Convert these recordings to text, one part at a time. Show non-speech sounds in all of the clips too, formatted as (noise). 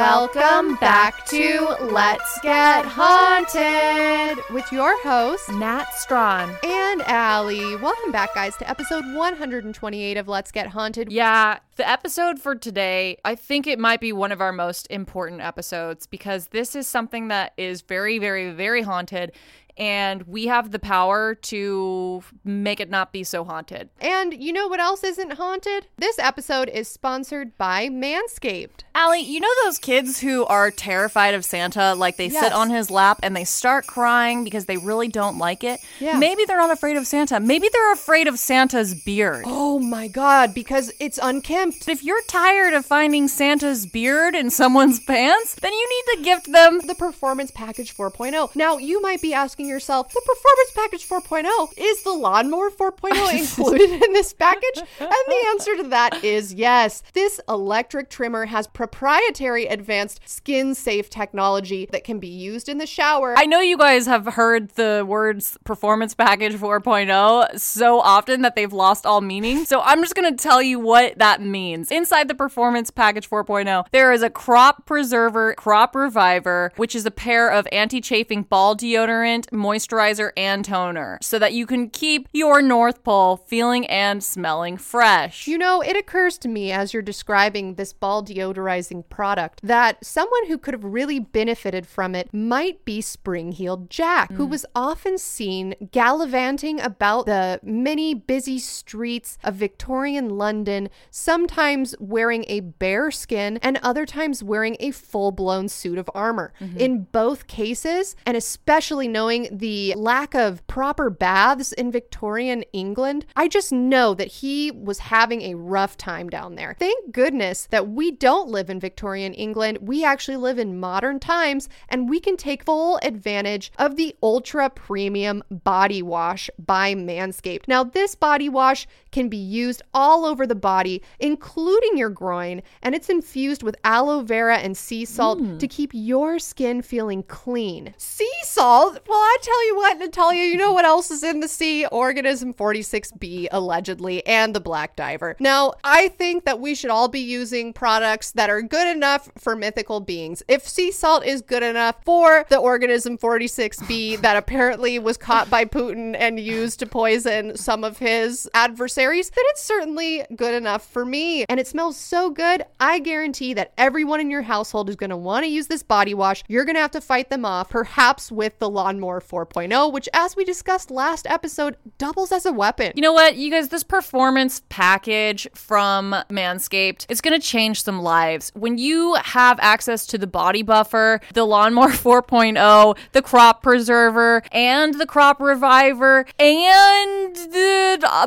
Welcome back to Let's Get Haunted with your host, Nat Strawn. and Allie. Welcome back, guys, to episode 128 of Let's Get Haunted. Yeah, the episode for today, I think it might be one of our most important episodes because this is something that is very, very, very haunted. And we have the power to make it not be so haunted. And you know what else isn't haunted? This episode is sponsored by Manscaped. Allie, you know those kids who are terrified of Santa? Like they Yes. sit on his lap and they start crying because they really don't like it? Yeah. Maybe they're not afraid of Santa. Maybe they're afraid of Santa's beard. Oh my god, because it's unkempt. If you're tired of finding Santa's beard in someone's (laughs) pants, then you need to gift them The Performance Package 4.0. Now, you might be asking yourself, the Performance Package 4.0, is the Lawnmower 4.0 (laughs) included in this package? And the answer to that is yes. This electric trimmer has proprietary advanced skin safe technology that can be used in the shower. I know you guys have heard the words performance package 4.0 so often that they've lost all meaning. So I'm just going to tell you what that means. Inside the performance package 4.0, there is a crop preserver, crop reviver, which is a pair of anti-chafing ball deodorant, moisturizer, and toner so that you can keep your North Pole feeling and smelling fresh. You know, it occurs to me as you're describing this ball deodorizing product that someone who could have really benefited from it might be Spring Heeled Jack, who mm. was often seen gallivanting about the many busy streets of Victorian London, sometimes wearing a bear skin and other times wearing a full blown suit of armor. Mm-hmm. In both cases, and especially knowing the lack of proper baths in Victorian England, I just know that he was having a rough time down there. Thank goodness that we don't live in Victorian England. We actually live in modern times and we can take full advantage of the ultra premium body wash by Manscaped. Now, this body wash can be used all over the body, including your groin, and it's infused with aloe vera and sea salt hmm. to keep your skin feeling clean. Sea salt? Well, I tell you what, Natalia, you know what else is in the sea? Organism 46B, allegedly, and the black diver. Now, I think that we should all be using products that are good enough for mythical beings. If sea salt is good enough for the organism 46B (laughs) that apparently was caught by Putin and used to poison some of his adversaries, then it's certainly good enough for me. And it smells so good, I guarantee that everyone in your household is going to want to use this body wash. You're going to have to fight them off, perhaps with the Lawnmower 4.0, which, as we discussed last episode, doubles as a weapon. You know what, you guys, this performance package from Manscaped, it's going to change some lives. When you have access to the body buffer, the lawnmower (laughs) 4.0, the crop preserver, and the crop reviver, and the uh,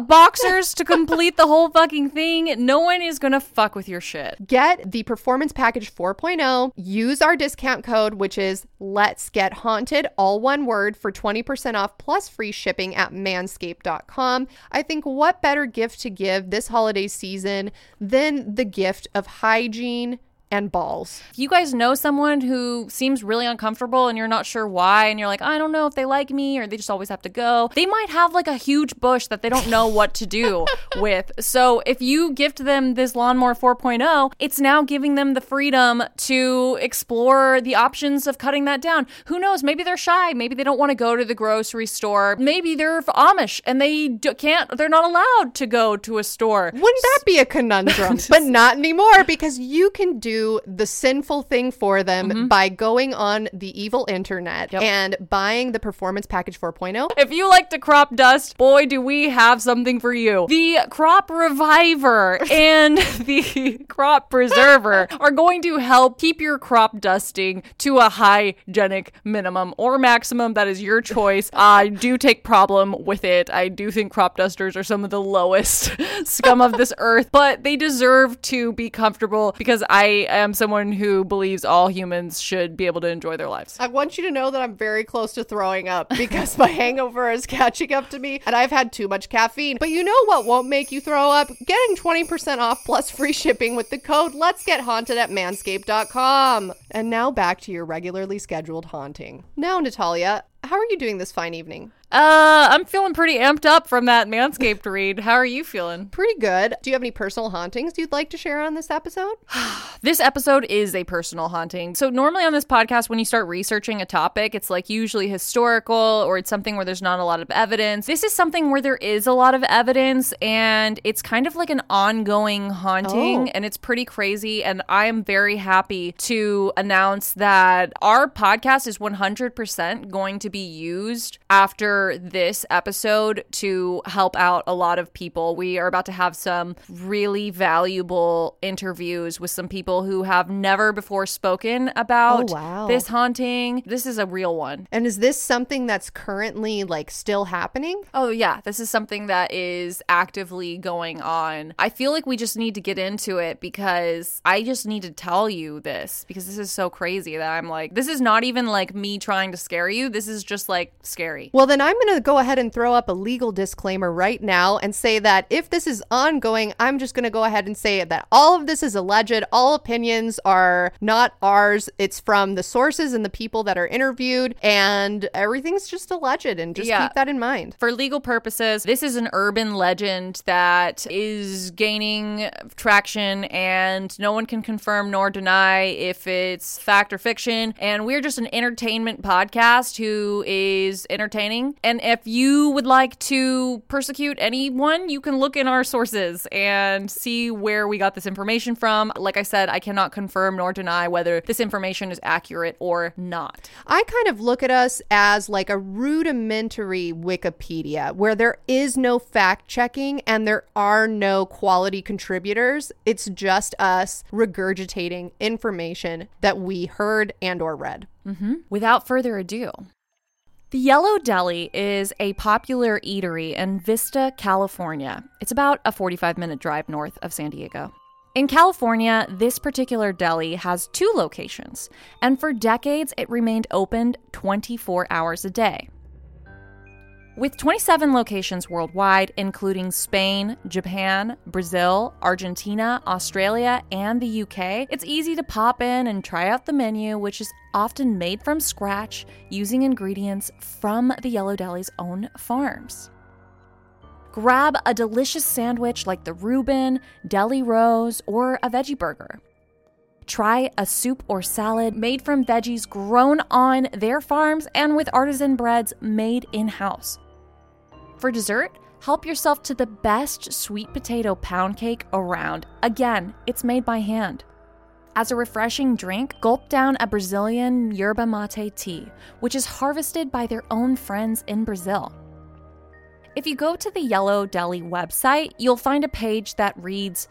boxers to complete the whole fucking thing, no one is going to fuck with your shit. Get the Performance Package 4.0. Use our discount code, which is Let's Get Haunted, all one word, for 20% off plus free shipping at manscaped.com. I think what better gift to give this holiday season than the gift of hygiene and balls? If you guys know someone who seems really uncomfortable and you're not sure why, and you're like, I don't know if they like me or they just always have to go, they might have like a huge bush that they don't know what to do (laughs) with. So if you gift them this Lawnmower 4.0, it's now giving them the freedom to explore the options of cutting that down. Who knows? Maybe they're shy. Maybe they don't want to go to the grocery store. Maybe they're Amish and they d- can't, they're not allowed to go to a store. Wouldn't that be a conundrum? (laughs) but not anymore because you can do the sinful thing for them mm-hmm. by going on the evil internet and buying the Performance Package 4.0. If you like to crop dust, boy, do we have something for you. The crop reviver (laughs) and the crop preserver are going to help keep your crop dusting to a hygienic minimum or maximum. That is your choice. (laughs) I do take problem with it. I do think crop dusters are some of the lowest (laughs) scum of this earth, but they deserve to be comfortable because I am someone who believes all humans should be able to enjoy their lives. I want you to know that I'm very close to throwing up (laughs) because my hangover is catching up to me and I've had too much caffeine. But you know what won't make you throw up? Getting 20% off plus (laughs) free shipping with the code Let's Get Haunted at manscaped.com. And now back to your regularly scheduled haunting. Now, Natalia, how are you doing this fine evening? Uh, I'm feeling pretty amped up from that Manscaped read. How are you feeling? Pretty good. Do you have any personal hauntings you'd like to share on this episode? (sighs) This episode is a personal haunting. So, normally on this podcast, when you start researching a topic, it's like usually historical or it's something where there's not a lot of evidence. This is something where there is a lot of evidence and it's kind of like an ongoing haunting Oh. and it's pretty crazy. And I am very happy to announce that our podcast is 100% going to be used after this episode to help out a lot of people. We are about to have some really valuable interviews with some people who have never before spoken about Oh, wow. this haunting. This is a real one. And is this something that's currently like still happening? Oh, yeah. This is something that is actively going on. I feel like we just need to get into it because I just need to tell you this because this is so crazy that I'm like, this is not even like me trying to scare you. This is just like scary. Well, then I'm going to go ahead and throw up a legal disclaimer right now and say that if this is ongoing, I'm just going to go ahead and say that all of this is alleged. All opinions are not ours. It's from the sources and the people that are interviewed, and everything's just alleged. And just Yeah. keep that in mind. For legal purposes, this is an urban legend that is gaining traction, and no one can confirm nor deny if it's fact or fiction. And we're just an entertainment podcast who is entertaining. And if you would like to persecute anyone, you can look in our sources and see where we got this information from. Like I said, I cannot confirm nor deny whether this information is accurate or not. I kind of look at us as like a rudimentary Wikipedia where there is no fact checking and there are no quality contributors. It's just us regurgitating information that we heard and or read. Mm-hmm. Without further ado, the Yellow Deli is a popular eatery in Vista, California. It's about a 45 minute drive north of San Diego. In California, this particular deli has two locations, and for decades it remained open 24 hours a day. With 27 locations worldwide, including Spain, Japan, Brazil, Argentina, Australia, and the UK, it's easy to pop in and try out the menu, which is often made from scratch using ingredients from the Yellow Deli's own farms. Grab a delicious sandwich like the Reuben, Deli Rose, or a veggie burger. Try a soup or salad made from veggies grown on their farms and with artisan breads made in house. For dessert, help yourself to the best sweet potato pound cake around. Again, it's made by hand. As a refreshing drink, gulp down a Brazilian yerba mate tea, which is harvested by their own friends in Brazil. If you go to the Yellow Deli website, you'll find a page that reads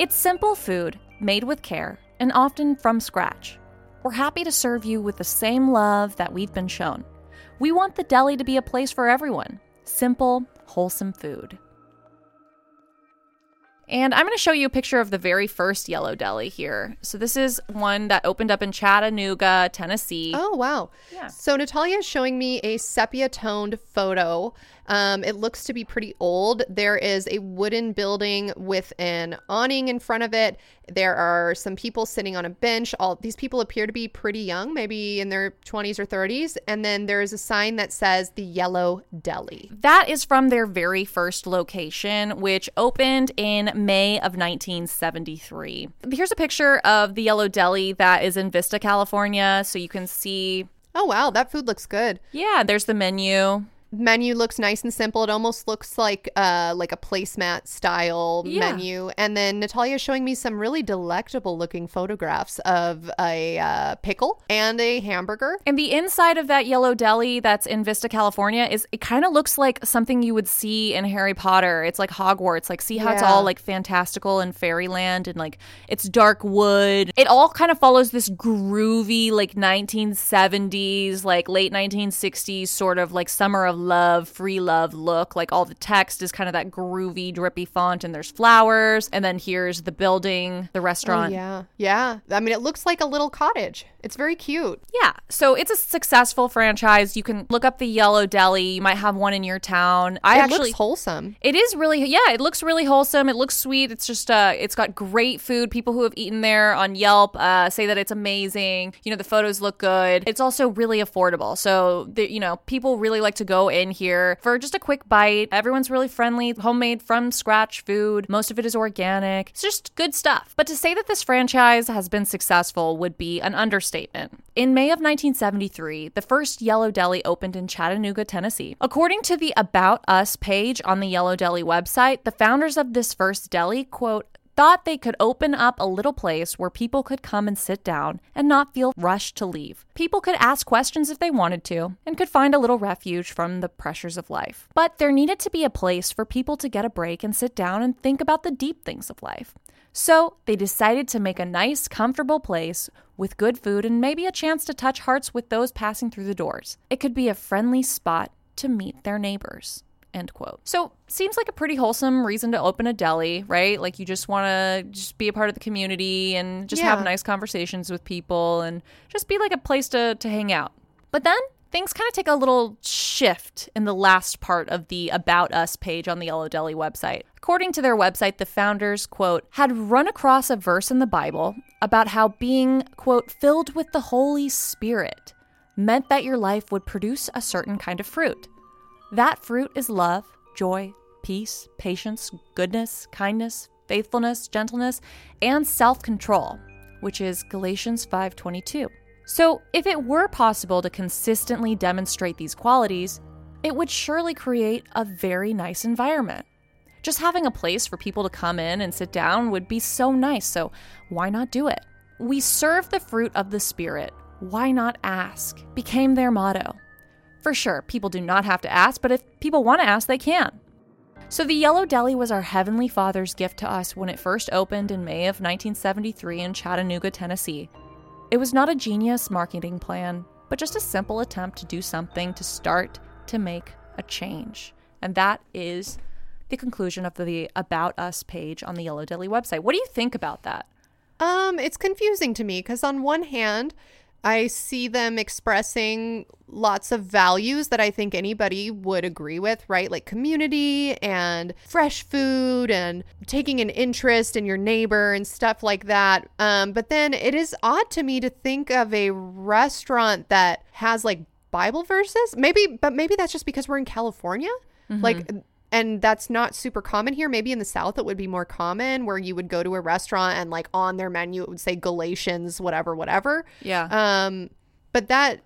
It's simple food, made with care, and often from scratch. We're happy to serve you with the same love that we've been shown. We want the deli to be a place for everyone simple, wholesome food. And I'm going to show you a picture of the very first Yellow Deli here. So, this is one that opened up in Chattanooga, Tennessee. Oh, wow. Yeah. So Natalia is showing me a sepia toned photo. Um, it looks to be pretty old. There is a wooden building with an awning in front of it. There are some people sitting on a bench. All these people appear to be pretty young, maybe in their 20s or 30s. And then there is a sign that says the Yellow Deli. That is from their very first location, which opened in May of 1973. Here's a picture of the Yellow Deli that is in Vista, California. So you can see, Oh, wow. That food looks good. yeah, there's the menu. Menu looks nice and simple. It almost looks like uh like a placemat style Yeah. menu. And then Natalia is showing me some really delectable looking photographs of a uh, pickle and a hamburger. And the inside of that yellow deli that's in Vista, California is it kind of looks like something you would see in Harry Potter. It's like Hogwarts. Like see how it's all like fantastical and fairyland and like it's dark wood. It all kind of follows this groovy like 1970s, like late 1960s sort of like summer of love, free love look. Like all the text is kind of that groovy, drippy font and there's flowers and then here's the building, the restaurant. Oh, yeah. Yeah. I mean, it looks like a little cottage. It's very cute. Yeah. So it's a successful franchise. You can look up the Yellow Deli. You might have one in your town. I it actually looks wholesome. it is really yeah, it looks really wholesome. It looks sweet. It's just uh it's got great food. People who have eaten there on Yelp uh say that it's amazing. You know, the photos look good. It's also really affordable. So the, you know, people really like to go in here for just a quick bite. Everyone's really friendly, homemade from scratch food. Most of it is organic. It's just good stuff. But to say that this franchise has been successful would be an understatement. In May of 1973, the first Yellow Deli opened in Chattanooga, Tennessee. According to the About Us page on the Yellow Deli website, the founders of this first deli, quote, thought they could open up a little place where people could come and sit down and not feel rushed to leave. People could ask questions if they wanted to and could find a little refuge from the pressures of life. But there needed to be a place for people to get a break and sit down and think about the deep things of life. So they decided to make a nice, comfortable place with good food and maybe a chance to touch hearts with those passing through the doors. It could be a friendly spot to meet their neighbors. End quote. So seems like a pretty wholesome reason to open a deli, right? Like you just want to just be a part of the community and just Yeah. have nice conversations with people and just be like a place to to hang out. But then things kind of take a little shift in the last part of the About Us page on the Yellow Deli website. According to their website, the founders, quote, had run across a verse in the Bible about how being, quote, filled with the Holy Spirit meant that your life would produce a certain kind of fruit. That fruit is love, joy, peace, patience, goodness, kindness, faithfulness, gentleness, and self-control, which is Galatians 5:22. So, if it were possible to consistently demonstrate these qualities, it would surely create a very nice environment. Just having a place for people to come in and sit down would be so nice, so why not do it? We serve the fruit of the Spirit. Why not ask? became their motto. For sure, people do not have to ask, but if people want to ask, they can. So, the Yellow Deli was our Heavenly Father's gift to us when it first opened in May of 1973 in Chattanooga, Tennessee. It was not a genius marketing plan, but just a simple attempt to do something to start to make a change. And that is the conclusion of the About Us page on the Yellow Deli website. What do you think about that? Um, it's confusing to me because on one hand, I see them expressing lots of values that I think anybody would agree with, right? Like community and fresh food and taking an interest in your neighbor and stuff like that. Um, but then it is odd to me to think of a restaurant that has like Bible verses. Maybe, but maybe that's just because we're in California. Like, and that's not super common here. Maybe in the South it would be more common where you would go to a restaurant and like on their menu it would say Galatians, whatever, whatever. Yeah. Um, but that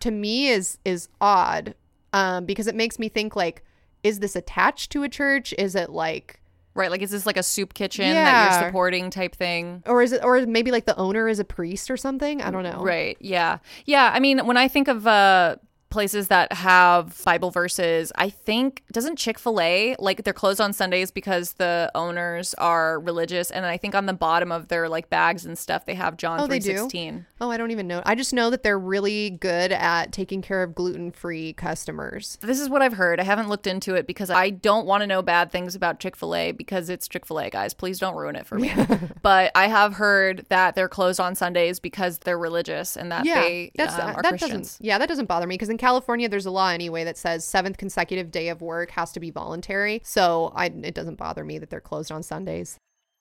to me is is odd. Um, because it makes me think like, is this attached to a church? Is it like right. Like, is this like a soup kitchen that you're supporting type thing? or is it or maybe like the owner is a priest or something? I don't know. Right. Yeah. Yeah. I mean, when I think of uh, places that have Bible verses, I think doesn't Chick Fil A like they're closed on Sundays because the owners are religious, and I think on the bottom of their like bags and stuff they have John Oh, three they. Oh, I don't even know. I just know that they're really good at taking care of gluten-free customers. This is what I've heard. I haven't looked into it because I don't want to know bad things about Chick fil A because it's Chick fil A, guys. Please don't ruin it for me. (laughs) but I have heard that they're closed on Sundays because they're religious and that Yeah, they um, are that Christians. Yeah, that doesn't bother me because in California there's a law anyway that says seventh consecutive day of work has to be voluntary. So I, it doesn't bother me that they're closed on Sundays.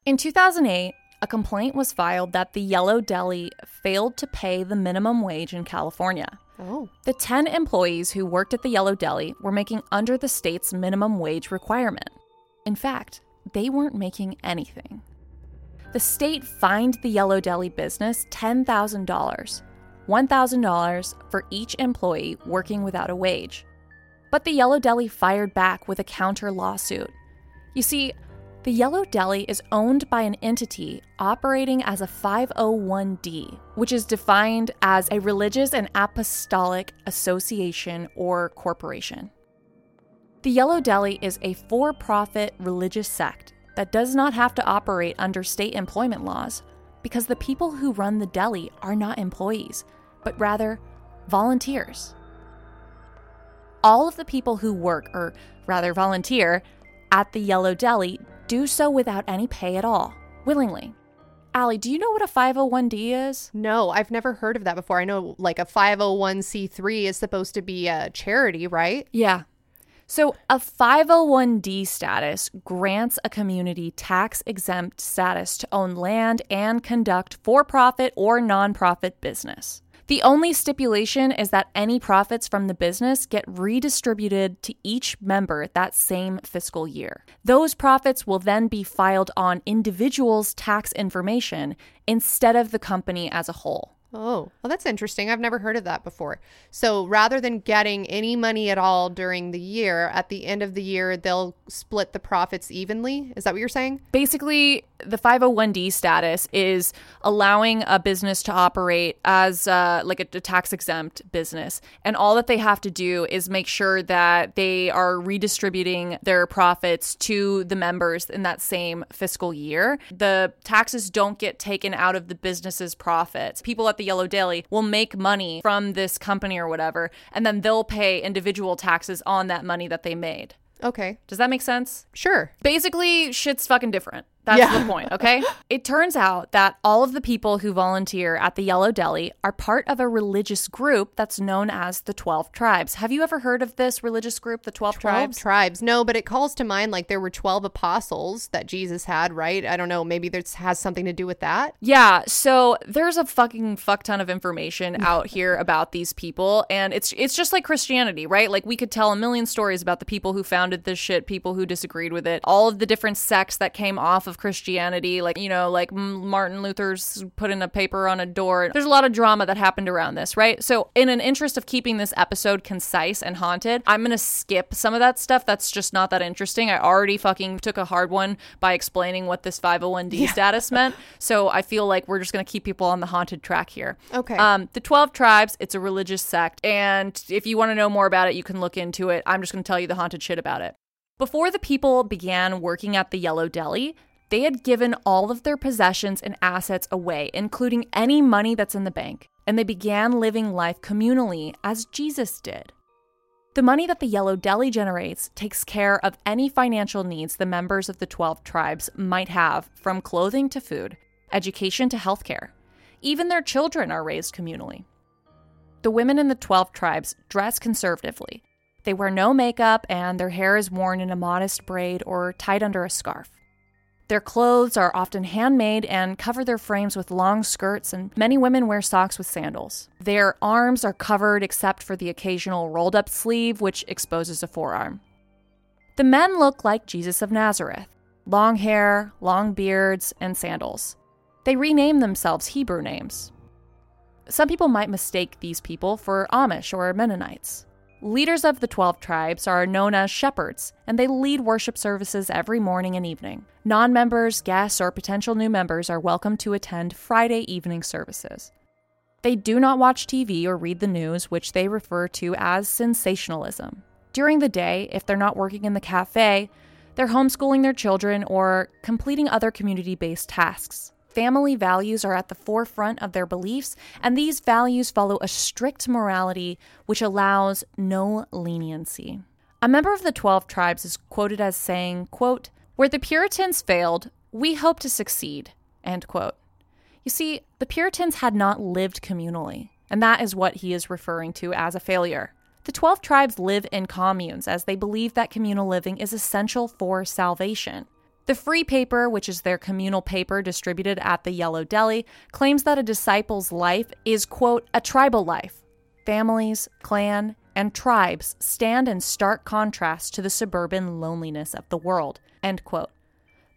In 2008, a complaint was filed that the Yellow Deli failed to pay the minimum wage in California. Oh, The 10 employees who worked at the Yellow Deli were making under the state's minimum wage requirement. In fact, they weren't making anything. The state fined the Yellow Deli business $10,000, $1,000 for each employee working without a wage. But the Yellow Deli fired back with a counter lawsuit. You see, the Yellow Deli is owned by an entity operating as a 501d, which is defined as a religious and apostolic association or corporation. The Yellow Deli is a for profit religious sect that does not have to operate under state employment laws because the people who run the deli are not employees, but rather volunteers. All of the people who work, or rather volunteer, at the Yellow Deli do so without any pay at all, willingly. Allie, do you know what a 501d is? no, I've never heard of that before. I know like a 501c3 is supposed to be a charity, right? Yeah. So, a 501d status grants a community tax exempt status to own land and conduct for profit or nonprofit business. The only stipulation is that any profits from the business get redistributed to each member that same fiscal year. Those profits will then be filed on individuals' tax information instead of the company as a whole. Oh, well, that's interesting. I've never heard of that before. So rather than getting any money at all during the year, at the end of the year, they'll split the profits evenly. Is that what you're saying? Basically, the 501d status is allowing a business to operate as uh, like a, a tax exempt business. And all that they have to do is make sure that they are redistributing their profits to the members in that same fiscal year. The taxes don't get taken out of the business's profits. People at the Yellow Deli will make money from this company or whatever, and then they'll pay individual taxes on that money that they made. Okay. Does that make sense? Sure. Basically, shit's fucking different. That's Yeah. the (laughs) point, okay? it turns out that all of the people who volunteer at the Yellow Deli are part of a religious group that's known as the 12 Tribes. Have you ever heard of this religious group, the 12, 12 Tribes? tribes. No, but it calls to mind like there were 12 apostles that Jesus had, right? I don't know. Maybe this has something to do with that. Yeah, so there's a fucking fuck ton of information (laughs) out here about these people and it's it's just like Christianity, right? Like we could tell a million stories about the people who founded this shit, people who disagreed with it, all of the different sects that came off of Christianity, like you know, like Martin Luther's putting a paper on a door. There's a lot of drama that happened around this, right? So in an interest of keeping this episode concise and haunted, I'm going to skip some of that stuff that's just not that interesting. I already fucking took a hard one by explaining what this 501d status (laughs) meant. So I feel like we're just going to keep people on the haunted track here. Okay. Um, the 12 tribes, it's a religious sect. And if you want to know more about it, you can look into it. I'm just going to tell you the haunted shit about it. Before the people began working at the Yellow Deli, they had given all of their possessions and assets away, including any money that's in the bank, and they began living life communally as Jesus did. The money that the Yellow Deli generates takes care of any financial needs the members of the 12 tribes might have, from clothing to food, education to healthcare. Even their children are raised communally. The women in the 12 tribes dress conservatively. They wear no makeup and their hair is worn in a modest braid or tied under a scarf. Their clothes are often handmade and cover their frames with long skirts, and many women wear socks with sandals. Their arms are covered except for the occasional rolled up sleeve, which exposes a forearm. The men look like Jesus of Nazareth long hair, long beards, and sandals. They rename themselves Hebrew names. Some people might mistake these people for Amish or Mennonites. Leaders of the 12 tribes are known as shepherds, and they lead worship services every morning and evening. Non members, guests, or potential new members are welcome to attend Friday evening services. They do not watch TV or read the news, which they refer to as sensationalism. During the day, if they're not working in the cafe, they're homeschooling their children or completing other community based tasks. Family values are at the forefront of their beliefs, and these values follow a strict morality which allows no leniency. A member of the 12 tribes is quoted as saying, quote, Where the Puritans failed, we hope to succeed, end quote. You see, the Puritans had not lived communally, and that is what he is referring to as a failure. The 12 tribes live in communes as they believe that communal living is essential for salvation. The free paper, which is their communal paper distributed at the Yellow Deli, claims that a disciple's life is, quote, a tribal life. Families, clan, and tribes stand in stark contrast to the suburban loneliness of the world, end quote.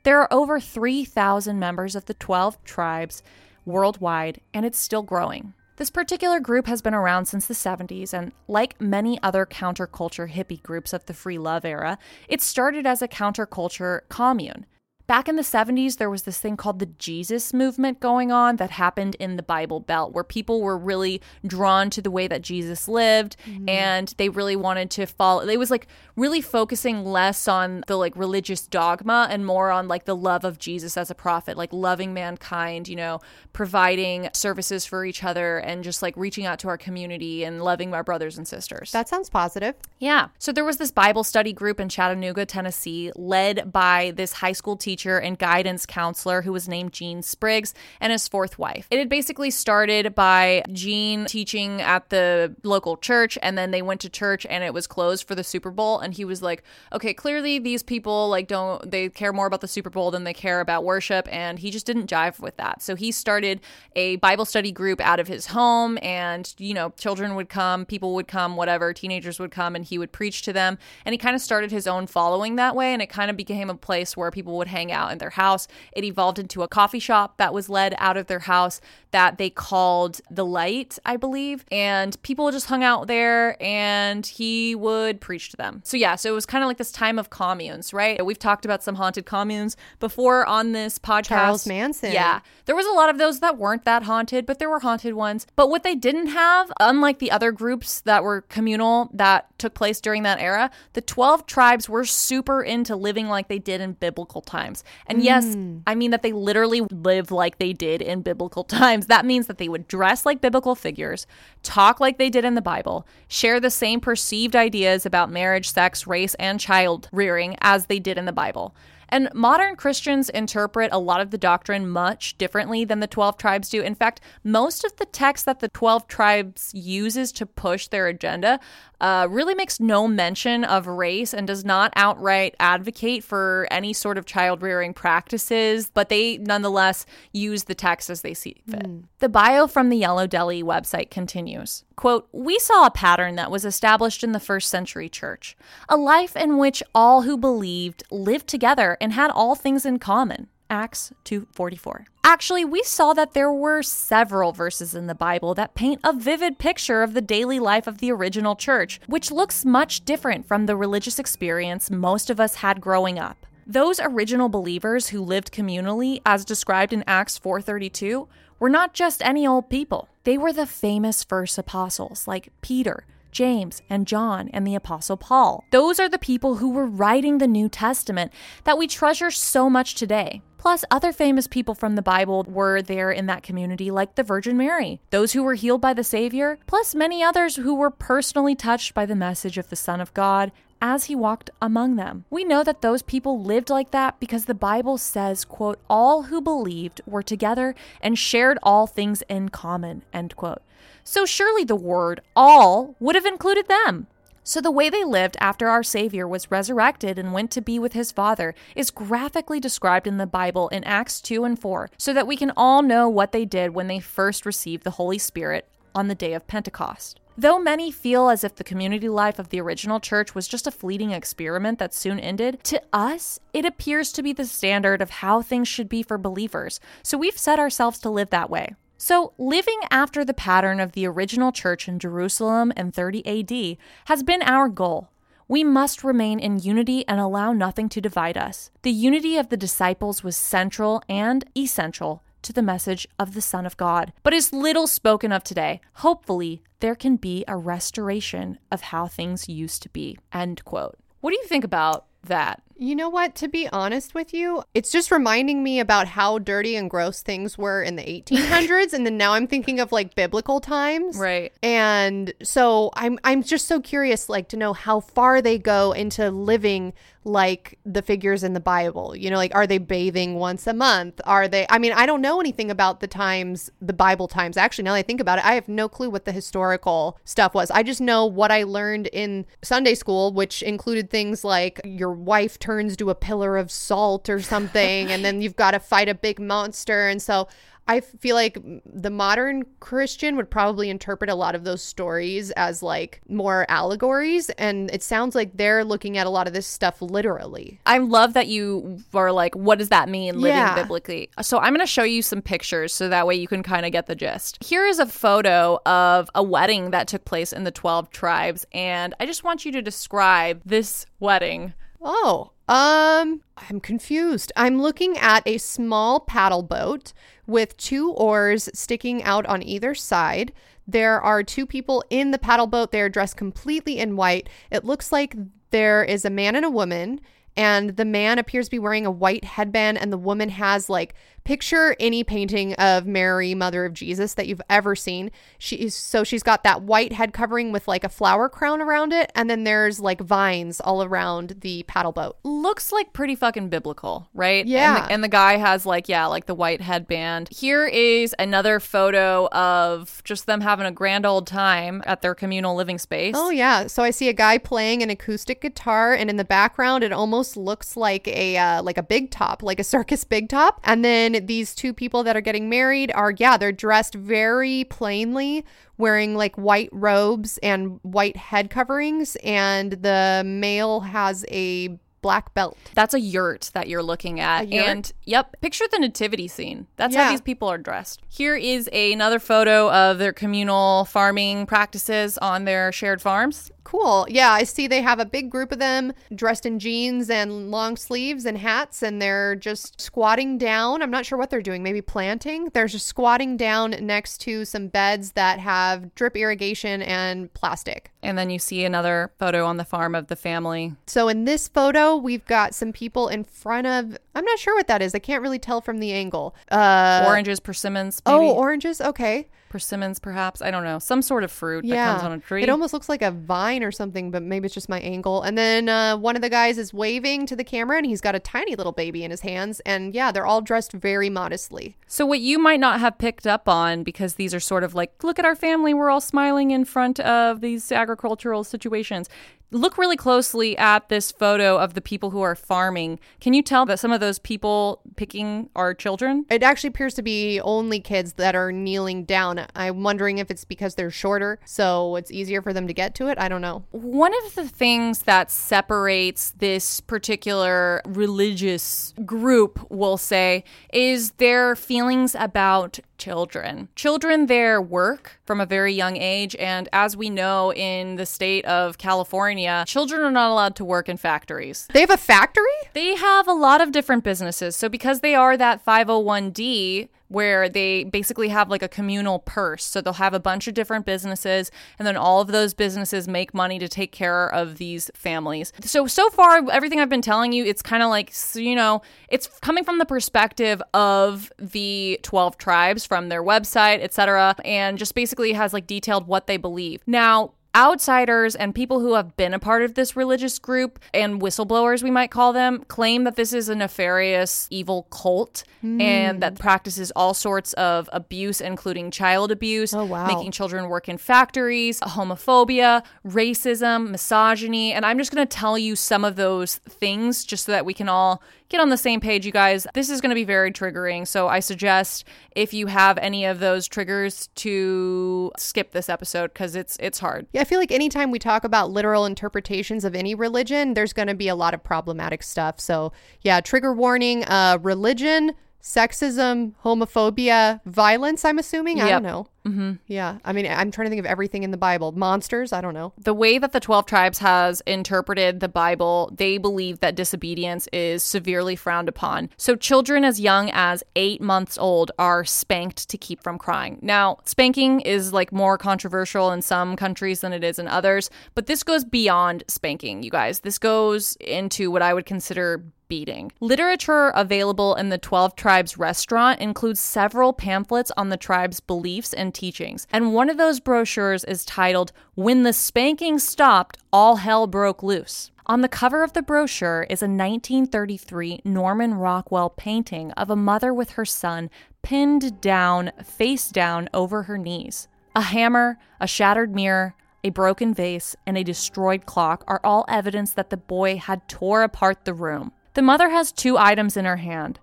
There are over 3,000 members of the 12 tribes worldwide, and it's still growing. This particular group has been around since the 70s, and like many other counterculture hippie groups of the free love era, it started as a counterculture commune. Back in the 70s, there was this thing called the Jesus movement going on that happened in the Bible Belt, where people were really drawn to the way that Jesus lived mm-hmm. and they really wanted to follow. It was like really focusing less on the like religious dogma and more on like the love of Jesus as a prophet, like loving mankind, you know, providing services for each other and just like reaching out to our community and loving our brothers and sisters. That sounds positive. Yeah. So there was this Bible study group in Chattanooga, Tennessee, led by this high school teacher teacher and guidance counselor who was named Gene Spriggs and his fourth wife. It had basically started by Gene teaching at the local church, and then they went to church and it was closed for the Super Bowl. And he was like, okay, clearly these people like don't, they care more about the Super Bowl than they care about worship. And he just didn't jive with that. So he started a Bible study group out of his home, and, you know, children would come, people would come, whatever, teenagers would come, and he would preach to them. And he kind of started his own following that way. And it kind of became a place where people would hang out in their house. It evolved into a coffee shop that was led out of their house that they called The Light, I believe. And people just hung out there and he would preach to them. So, yeah, so it was kind of like this time of communes, right? We've talked about some haunted communes before on this podcast. Charles Manson. Yeah. There was a lot of those that weren't that haunted, but there were haunted ones. But what they didn't have, unlike the other groups that were communal that took place during that era, the 12 tribes were super into living like they did in biblical times. And yes, mm. I mean that they literally live like they did in biblical (laughs) times. That means that they would dress like biblical figures, talk like they did in the Bible, share the same perceived ideas about marriage, sex, race, and child rearing as they did in the Bible. And modern Christians interpret a lot of the doctrine much differently than the 12 tribes do. In fact, most of the text that the 12 tribes uses to push their agenda uh, really makes no mention of race and does not outright advocate for any sort of child rearing practices, but they nonetheless use the text as they see fit. The bio from the Yellow Deli website continues. Quote, we saw a pattern that was established in the first century church, a life in which all who believed lived together and had all things in common. Acts 2:44. Actually, we saw that there were several verses in the Bible that paint a vivid picture of the daily life of the original church, which looks much different from the religious experience most of us had growing up. Those original believers who lived communally as described in Acts 4:32 were not just any old people. They were the famous first apostles like Peter, James, and John, and the Apostle Paul. Those are the people who were writing the New Testament that we treasure so much today. Plus, other famous people from the Bible were there in that community, like the Virgin Mary, those who were healed by the Savior, plus many others who were personally touched by the message of the Son of God as he walked among them. We know that those people lived like that because the Bible says, quote, all who believed were together and shared all things in common, end quote. So surely the word all would have included them. So, the way they lived after our Savior was resurrected and went to be with his Father is graphically described in the Bible in Acts 2 and 4, so that we can all know what they did when they first received the Holy Spirit on the day of Pentecost. Though many feel as if the community life of the original church was just a fleeting experiment that soon ended, to us, it appears to be the standard of how things should be for believers, so we've set ourselves to live that way. So, living after the pattern of the original church in Jerusalem in 30 AD has been our goal. We must remain in unity and allow nothing to divide us. The unity of the disciples was central and essential to the message of the Son of God, but is little spoken of today. Hopefully, there can be a restoration of how things used to be. End quote. What do you think about that? You know what? To be honest with you, it's just reminding me about how dirty and gross things were in the 1800s, and then now I'm thinking of like biblical times, Right. And so I'm I'm just so curious, like to know how far they go into living like the figures in the Bible. You know, like are they bathing once a month? Are they? I mean, I don't know anything about the times, the Bible times. Actually, now that I think about it, I have no clue what the historical stuff was. I just know what I learned in Sunday school, which included things like your wife turns to a pillar of salt or something, and then you've got to fight a big monster, and so. I feel like the modern Christian would probably interpret a lot of those stories as like more allegories. And it sounds like they're looking at a lot of this stuff literally. I love that you are like, what does that mean living Yeah. biblically? So I'm going to show you some pictures so that way you can kind of get the gist. Here is a photo of a wedding that took place in the 12 tribes. And I just want you to describe this wedding. Oh, um, I'm confused. I'm looking at a small paddle boat with two oars sticking out on either side. There are two people in the paddle boat. They're dressed completely in white. It looks like there is a man and a woman, and the man appears to be wearing a white headband, and the woman has like Picture any painting of Mary, Mother of Jesus, that you've ever seen. She's so she's got that white head covering with like a flower crown around it, and then there's like vines all around the paddle boat. Looks like pretty fucking biblical, right? Yeah. And the, and the guy has like, yeah, like the white headband. Here is another photo of just them having a grand old time at their communal living space. Oh yeah, so I see a guy playing an acoustic guitar, and in the background, it almost looks like a uh, like a big top, like a circus big top. And then these two people that are getting married are yeah, they're dressed very plainly, wearing like white robes and white head coverings, and the male has a black belt. That's a yurt that you're looking at. And yep, picture the nativity scene. That's Yeah. how these people are dressed. Here is another photo of their communal farming practices on their shared farms. Cool. Yeah, I see they have a big group of them dressed in jeans and long sleeves and hats, and they're just squatting down. I'm not sure what they're doing, maybe planting. They're just squatting down next to some beds that have drip irrigation and plastic. And then you see another photo on the farm of the family. So in this photo, we've got some people in front of, I'm not sure what that is. I can't really tell from the angle. Uh, Oranges, persimmons, maybe. oh, oranges. Okay. Persimmons, perhaps. I don't know. Some sort of fruit that comes on a tree. It almost looks like a vine or something, but maybe it's just my angle. And then uh, one of the guys is waving to the camera and he's got a tiny little baby in his hands. And yeah, they're all dressed very modestly. So, what you might not have picked up on, because these are sort of like, look at our family, we're all smiling in front of these agricultural situations. Look really closely at this photo of the people who are farming. Can you tell that some of those people picking are children? It actually appears to be only kids that are kneeling down. I'm wondering if it's because they're shorter, so it's easier for them to get to it. I don't know. One of the things that separates this particular religious group, we'll say, is their feelings about children. Children there work from a very young age, and as we know in the state of California, children are not allowed to work in factories. They have a factory? They have a lot of different businesses. So because they are that 501d where they basically have like a communal purse. So they'll have a bunch of different businesses and then all of those businesses make money to take care of these families. So so far everything I've been telling you it's kind of like you know, it's coming from the perspective of the 12 tribes from their website, etc. and just basically has like detailed what they believe. Now, Outsiders and people who have been a part of this religious group and whistleblowers, we might call them, claim that this is a nefarious, evil cult and that hmm. practices all sorts of abuse, including child abuse, Oh, wow. making children work in factories, homophobia, racism, misogyny. And I'm just going to tell you some of those things just so that we can all get on the same page, you guys. This is going to be very triggering. So I suggest if you have any of those triggers to skip this episode because it's it's hard. Yeah, I feel like anytime we talk about literal interpretations of any religion, there's going to be a lot of problematic stuff. So, yeah, trigger warning uh, religion, sexism, homophobia, violence, I'm assuming. I don't know. Mm-hmm. Yeah. I mean, I'm trying to think of everything in the Bible. Monsters, I don't know. the way that the 12 tribes has interpreted the bible they believe that disobedience is severely frowned upon so children as young as eight months old are spanked to keep from crying now spanking is like more controversial in some countries than it is in others but this goes beyond spanking you guys this goes into what i would consider beating. Literature available in the 12 Tribes restaurant includes several pamphlets on the tribe's beliefs and teachings. And one of those brochures is titled, When the Spanking Stopped, All Hell Broke Loose. On the cover of the brochure is a 1933 Norman Rockwell painting of a mother with her son pinned down, face down over her knees. A hammer, a shattered mirror, a broken vase, and a destroyed clock are all evidence that the boy had tore apart the room. The mother has two items in her hand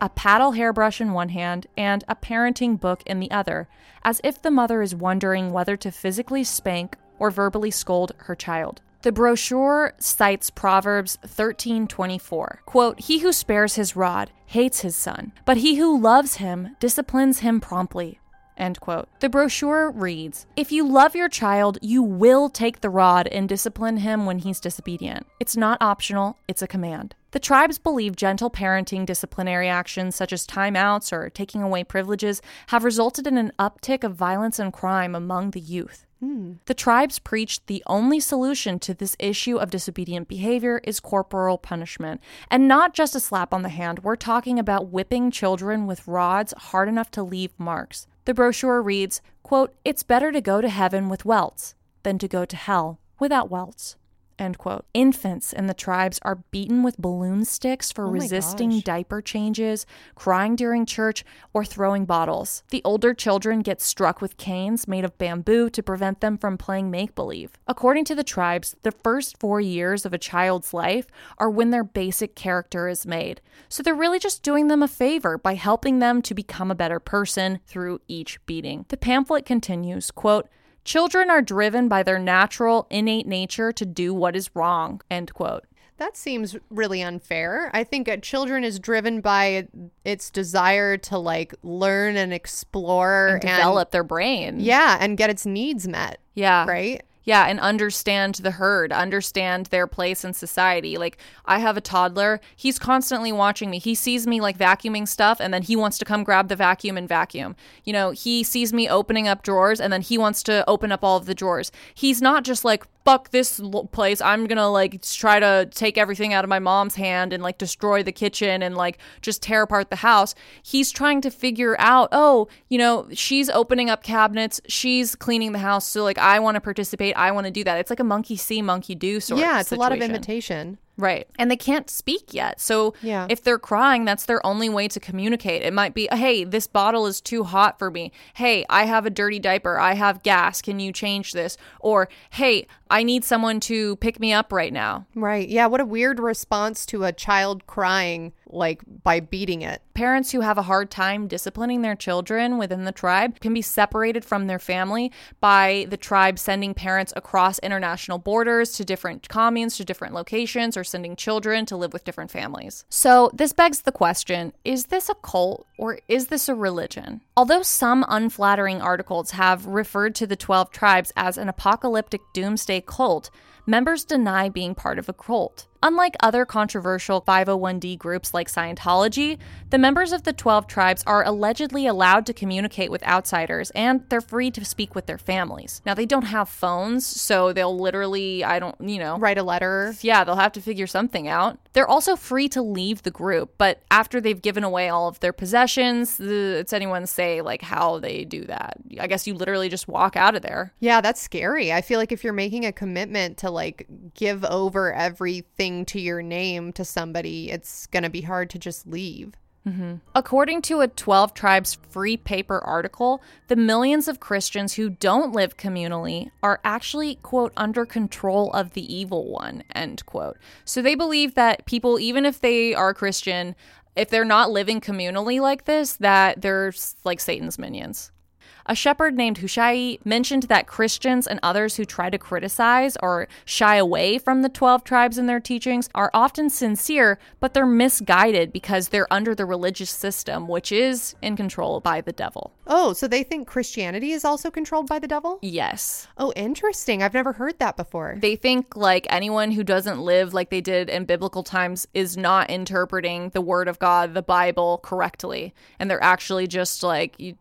a paddle hairbrush in one hand and a parenting book in the other, as if the mother is wondering whether to physically spank or verbally scold her child. The brochure cites Proverbs 13:24. Quote, "He who spares his rod hates his son, but he who loves him disciplines him promptly." End quote. The brochure reads If you love your child, you will take the rod and discipline him when he's disobedient. It's not optional, it's a command. The tribes believe gentle parenting disciplinary actions such as timeouts or taking away privileges have resulted in an uptick of violence and crime among the youth. Hmm. The tribes preached the only solution to this issue of disobedient behavior is corporal punishment. And not just a slap on the hand, we're talking about whipping children with rods hard enough to leave marks. The brochure reads, quote, It's better to go to heaven with welts than to go to hell without welts. End quote. Infants in the tribes are beaten with balloon sticks for Oh resisting gosh. diaper changes, crying during church, or throwing bottles. The older children get struck with canes made of bamboo to prevent them from playing make believe. According to the tribes, the first four years of a child's life are when their basic character is made. So they're really just doing them a favor by helping them to become a better person through each beating. The pamphlet continues, quote, Children are driven by their natural, innate nature to do what is wrong. End quote. That seems really unfair. I think uh, children is driven by its desire to like learn and explore And develop their brain. yeah, and get its needs met, Yeah. right? Yeah, and understand the herd, understand their place in society. Like, I have a toddler. He's constantly watching me. He sees me like vacuuming stuff, and then he wants to come grab the vacuum and vacuum. You know, he sees me opening up drawers, and then he wants to open up all of the drawers. He's not just like, fuck this place. I'm gonna like try to take everything out of my mom's hand and like destroy the kitchen and like just tear apart the house. He's trying to figure out, oh, you know, she's opening up cabinets, she's cleaning the house. So like, I want to participate. I want to do that. It's like a monkey see, monkey do sort of yeah, it's a lot of situation. imitation. Right. And they can't speak yet. So Yeah. if they're crying, that's their only way to communicate. It might be, hey, this bottle is too hot for me. Hey, I have a dirty diaper. I have gas. Can you change this? Or, hey, I need someone to pick me up right now. Right. Yeah, what a weird response to a child crying like by beating it. Parents who have a hard time disciplining their children within the tribe can be separated from their family by the tribe sending parents across international borders to different communes, to different locations, or sending children to live with different families. So, this begs the question is this a cult or is this a religion? Although some unflattering articles have referred to the 12 tribes as an apocalyptic doomsday cult, members deny being part of a cult. Unlike other controversial 501d groups like Scientology, the members of the 12 tribes are allegedly allowed to communicate with outsiders and they're free to speak with their families. Now, they don't have phones, so they'll literally, I don't, you know, Write a letter. yeah, they'll have to figure something out. They're also free to leave the group, but after they've given away all of their possessions, it's anyone's say like how they do that. I guess you literally just walk out of there. Yeah, that's scary. I feel like if you're making a commitment to like give over everything to your name to somebody, it's going to be hard to just leave. Mm-hmm. According to a 12 Tribes free paper article, the millions of Christians who don't live communally are actually, quote, under control of the evil one, end quote. So they believe that people, even if they are Christian, if they're not living communally like this, that they're like Satan's minions. A shepherd named Hushai mentioned that Christians and others who try to criticize or shy away from the 12 tribes and their teachings are often sincere, but they're misguided because they're under the religious system, which is in control by the devil. Oh, so they think Christianity is also controlled by the devil? Yes. Oh, interesting. I've never heard that before. They think like anyone who doesn't live like they did in biblical times is not interpreting the word of God, the Bible, correctly. And they're actually just like you-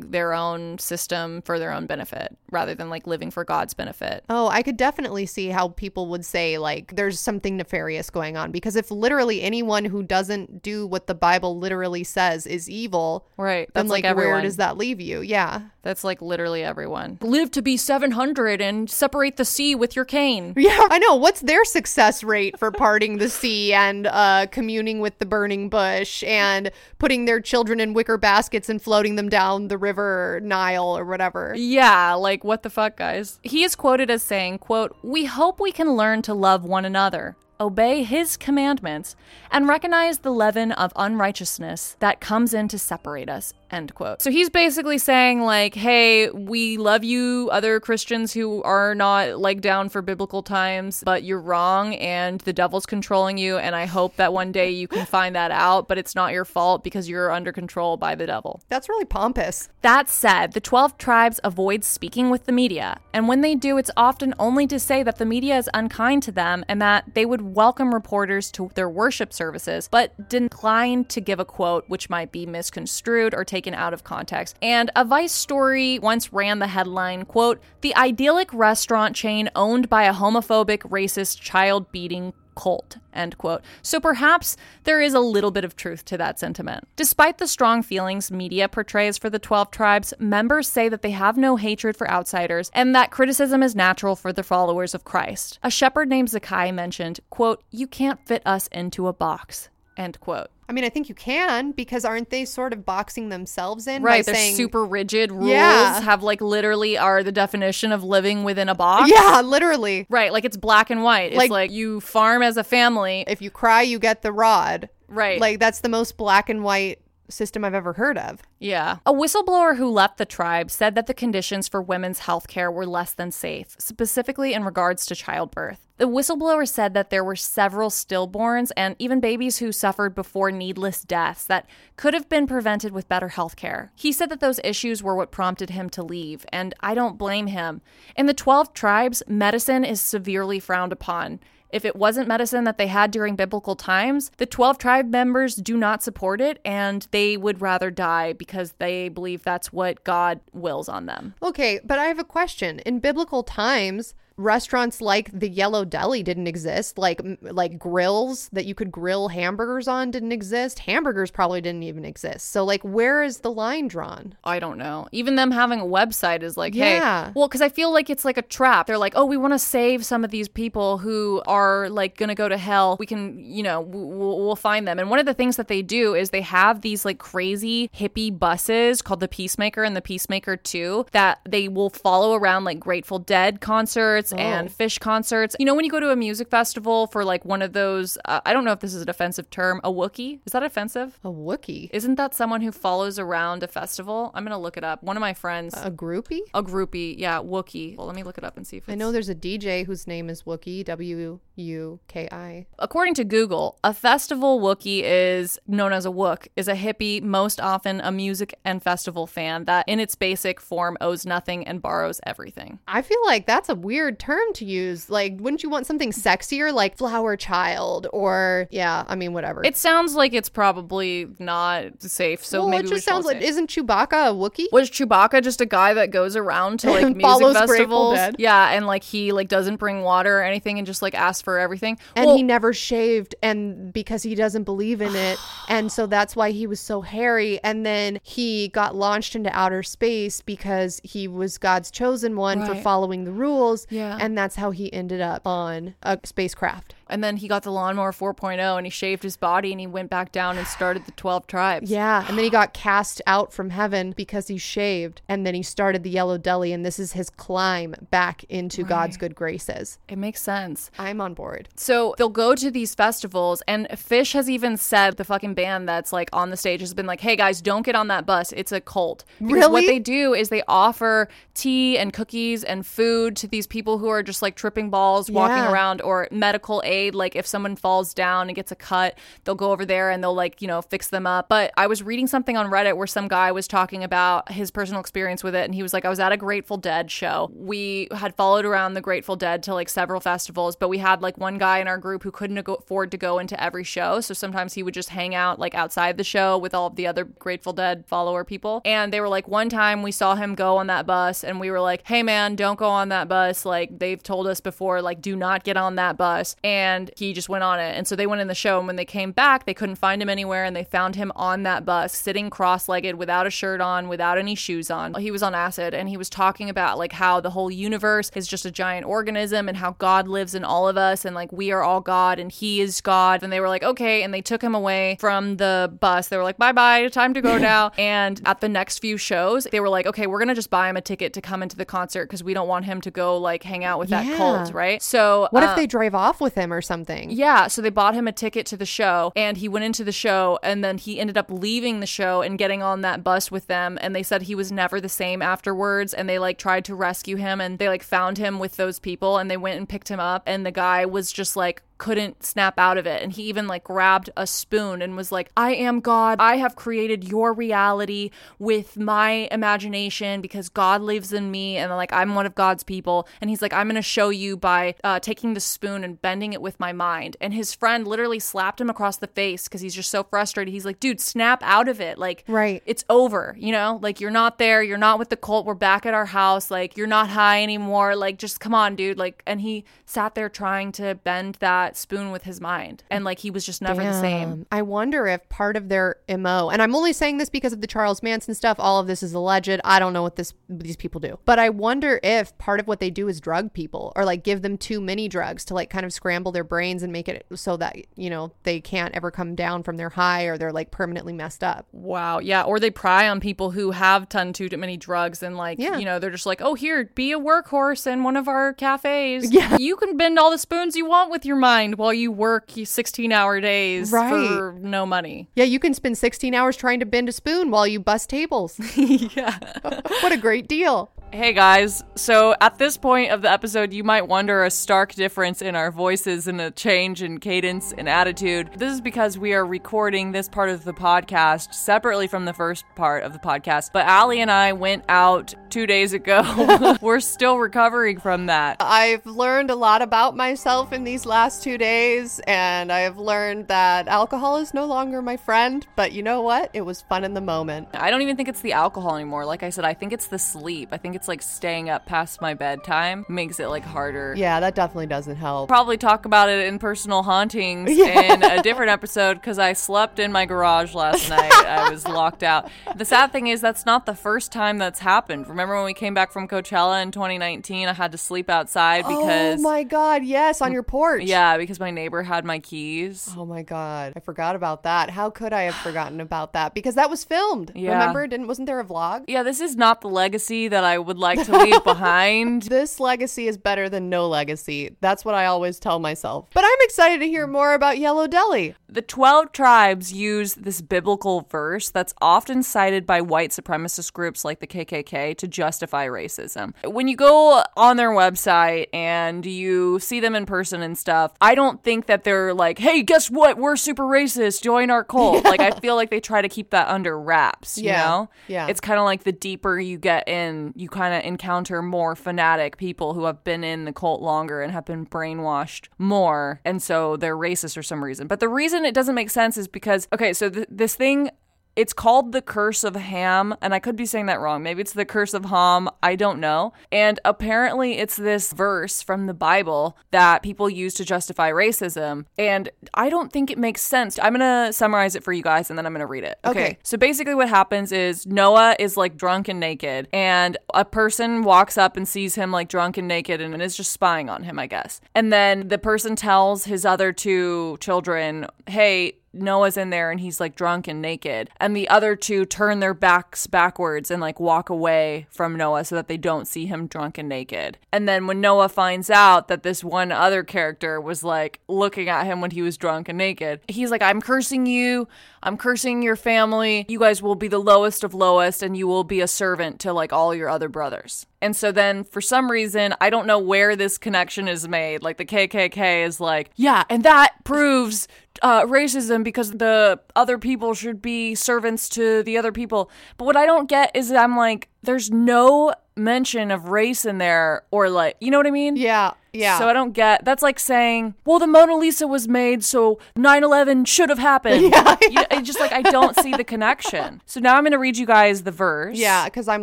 their own system for their own benefit rather than like living for God's benefit. Oh, I could definitely see how people would say like there's something nefarious going on because if literally anyone who doesn't do what the Bible literally says is evil, Right. then That's like, like, where does that leave you? Yeah. That's like literally everyone. Live to be 700 and separate the sea with your cane. (laughs) Yeah, I know. What's their success rate for parting the sea and uh, communing with the burning bush and putting their children in wicker baskets and floating them down the river Nile or whatever? Yeah, like what the fuck, guys? He is quoted as saying, quote, "We hope we can learn to love one another, obey his commandments, and recognize the leaven of unrighteousness that comes in to separate us." End quote. So he's basically saying like, "Hey, we love you other Christians who are not like down for biblical times, but you're wrong and the devil's controlling you and I hope that one day you can find that out, but it's not your fault because you're under control by the devil." That's really pompous. That said, the 12 tribes avoid speaking with the media, and when they do, it's often only to say that the media is unkind to them and that they would welcome reporters to their worship services, but decline to give a quote which might be misconstrued or taken out of context. And a Vice story once ran the headline, quote, "The idyllic restaurant chain owned by a homophobic, racist, child-beating cult, end quote. So perhaps there is a little bit of truth to that sentiment. Despite the strong feelings media portrays for the 12 tribes, members say that they have no hatred for outsiders and that criticism is natural for the followers of Christ. A shepherd named Zakai mentioned, quote, you can't fit us into a box, end quote. I mean, I think you can because aren't they sort of boxing themselves in? by Right, they're saying, super rigid rules, Yeah. have like literally are the definition of living within a box. Yeah, literally. Right, like it's black and white. It's Like- like you farm as a family. If you cry, you get the rod. Right. Like that's the most black and white system I've ever heard of. Yeah. A whistleblower who left the tribe said that the conditions for women's health care were less than safe, specifically in regards to childbirth. The whistleblower said that there were several stillborns and even babies who suffered before needless deaths that could have been prevented with better health care. He said that those issues were what prompted him to leave, and I don't blame him. In the 12 tribes, medicine is severely frowned upon. If it wasn't medicine that they had during biblical times, the 12 tribe members do not support it and they would rather die because they believe that's what God wills on them. Okay, but I have a question. In biblical times, restaurants like the Yellow Deli didn't exist. Like like grills that you could grill hamburgers on didn't exist. Hamburgers probably didn't even exist. So like where is the line drawn? I don't know. Even them having a website is like, Yeah. hey, well, because I feel like it's like a trap. They're like, oh, we want to save some of these people who are like going to go to hell. We can, you know, we'll find them. And one of the things that they do is they have these like crazy hippie buses called the Peacemaker and the Peacemaker 2 that they will follow around like Grateful Dead concerts and Phish concerts. You know, when you go to a music festival for like one of those, uh, I don't know if this is an offensive term, a Wookiee. Is that offensive? A Wookie? Isn't that someone who follows around a festival? I'm gonna look it up. One of my friends, A groupie? a groupie, yeah, Wookie. Well, let me look it up and see if it's. I know there's a DJ whose name is Wookie, W U K I. According to Google, a festival Wookie is known as a Wook, is a hippie, most often a music and festival fan that, in its basic form, owes nothing and borrows everything. I feel like that's a weird term to use. Like, wouldn't you want something sexier, like flower child, or yeah? I mean, whatever. It sounds like it's probably not safe, so well, maybe it just sounds like isn't Chewbacca a Wookie? Was Chewbacca just a guy that goes around to (laughs) like music festivals? Yeah, and like he like doesn't bring water or anything and just like asks for everything. and Well, he never shaved and because he doesn't believe in it (sighs) and so that's why he was so hairy and then he got launched into outer space because he was god's chosen one for following the rules Yeah. and that's how he ended up on a spacecraft And then he got the lawnmower 4.0 and he shaved his body and he went back down and started the 12 tribes. yeah and then he got cast out from heaven because he shaved and then he started the yellow deli and this is his climb back into god's good graces It makes sense. i'm on board So they'll go to these festivals, and Phish has even said the fucking band that's like on the stage has been like, "Hey guys, don't get on that bus. It's a cult." Because what they do is they offer tea and cookies and food to these people who are just like tripping balls, walking Yeah. around, or medical aid. Like if someone falls down and gets a cut, they'll go over there and they'll like you know fix them up. But I was reading something on Reddit where some guy was talking about his personal experience with it, and he was like, "I was at a Grateful Dead show. We had followed around the Grateful Dead to like several festivals, but we had like one guy in our group who couldn't afford to go into every show. So sometimes he would just hang out like outside the show with all of the other Grateful Dead follower people. And they were like, one time we saw him go on that bus and we were like, hey man, don't go on that bus. Like they've told us before, like do not get on that bus. And he just went on it. And so they went in the show. And when they came back, they couldn't find him anywhere. And they found him on that bus, sitting cross legged without a shirt on, without any shoes on. He was on acid and he was talking about like how the whole universe is just a giant organism and how God lives in all of us and like we are all God and he is God. And they were like, okay. And they took him away from the bus. They were like, bye bye, time to go (laughs) now. and at the next few shows, they were like, okay, we're going to just buy him a ticket to come into the concert because we don't want him to go like hang out with that Yeah. cult, right? So, what uh, if they drive off with him or something. Yeah, so they bought him a ticket to the show and he went into the show and then he ended up leaving the show and getting on that bus with them and they said he was never the same afterwards and they like tried to rescue him and they like found him with those people and they went and picked him up and the guy was just like couldn't snap out of it. And he even like grabbed a spoon and was like, I am God. I have created your reality with my imagination because God lives in me. And like, I'm one of God's people. And he's like, I'm going to show you by uh, taking the spoon and bending it with my mind. And his friend literally slapped him across the face because he's just so frustrated. He's like, dude, snap out of it. Like, Right. it's over, you know? Like, you're not there. You're not with the cult. We're back at our house. Like, you're not high anymore. Like, just come on, dude. Like, and he sat there trying to bend that spoon with his mind. And like, he was just never the same. I wonder if part of their MO, and I'm only saying this because of the Charles Manson stuff, all of this is alleged. I don't know what this these people do. But I wonder if part of what they do is drug people or like give them too many drugs to like kind of scramble their brains and make it so that, you know, they can't ever come down from their high or they're like permanently messed up. Wow. Yeah. Or they pry on people who have done too many drugs and, like, Yeah. you know, they're just like, oh, here, be a workhorse in one of our cafes. (laughs) Yeah. You can bend all the spoons you want with your mind while you work 16 hour days Right. for no money. Yeah, you can spend 16 hours trying to bend a spoon while you bust tables. (laughs) yeah. (laughs) what a great deal. Hey guys, so at this point of the episode, you might wonder a stark difference in our voices and a change in cadence and attitude. This is because we are recording this part of the podcast separately from the first part of the podcast. But Allie and I went out two days ago. (laughs) (laughs) We're still recovering from that. I've learned a lot about myself in these last two days, and I have learned that alcohol is no longer my friend. But you know what? It was fun in the moment. I don't even think it's the alcohol anymore. Like I said, I think it's the sleep. I think it's like staying up past my bedtime makes it like harder. Yeah, that definitely doesn't help. probably talk about it in personal hauntings (laughs) in a different episode because I slept in my garage last (laughs) night. I was locked out. The sad thing is that's not the first time that's happened. Remember when we came back from Coachella in 2019? I had to sleep outside oh because oh my god, yes, on your porch. yeah, because my neighbor had my keys. Oh my god, I forgot about that. How could I have forgotten about that? Because that was filmed. Yeah. Remember? Didn't wasn't there a vlog? Yeah, this is not the legacy that I would like to leave (laughs) behind. This legacy is better than no legacy. That's what I always tell myself. But I'm excited to hear more about Yellow Deli. The 12 tribes use this biblical verse that's often cited by white supremacist groups like the KKK to justify racism. When you go on their website and you see them in person and stuff, I don't think that they're like, hey, guess what? We're super racist. Join our cult. Like, I feel like they try to keep that under wraps, you Yeah. know? Yeah. It's kind of like the deeper you get in, you kind of encounter more fanatic people who have been in the cult longer and have been brainwashed more. And so they're racist for some reason. But the reason it doesn't make sense is because, okay, so th- this thing. It's called the Curse of Ham, and I could be saying that wrong. Maybe it's the Curse of Ham. I don't know. And apparently, it's this verse from the Bible that people use to justify racism. And I don't think it makes sense. I'm to summarize it for you guys, and then I'm to read it. Okay. So basically, what happens is Noah is like drunk and naked, and a person walks up and sees him like drunk and naked and is just spying on him, I guess. And then the person tells his other two children, hey, Noah's in there and he's like drunk and naked. And the other two turn their backs backwards and like walk away from Noah so that they don't see him drunk and naked. And then when Noah finds out that this one other character was like looking at him when he was drunk and naked, he's like, I'm cursing you. I'm cursing your family. You guys will be the lowest of lowest and you will be a servant to like all your other brothers. And so then for some reason, I don't know where this connection is made. Like the KKK is like, yeah, and that proves uh, racism because the other people should be servants to the other people. But what I don't get is that I'm like, there's no mention of race in there or like, you know what I mean? Yeah, yeah. So I don't get that's like saying, well, the Mona Lisa was made, so 9 11 should have happened. (laughs) Yeah, it's just like I don't see the connection. So now I'm going to read you guys the verse. yeah, because I'm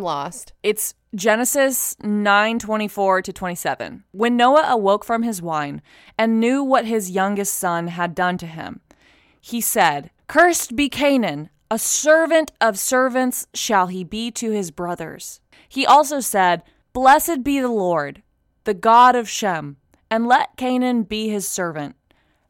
lost. It's Genesis 9:24 to 27. When Noah awoke from his wine and knew what his youngest son had done to him, he said, Cursed be Canaan, a servant of servants shall he be to his brothers. He also said, Blessed be the Lord, the God of Shem, and let Canaan be his servant.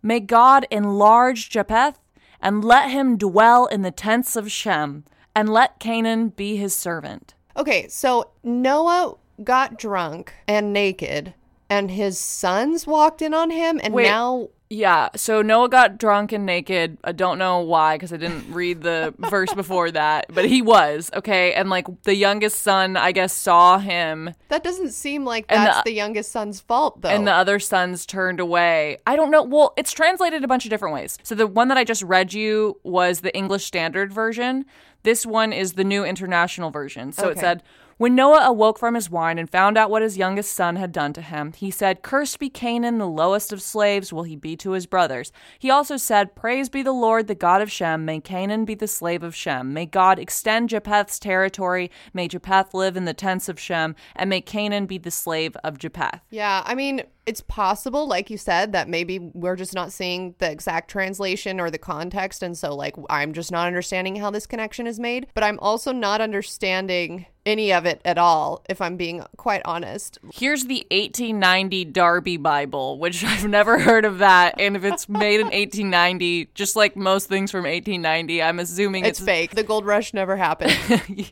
May God enlarge Japheth, and let him dwell in the tents of Shem, and let Canaan be his servant. Okay, so Noah got drunk and naked and his sons walked in on him, and Wait. now Yeah, so Noah got drunk and naked. I don't know why because I didn't read the (laughs) verse before that, but he was, okay? And like the youngest son, I guess, saw him that doesn't seem like And that's the- the, youngest son's fault, though. and the other sons turned away. I don't know. Well, it's translated a bunch of different ways. So the one that I just read you was the English Standard Version. This one is the New International Version. So it said, When Noah awoke from his wine and found out what his youngest son had done to him, he said, Cursed be Canaan, the lowest of slaves will he be to his brothers. He also said, Praise be the Lord, the God of Shem. May Canaan be the slave of Shem. May God extend Japheth's territory. May Japheth live in the tents of Shem. And may Canaan be the slave of Japheth. Yeah, I mean, it's possible, like you said, that maybe we're just not seeing the exact translation or the context. And so, like, I'm just not understanding how this connection is made. But I'm also not understanding any of it at all, if I'm being quite honest. Here's the 1890 Darby Bible, which (laughs) I've never heard of that. And if it's made in 1890, just like most things from 1890, I'm assuming It's it's, fake. The gold rush never happened.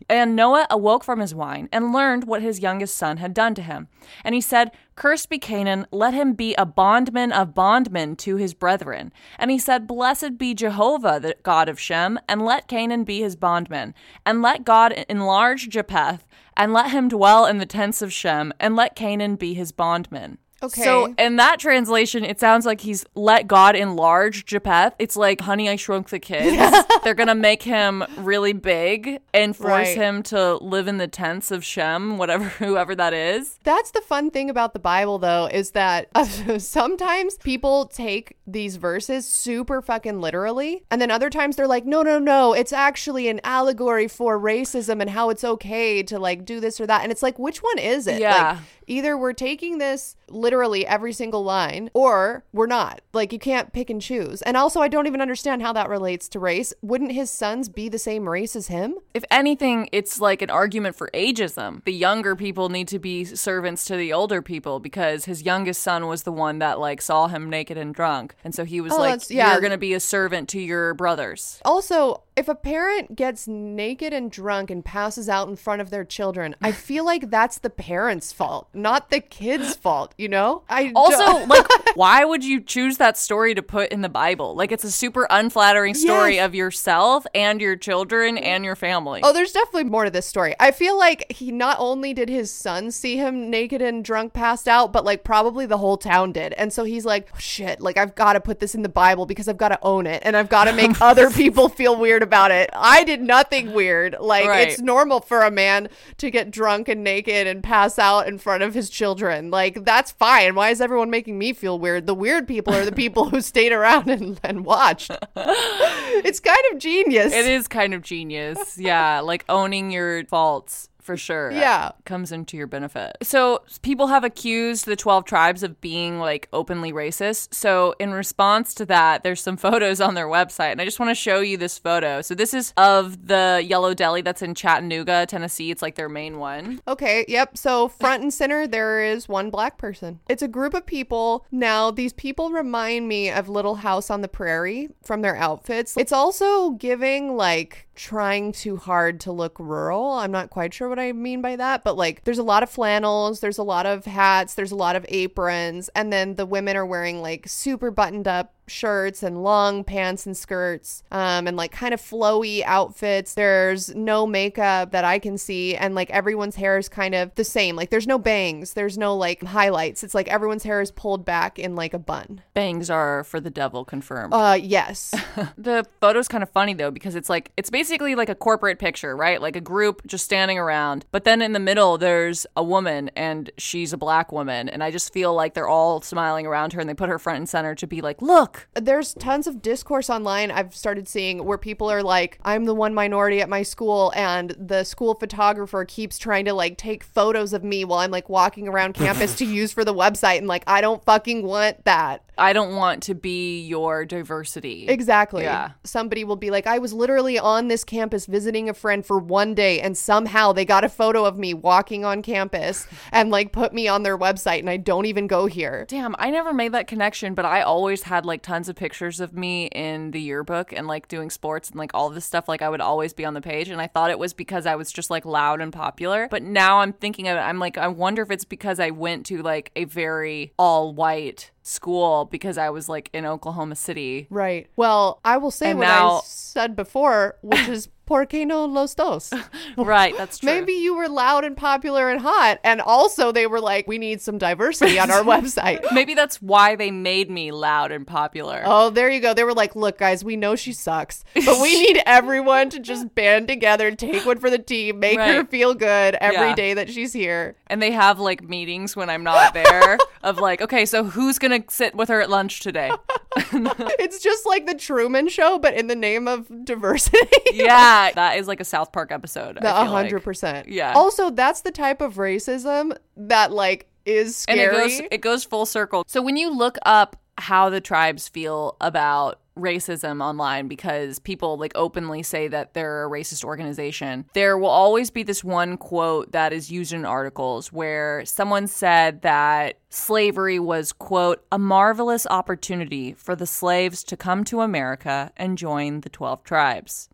(laughs) and Noah awoke from his wine and learned what his youngest son had done to him. And he said, Cursed be Canaan, let him be a bondman of bondmen to his brethren. And he said, Blessed be Jehovah, the God of Shem, and let Canaan be his bondman. And let God enlarge Japheth, and let him dwell in the tents of Shem, and let Canaan be his bondman. Okay. So in that translation, it sounds like he's let God enlarge Japheth. It's like Honey, I Shrunk the Kids. (laughs) They're gonna make him really big and force Right. him to live in the tents of Shem, whatever (laughs) whoever that is. That's the fun thing about the Bible, though, is that uh, (laughs) sometimes people take these verses super fucking literally. And then other times they're like, no, no, no, it's actually an allegory for racism and how it's okay to like do this or that. And it's like, which one is it? Yeah. Like, either we're taking this literally every single line or we're not. Like, you can't pick and choose. And also, I don't even understand how that relates to race. Wouldn't his sons be the same race as him? If anything, it's like an argument for ageism. The younger people need to be servants to the older people because his youngest son was the one that like saw him naked and drunk. And so he was Oh, like, yeah. You're gonna be a servant to your brothers. Also, if a parent gets naked and drunk and passes out in front of their children, I feel like that's the parent's fault, not the kid's (gasps) fault, you know? I Also, like, (laughs) why would you choose that story to put in the Bible? Like, it's a super unflattering story Yes. of yourself and your children and your family. Oh, there's definitely more to this story. I feel like he not only did his son see him naked and drunk, passed out, but like probably the whole town did. And so he's like, oh, shit, like I've got to put this in the Bible because I've got to own it and I've got to (laughs) make other people feel weird about it. I did nothing weird. Like Right. it's normal for a man to get drunk and naked and pass out in front of his children. Like that's fine. Why is everyone making me feel weird? The weird people are the people who stayed around and, and watched. (laughs) it's kind of genius. It is kind of genius. Yeah, like owning your faults for sure. Yeah. Comes into your benefit. So people have accused the 12 tribes of being like openly racist. So in response to that, there's some (laughs) photos on their website. And I just want to show you this photo. So this is of the Yellow Deli that's in Chattanooga, Tennessee. It's like their main one. Okay, yep. So front and center, there is one black person. It's a group of people. Now, these people remind me of Little House on the Prairie from their outfits. It's also giving like trying too hard to look rural. I'm not quite sure what I mean by that, but like there's a lot of flannels, there's a lot of hats, there's a lot of aprons, and then the women are wearing like super buttoned up shirts and long pants and skirts um and like kind of flowy outfits there's no makeup that i can see and like everyone's hair is kind of the same like there's no bangs there's no like highlights it's like everyone's hair is pulled back in like a bun Bangs are for the devil confirmed. uh yes (laughs) The photo's kind of funny though because it's like it's basically like a corporate picture, right? Like a group just standing around. But then in the middle there's a woman and she's a black woman and I just feel like they're all smiling around her and they put her front and center to be like, "Look, there's tons of discourse online I've started seeing where people are like, I'm the one minority at my school, and the school photographer keeps trying to like take photos of me while I'm like walking around (laughs) campus to use for the website. And like, I don't fucking want that. I don't want to be your diversity. Exactly. Yeah. Somebody will be like, I was literally on this campus visiting a friend for one day, and somehow they got a photo of me walking on campus and like put me on their website, and I don't even go here. Damn, I never made that connection, but I always had like tons of pictures of me in the yearbook and like doing sports and like all this stuff. Like I would always be on the page, and I thought it was because I was just like loud and popular. But now I'm thinking of it, I'm like, I wonder if it's because I went to like a very all white school because I was like in Oklahoma City. Right. Well, I will say And what I said before, which (laughs) is ¿Por qué no los dos? (laughs) Right, that's true. Maybe you were loud and popular and hot, and also they were like, we need some diversity on our (laughs) website. Maybe that's why they made me loud and popular. Oh, there you go. They were like, look, guys, we know she sucks, but we need (laughs) everyone to just band together, take one for the team, make her feel good every day Yeah. that she's here. And they have like meetings when I'm not there of like, okay, so who's gonna sit with her at lunch today? (laughs) It's just like the Truman Show, but in the name of diversity. (laughs) yeah, that is like a South Park episode. The I feel like. hundred percent. Yeah. Also, that's the type of racism that like is And scary. it goes it goes full circle. So when you look up how the tribes feel about racism online because people like openly say that they're a racist organization. There will always be this one quote that is used in articles where someone said that slavery was quote a marvelous opportunity for the slaves to come to America and join the 12 tribes.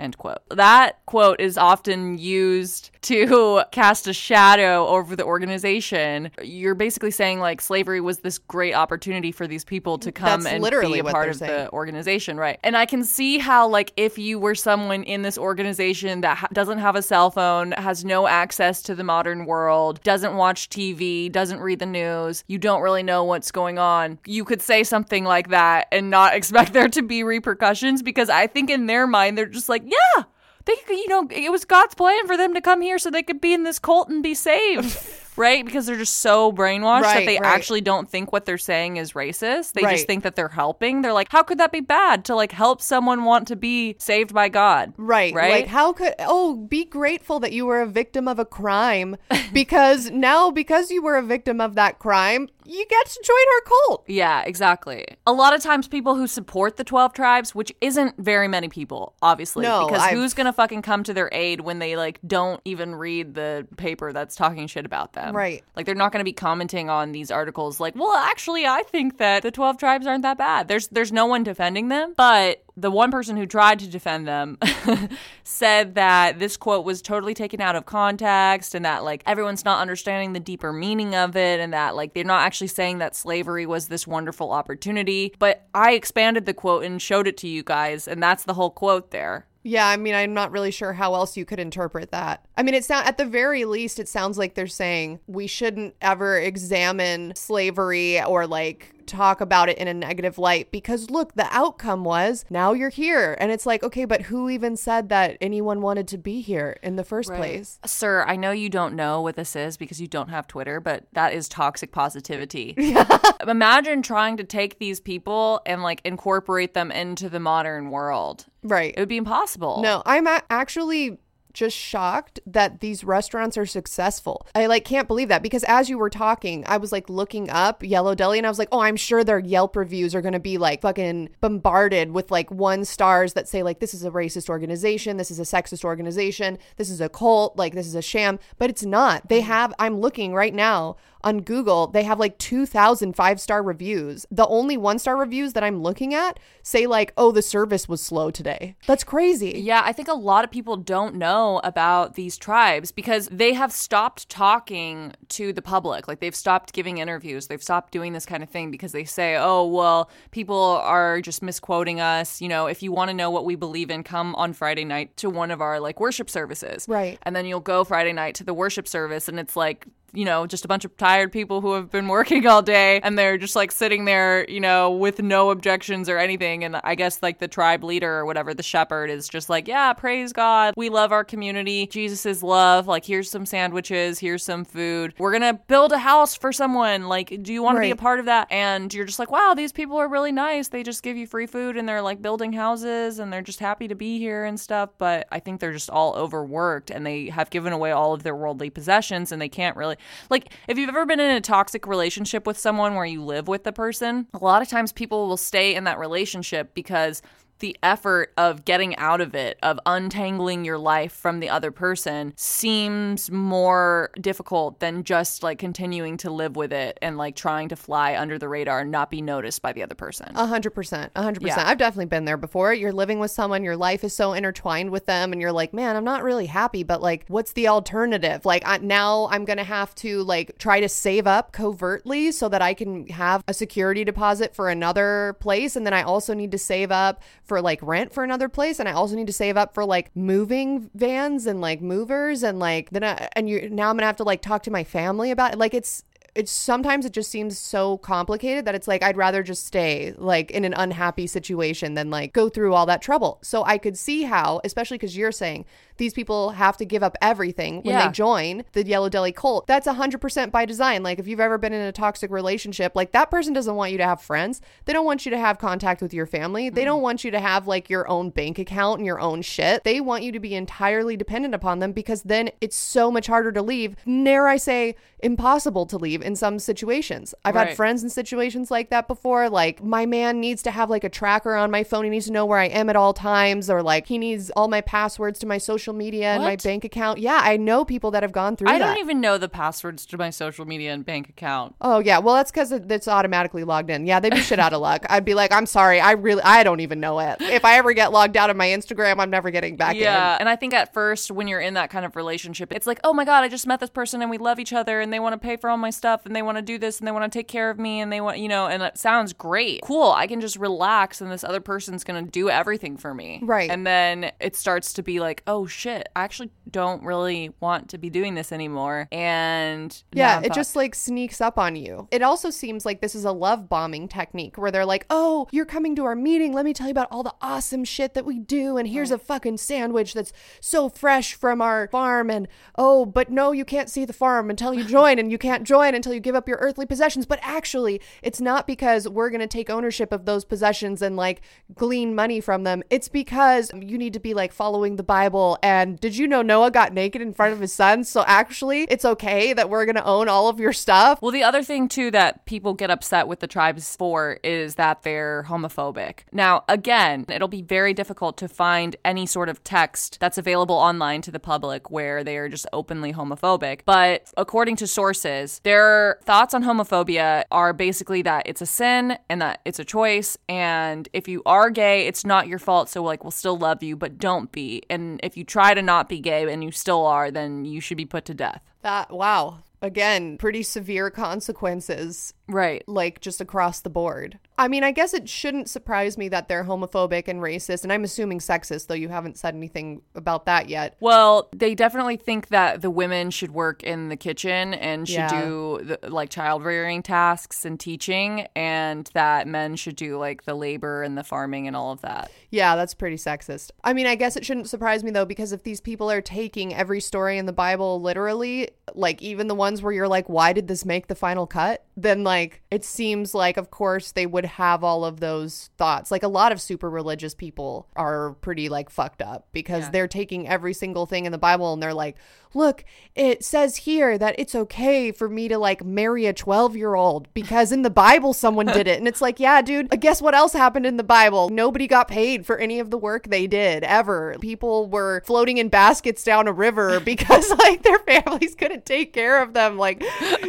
End quote. That quote is often used to (laughs) cast a shadow over the organization. You're basically saying like slavery was this great opportunity for these people to come That's and literally be a part of saying. the organization, right? And I can see how like if you were someone in this organization that ha- doesn't have a cell phone, has no access to the modern world, doesn't watch TV, doesn't read the news, you don't really know what's going on. You could say something like that and not (laughs) expect there to be repercussions because I think in their mind they're just like, yeah, they you know, it was God's plan for them to come here so they could be in this cult and be saved. (laughs) Right? Because they're just so brainwashed that they right. actually don't think what they're saying is racist. They Right. just think that they're helping. They're like, how could that be bad to like help someone want to be saved by God? Right. Right? Like, how could, oh, be grateful that you were a victim of a crime (laughs) because now, because you were a victim of that crime, you get to join her cult. Yeah, exactly. A lot of times, people who support the 12 tribes, which isn't very many people, obviously, No, because I've- who's going to fucking come to their aid when they like don't even read the paper that's talking shit about them? Right. Like, they're not going to be commenting on these articles like, well, actually, I think that the 12 tribes aren't that bad. There's, there's no one defending them, but the one person who tried to defend them (laughs) said that this quote was totally taken out of context and that like everyone's not understanding the deeper meaning of it and that like they're not actually saying that slavery was this wonderful opportunity. But I expanded the quote and showed it to you guys, and that's the whole quote there. Yeah, I mean, I'm not really sure how else you could interpret that. I mean, it's not at the very least, it sounds like they're saying we shouldn't ever examine slavery or like talk about it in a negative light because look, the outcome was now you're here. And it's like, okay, but who even said that anyone wanted to be here in the first place? Sir, I know you don't know what this is because you don't have Twitter, but that is toxic positivity. (laughs) Imagine trying to take these people and like incorporate them into the modern world. Right. It would be impossible. No, I'm a- actually just shocked that these restaurants are successful. I like can't believe that because as you were talking, I was like looking up Yellow Deli and I was like, "Oh, I'm sure their Yelp reviews are going to be like fucking bombarded with like one stars that say like this is a racist organization, this is a sexist organization, this is a cult, like this is a sham." But it's not. They mm. have I'm looking right now on Google, they have like 2,000 five star reviews. The only one star reviews that I'm looking at say, like, oh, the service was slow today. That's crazy. Yeah, I think a lot of people don't know about these tribes because they have stopped talking to the public. Like they've stopped giving interviews. They've stopped doing this kind of thing because they say, "Oh, well, people are just misquoting us. You know, if you want to know what we believe in, come on Friday night to one of our like worship services." Right. And then you'll go Friday night to the worship service and it's like you know, just a bunch of tired people who have been working all day and they're just like sitting there, you know, with no objections or anything. And I guess like the tribe leader or whatever, the shepherd is just like, yeah, praise God. We love our community. Jesus is love. Like, here's some sandwiches. Here's some food. We're going to build a house for someone. Like, do you want to be a part of that? And you're just like, wow, these people are really nice. They just give you free food and they're like building houses and they're just happy to be here and stuff. But I think they're just all overworked and they have given away all of their worldly possessions and they can't really like if you've ever been in a toxic relationship with someone where you live with the person, a lot of times people will stay in that relationship because the effort of getting out of it, of untangling your life from the other person, seems more difficult than just like continuing to live with it and like trying to fly under the radar and not be noticed by the other person. A hundred percent, a hundred percent. I've definitely been there before. You're living with someone, your life is so intertwined with them, and you're like, man, I'm not really happy. But like, what's the alternative? Like I, now, I'm gonna have to like try to save up covertly so that I can have a security deposit for another place, and then I also need to save up for like rent for another place, and I also need to save up for like moving vans and like movers, and like then I, and you now I'm gonna have to like talk to my family about it. Like it's it's sometimes it just seems so complicated that it's like I'd rather just stay like in an unhappy situation than like go through all that trouble. So I could see how, especially because you're saying these people have to give up everything when Yeah. they join the Yellow Deli cult. That's 100% by design. Like if you've ever been in a toxic relationship, like that person doesn't want you to have friends. They don't want you to have contact with your family. They don't want you to have like your own bank account and your own shit. They want you to be entirely dependent upon them because then it's so much harder to leave. Dare I say, impossible to leave in some situations. I've had friends in situations like that before. Like my man needs to have like a tracker on my phone. He needs to know where I am at all times, or like he needs all my passwords to my social media and my What? bank account. Yeah, I know people that have gone through I that. don't even know the passwords to my social media and bank account. Oh yeah, well that's because it's automatically logged in. Yeah, they'd be shit out of luck. I'd be like, I'm sorry, I really, I don't even know it. If I ever get logged out of my Instagram, I'm never getting back in. Yeah. in. And I think at first, when you're in that kind of relationship, it's like, oh my God, I just met this person and we love each other and they want to pay for all my stuff and they want to do this and they want to take care of me and they want, you know, and it sounds great. Cool. I can just relax and this other person's going to do everything for me. Right. And then it starts to be like, oh shit, I actually don't really want to be doing this anymore. And Yeah, it just like sneaks up on you. It also seems like this is a love bombing technique where they're like, "Oh, you're coming to our meeting. Let me tell you about all the awesome shit that we do and here's a fucking sandwich that's so fresh from our farm and oh, but no, you can't see the farm until you join and you can't join until you give up your earthly possessions." But actually, it's not because we're going to take ownership of those possessions and like glean money from them. It's because you need to be like following the Bible and did you know Noah got naked in front of his sons? So actually, it's okay that we're going to own all of your stuff. Well, the other thing too that people get upset with the tribes for is that they're homophobic. Now, again, it'll be very difficult to find any sort of text that's available online to the public where they are just openly homophobic. But according to sources, their thoughts on homophobia are basically that it's a sin and that it's a choice. And if you are gay, it's not your fault. So, like, we'll still love you, but don't be. And if you try to not be gay and you still are, then you should be put to death. That wow. Again, pretty severe consequences Right. like just across the board. I mean, I guess it shouldn't surprise me that they're homophobic and racist, and I'm assuming sexist, though you haven't said anything about that yet. Well, they definitely think that the women should work in the kitchen and should Yeah. do the, like child rearing tasks and teaching, and that men should do like the labor and the farming and all of that. Yeah, that's pretty sexist. I mean, I guess it shouldn't surprise me though, because if these people are taking every story in the Bible literally, like even the ones where you're like, why did this make the final cut? Then, like, it seems like, of course, they would have all of those thoughts. Like, a lot of super religious people are pretty, like, fucked up because Yeah. they're taking every single thing in the Bible and they're like, look, it says here that it's okay for me to, like, marry a 12 year old because in the Bible someone did it. And it's like, yeah, dude, guess what else happened in the Bible? Nobody got paid for any of the work they did ever. People were floating in baskets down a river (laughs) because, like, their families couldn't take care of them. Like,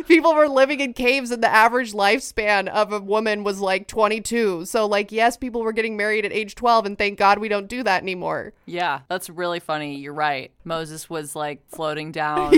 people were living in caves and the average lifespan of a woman was like 22. So, like, yes, people were getting married at age 12, and thank God we don't do that anymore. Yeah, that's really funny. You're right. Moses was like floating (laughs) down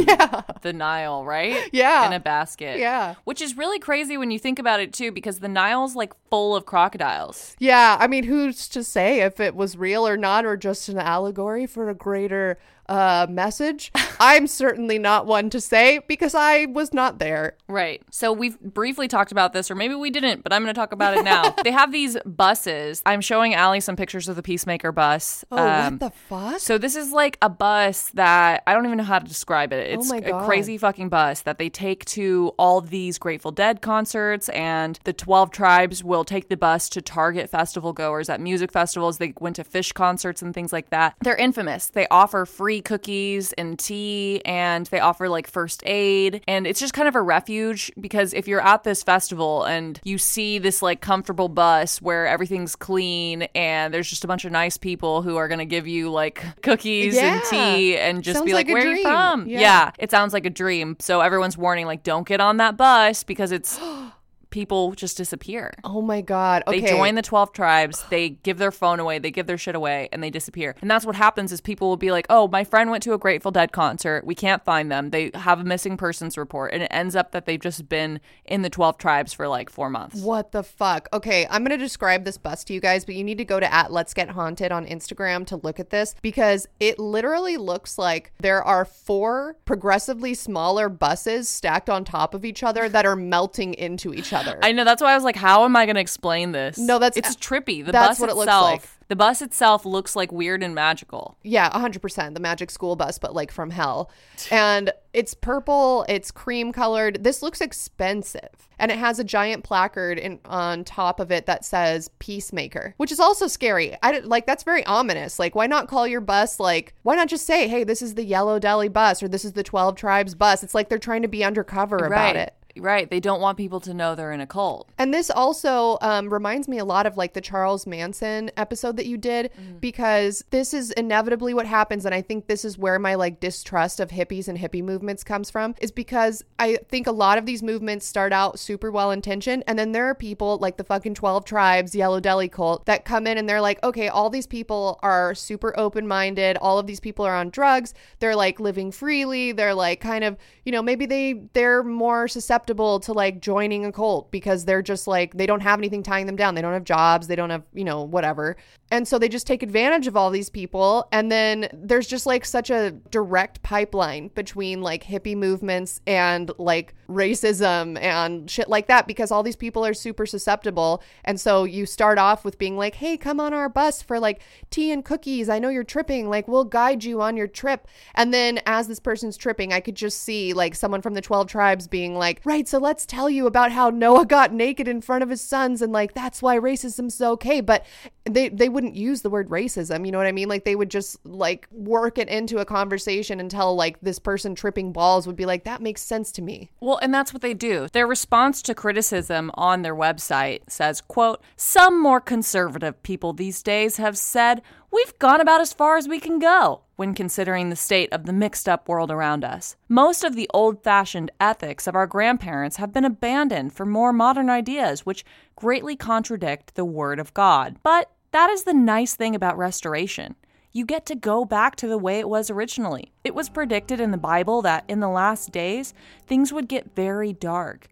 the Nile, right? Yeah. In a basket. Yeah. Which is really crazy when you think about it too, because the Nile's like full of crocodiles. Yeah, I mean, who's to say if it was real or not, or just an allegory for a greater uh, message? I'm certainly not one to say because I was not there. Right. So we've briefly talked about this, or maybe we didn't, but I'm going to talk about it now. (laughs) they have these buses. I'm showing Allie some pictures of the Peacemaker bus. Oh, Um, what the fuck? So this is like a bus that I don't even know how to describe it. It's Oh a crazy fucking bus that they take to all these Grateful Dead concerts and the 12 tribes will take the bus to target festival goers at music festivals. They went to Phish concerts and things like that. They're infamous. They offer free cookies and tea, and they offer like first aid. And it's just kind of a refuge because if you're at this festival and you see this like comfortable bus where everything's clean and there's just a bunch of nice people who are going to give you like cookies Yeah. and tea and just Sounds be like, like where are you from? Yeah. yeah, it sounds like a dream. So everyone's warning, like, don't get on that bus because it's (gasps) (gasps) people just disappear. Oh my god. Okay. They join the 12 tribes, they give their phone away, they give their shit away, and they disappear. And that's what happens is people will be like, oh, my friend went to a Grateful Dead concert. We can't find them. They have a missing persons report. And it ends up that they've just been in the 12 tribes for like four months. What the fuck? Okay, I'm gonna describe this bus to you guys, but you need to go to at Let's Get Haunted on Instagram to look at this because it literally looks like there are four progressively smaller buses stacked on top of each other that are melting into each other. I know. That's why I was like, how am I going to explain this? No, that's- it's trippy. The that's bus what it looks itself, like. the bus itself looks like weird and magical. Yeah, 100%. The magic school bus, but like from hell. And it's purple, it's cream colored. This looks expensive. And it has a giant placard in, on top of it that says Peacemaker, which is also scary. I like that's very ominous. Like why not call your bus like why not just say, "Hey, this is the Yellow Deli bus or this is the 12 Tribes bus." It's like they're trying to be undercover about it. Right. They don't want people to know they're in a cult. And this also um, reminds me a lot of like the Charles Manson episode that you did because this is inevitably what happens. And I think this is where my like distrust of hippies and hippie movements comes from is because I think a lot of these movements start out super well intentioned. And then there are people like the fucking 12 tribes, Yellow Deli cult that come in and they're like, okay, all these people are super open minded. All of these people are on drugs. They're like living freely. They're like kind of, you know, maybe they, they're more susceptible to like joining a cult because they're just like they don't have anything tying them down. They don't have jobs, they don't have, you know, whatever. And so they just take advantage of all these people and then there's just like such a direct pipeline between like hippie movements and like racism and shit like that because all these people are super susceptible. And so you start off with being like, "Hey, come on our bus for like tea and cookies. I know you're tripping. Like we'll guide you on your trip." And then as this person's tripping, I could just see like someone from the 12 tribes being like, "Right, so let's tell you about how Noah got naked in front of his sons and like that's why racism's okay." But they they wouldn't use the word racism, you know what I mean? Like they would just like work it into a conversation until like this person tripping balls would be like, "That makes sense to me." Well, and that's what they do. Their response to criticism on their website says, quote, "Some more conservative people these days have said, we've gone about as far as we can go." When considering the state of the mixed up world around us, most of the old fashioned ethics of our grandparents have been abandoned for more modern ideas, which greatly contradict the Word of God. But that is the nice thing about restoration you get to go back to the way it was originally. It was predicted in the Bible that in the last days, things would get very dark,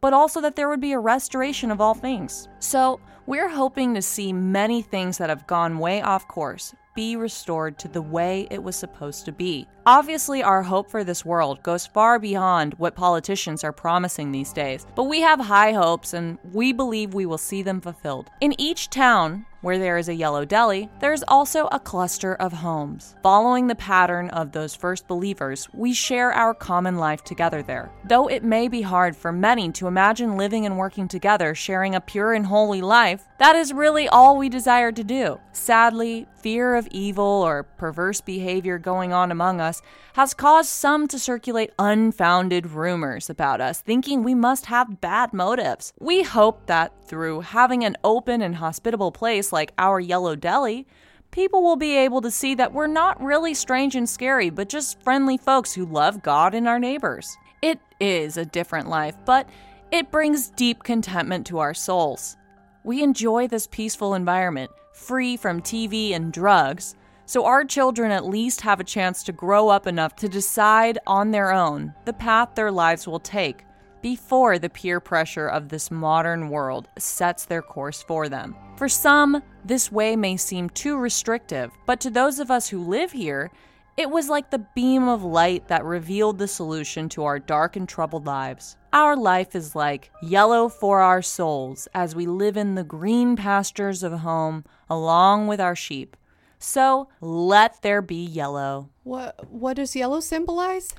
but also that there would be a restoration of all things. So, we're hoping to see many things that have gone way off course be restored to the way it was supposed to be. Obviously, our hope for this world goes far beyond what politicians are promising these days, but we have high hopes and we believe we will see them fulfilled. In each town, where there is a yellow deli, there is also a cluster of homes. Following the pattern of those first believers, we share our common life together there. Though it may be hard for many to imagine living and working together, sharing a pure and holy life, that is really all we desire to do. Sadly, fear of evil or perverse behavior going on among us has caused some to circulate unfounded rumors about us, thinking we must have bad motives. We hope that through having an open and hospitable place like our Yellow Deli, people will be able to see that we're not really strange and scary, but just friendly folks who love God and our neighbors. It is a different life, but it brings deep contentment to our souls. We enjoy this peaceful environment, free from TV and drugs, so our children at least have a chance to grow up enough to decide on their own the path their lives will take before the peer pressure of this modern world sets their course for them. For some, this way may seem too restrictive, but to those of us who live here, it was like the beam of light that revealed the solution to our dark and troubled lives. Our life is like yellow for our souls as we live in the green pastures of home along with our sheep. So let there be yellow. What what does yellow symbolize?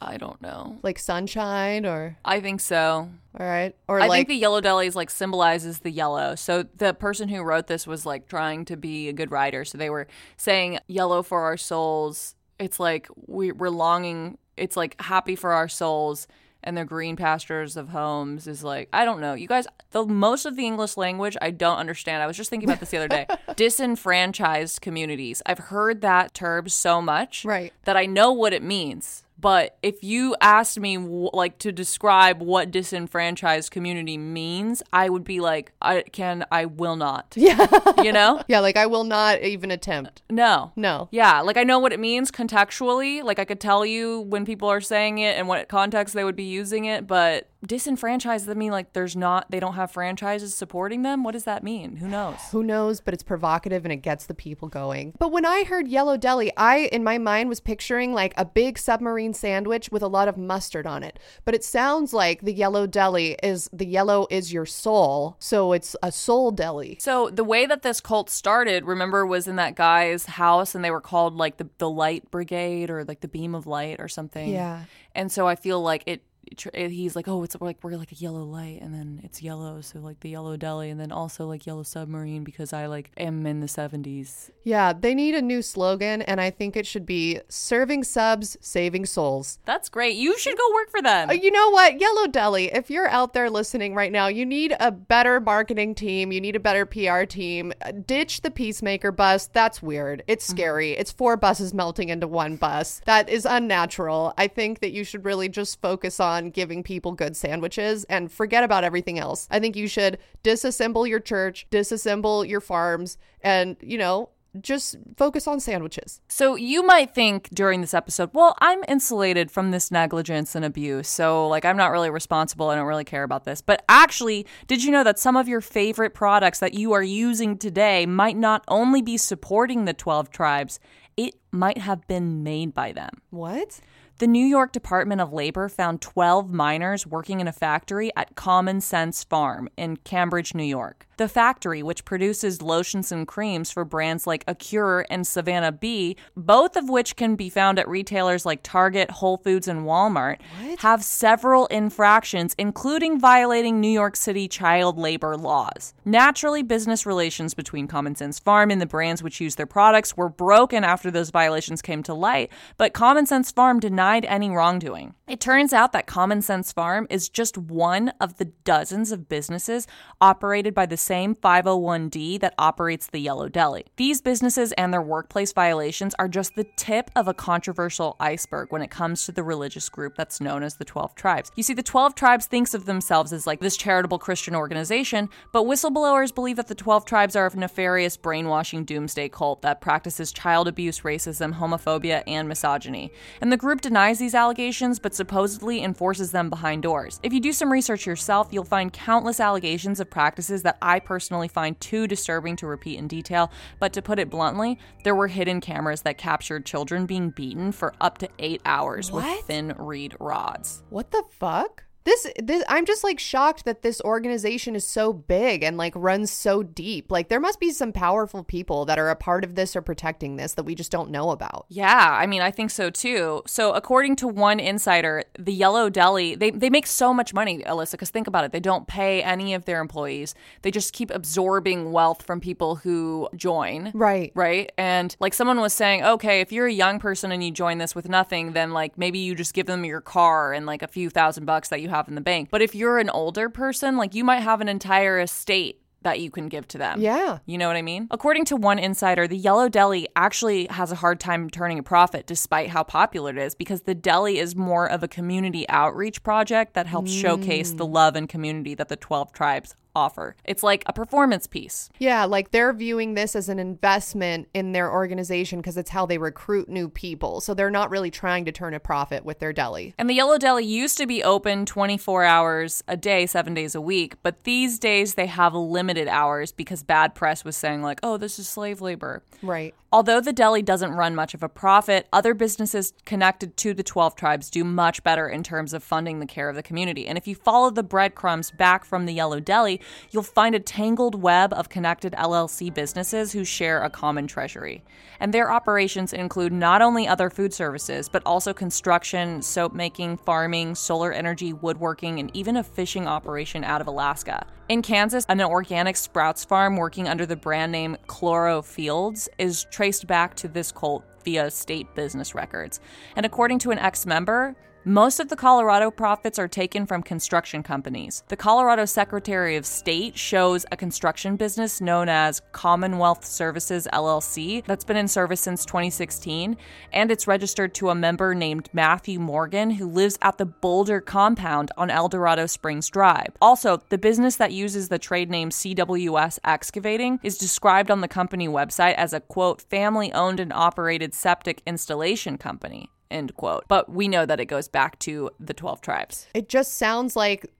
I don't know. Like sunshine or I think so. all right or I like think the yellow delis like symbolizes the yellow. So the person who wrote this was like trying to be a good writer. So they were saying yellow for our souls it's like we, we're longing. It's like happy for our souls. And the green pastures of homes is like I don't know, you guys. The most of the English language I don't understand. I was just thinking about this the other day. (laughs) Disenfranchised communities. I've heard that term so much Right. that I know what it means. But if you asked me like to describe what disenfranchised community means, I would be like, I can, I will not. (laughs) Yeah. You know? yeah, like I will not even attempt. No. No. Yeah, like I know what it means contextually. Like I could tell you when people are saying it and what context they would be using it, but disenfranchised that mean like there's not they don't have franchises supporting them? What does that mean? Who knows? Who knows, but it's provocative and it gets the people going. But when I heard Yellow Deli, I, in my mind, was picturing like a big submarine sandwich with a lot of mustard on it. But it sounds like the Yellow Deli is the yellow is your soul. So it's a soul deli. So the way that this cult started, remember, was in that guy's house, and they were called like the the Light Brigade or like the Beam of Light or something. Yeah. And so I feel like it. It- He's like, oh, it's like we're like a yellow light, and then it's yellow, so like the yellow deli, and then also like yellow submarine because I like am in the seventies. Yeah, they need a new slogan, and I think it should be serving subs, saving souls. That's great. You should go work for them. Uh, You know what? Yellow Deli, if you're out there listening right now, you need a better marketing team. You need a better PR team. Uh, Ditch the Peacemaker bus. That's weird. It's scary. It's four buses melting into one bus. That is unnatural. I think that you should really just focus on giving people good sandwiches and forget about everything else. I think you should disassemble your church, disassemble your farms, and, you know, just focus on sandwiches. So you might think during this episode, well, I'm insulated from this negligence and abuse. So like I'm not really responsible. I don't really care about this. But actually, did you know that some of your favorite products that you are using today might not only be supporting the 12 tribes, it might have been made by them. What? The New York Department of Labor found 12 miners working in a factory at Common Sense Farm in Cambridge, New York. The factory, which produces lotions and creams for brands like Acure and Savannah Bee, both of which can be found at retailers like Target, Whole Foods, and Walmart, have several infractions, including violating New York City child labor laws. Naturally, business relations between Common Sense Farm and the brands which use their products were broken after those violations came to light, but Common Sense Farm denied any wrongdoing. It turns out that Common Sense Farm is just one of the dozens of businesses operated by the same 501d that operates the Yellow Deli. These businesses and their workplace violations are just the tip of a controversial iceberg when it comes to the religious group that's known as the 12 Tribes. You see, the 12 Tribes thinks of themselves as like this charitable Christian organization, but whistleblowers believe that the 12 Tribes are a nefarious brainwashing doomsday cult that practices child abuse, racism, homophobia, and misogyny. And the group denies these allegations, but supposedly enforces them behind doors. If you do some research yourself, you'll find countless allegations of practices that I personally find too disturbing to repeat in detail. But to put it bluntly, there were hidden cameras that captured children being beaten for up to eight hours with thin reed rods. What the fuck? This, this, I'm just like shocked that this organization is so big and like runs so deep. Like, there must be some powerful people that are a part of this or protecting this that we just don't know about. Yeah, I mean, I think so too. So, according to one insider, the Yellow Deli, they, they make so much money, Alyssa, because think about it. They don't pay any of their employees, they just keep absorbing wealth from people who join. Right. Right. And like someone was saying, okay, if you're a young person and you join this with nothing, then like maybe you just give them your car and like a few thousand bucks that you have in the bank. But if you're an older person, like you might have an entire estate that you can give to them. Yeah. You know what I mean? According to one insider, the Yellow Deli actually has a hard time turning a profit despite how popular it is because the deli is more of a community outreach project that helps showcase the mm. love and community that the 12 tribes offer. It's like a performance piece. Yeah. Like they're viewing this as an investment in their organization because it's how they recruit new people. So they're not really trying to turn a profit with their deli. And the Yellow Deli used to be open 24 hours a day, seven days a week, but these days they have limited hours because bad press was saying, like, oh, this is slave labor. Right. Although the deli doesn't run much of a profit, other businesses connected to the 12 tribes do much better in terms of funding the care of the community. And if you follow the breadcrumbs back from the Yellow Deli, you'll find a tangled web of connected LLC businesses who share a common treasury. And their operations include not only other food services, but also construction, soap making, farming, solar energy, woodworking, and even a fishing operation out of Alaska. In Kansas, an organic sprouts farm working under the brand name Chloro Fields is traced back to this cult via state business records. And according to an ex member, most of the Colorado profits are taken from construction companies. The Colorado Secretary of State shows a construction business known as Commonwealth Services LLC that's been in service since 2016, and it's registered to a member named Matthew Morgan who lives at the Boulder compound on Eldorado Springs Drive. Also, the business that uses the trade name CWS Excavating is described on the company website as a quote, family owned and operated septic installation company end quote. But we know that it goes back to the 12 tribes. It just sounds like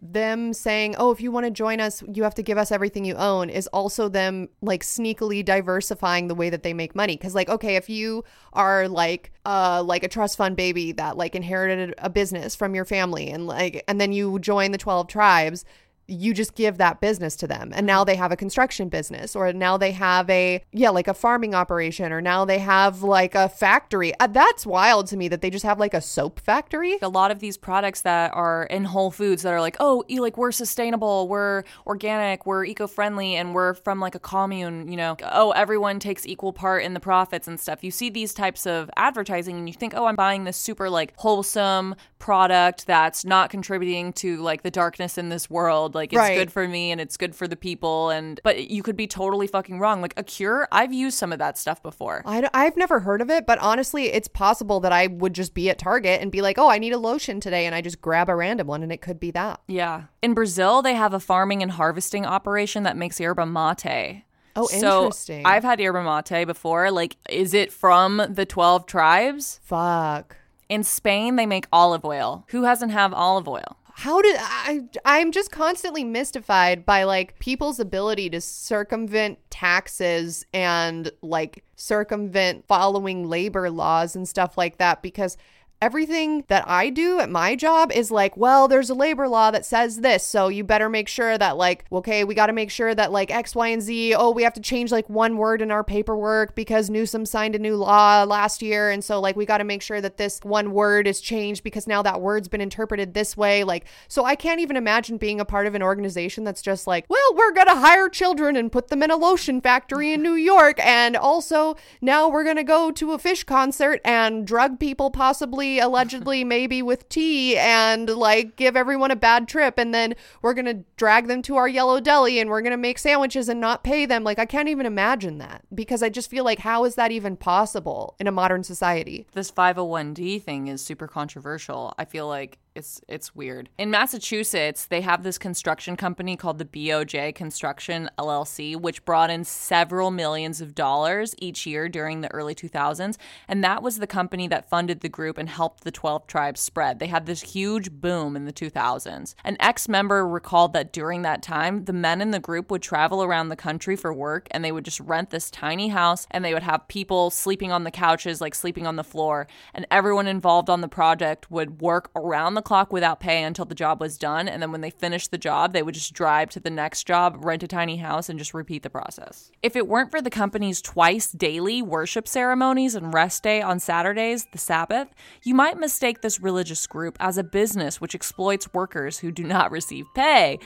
them saying, "Oh, if you want to join us, you have to give us everything you own," is also them like sneakily diversifying the way that they make money. Because, like, okay, if you are like, uh, like a trust fund baby that like inherited a business from your family, and like, and then you join the twelve tribes, you just give that business to them. And now they have a construction business or now they have a yeah like a farming operation or now they have like a factory. Uh, that's wild to me that they just have like a soap factory. A lot of these products that are in whole foods that are like oh like we're sustainable we're organic we're eco-friendly and we're from like a commune you know. Oh everyone takes equal part in the profits and stuff. You see these types of advertising and you think oh i'm buying this super like wholesome product that's not contributing to like the darkness in this world like it's Right. good for me and it's good for the people and but you could be totally fucking wrong like Acure i've used some of that stuff before I, have never heard of it, but honestly, it's possible that I would just be at Target and be like, oh, I need a lotion today. And I just grab a random one and it could be that. yeah in brazil they have a farming and harvesting operation that makes yerba mate Oh, so interesting. I've had yerba mate before. Like, is it from the 12 tribes? Fuck. In Spain, they make olive oil. Who hasn't have olive oil? How did I? I'm just constantly mystified by like people's ability to circumvent taxes and like circumvent following labor laws and stuff like that because everything that I do at my job is like, well, there's a labor law that says this, so you better make sure that like, okay, we got to make sure that like X, Y, and Z. Oh, we have to change like one word in our paperwork because Newsom signed a new law last year, and so like we got to make sure that this one word is changed because now that word's been interpreted this way. Like, so I can't even imagine being a part of an organization that's just like, well, we're gonna hire children and put them in a lotion factory in New York, and also now we're gonna go to a Phish concert and drug people possibly allegedly maybe with tea and like give everyone a bad trip and then we're going to drag them to our yellow deli and we're going to make sandwiches and not pay them like I can't even imagine that because I just feel like how is that even possible in a modern society This 501d thing is super controversial. I feel like it's it's weird. In Massachusetts, they have this construction company called the BOJ Construction LLC, which brought in several millions of dollars each year during the early 2000s, and that was the company that funded the group and helped the 12 tribes spread. They had this huge boom in the 2000s. An ex-member recalled that during that time, the men in the group would travel around the country for work and they would just rent this tiny house and they would have people sleeping on the couches, like sleeping on the floor, and everyone involved on the project would work around the clock without pay until the job was done. And then when they finished the job, they would just drive to the next job, rent a tiny house, and just repeat the process. If it weren't for the company's twice daily worship ceremonies and rest day on Saturdays, the Sabbath, you might mistake this religious group as a business which exploits workers who do not (laughs) receive pay.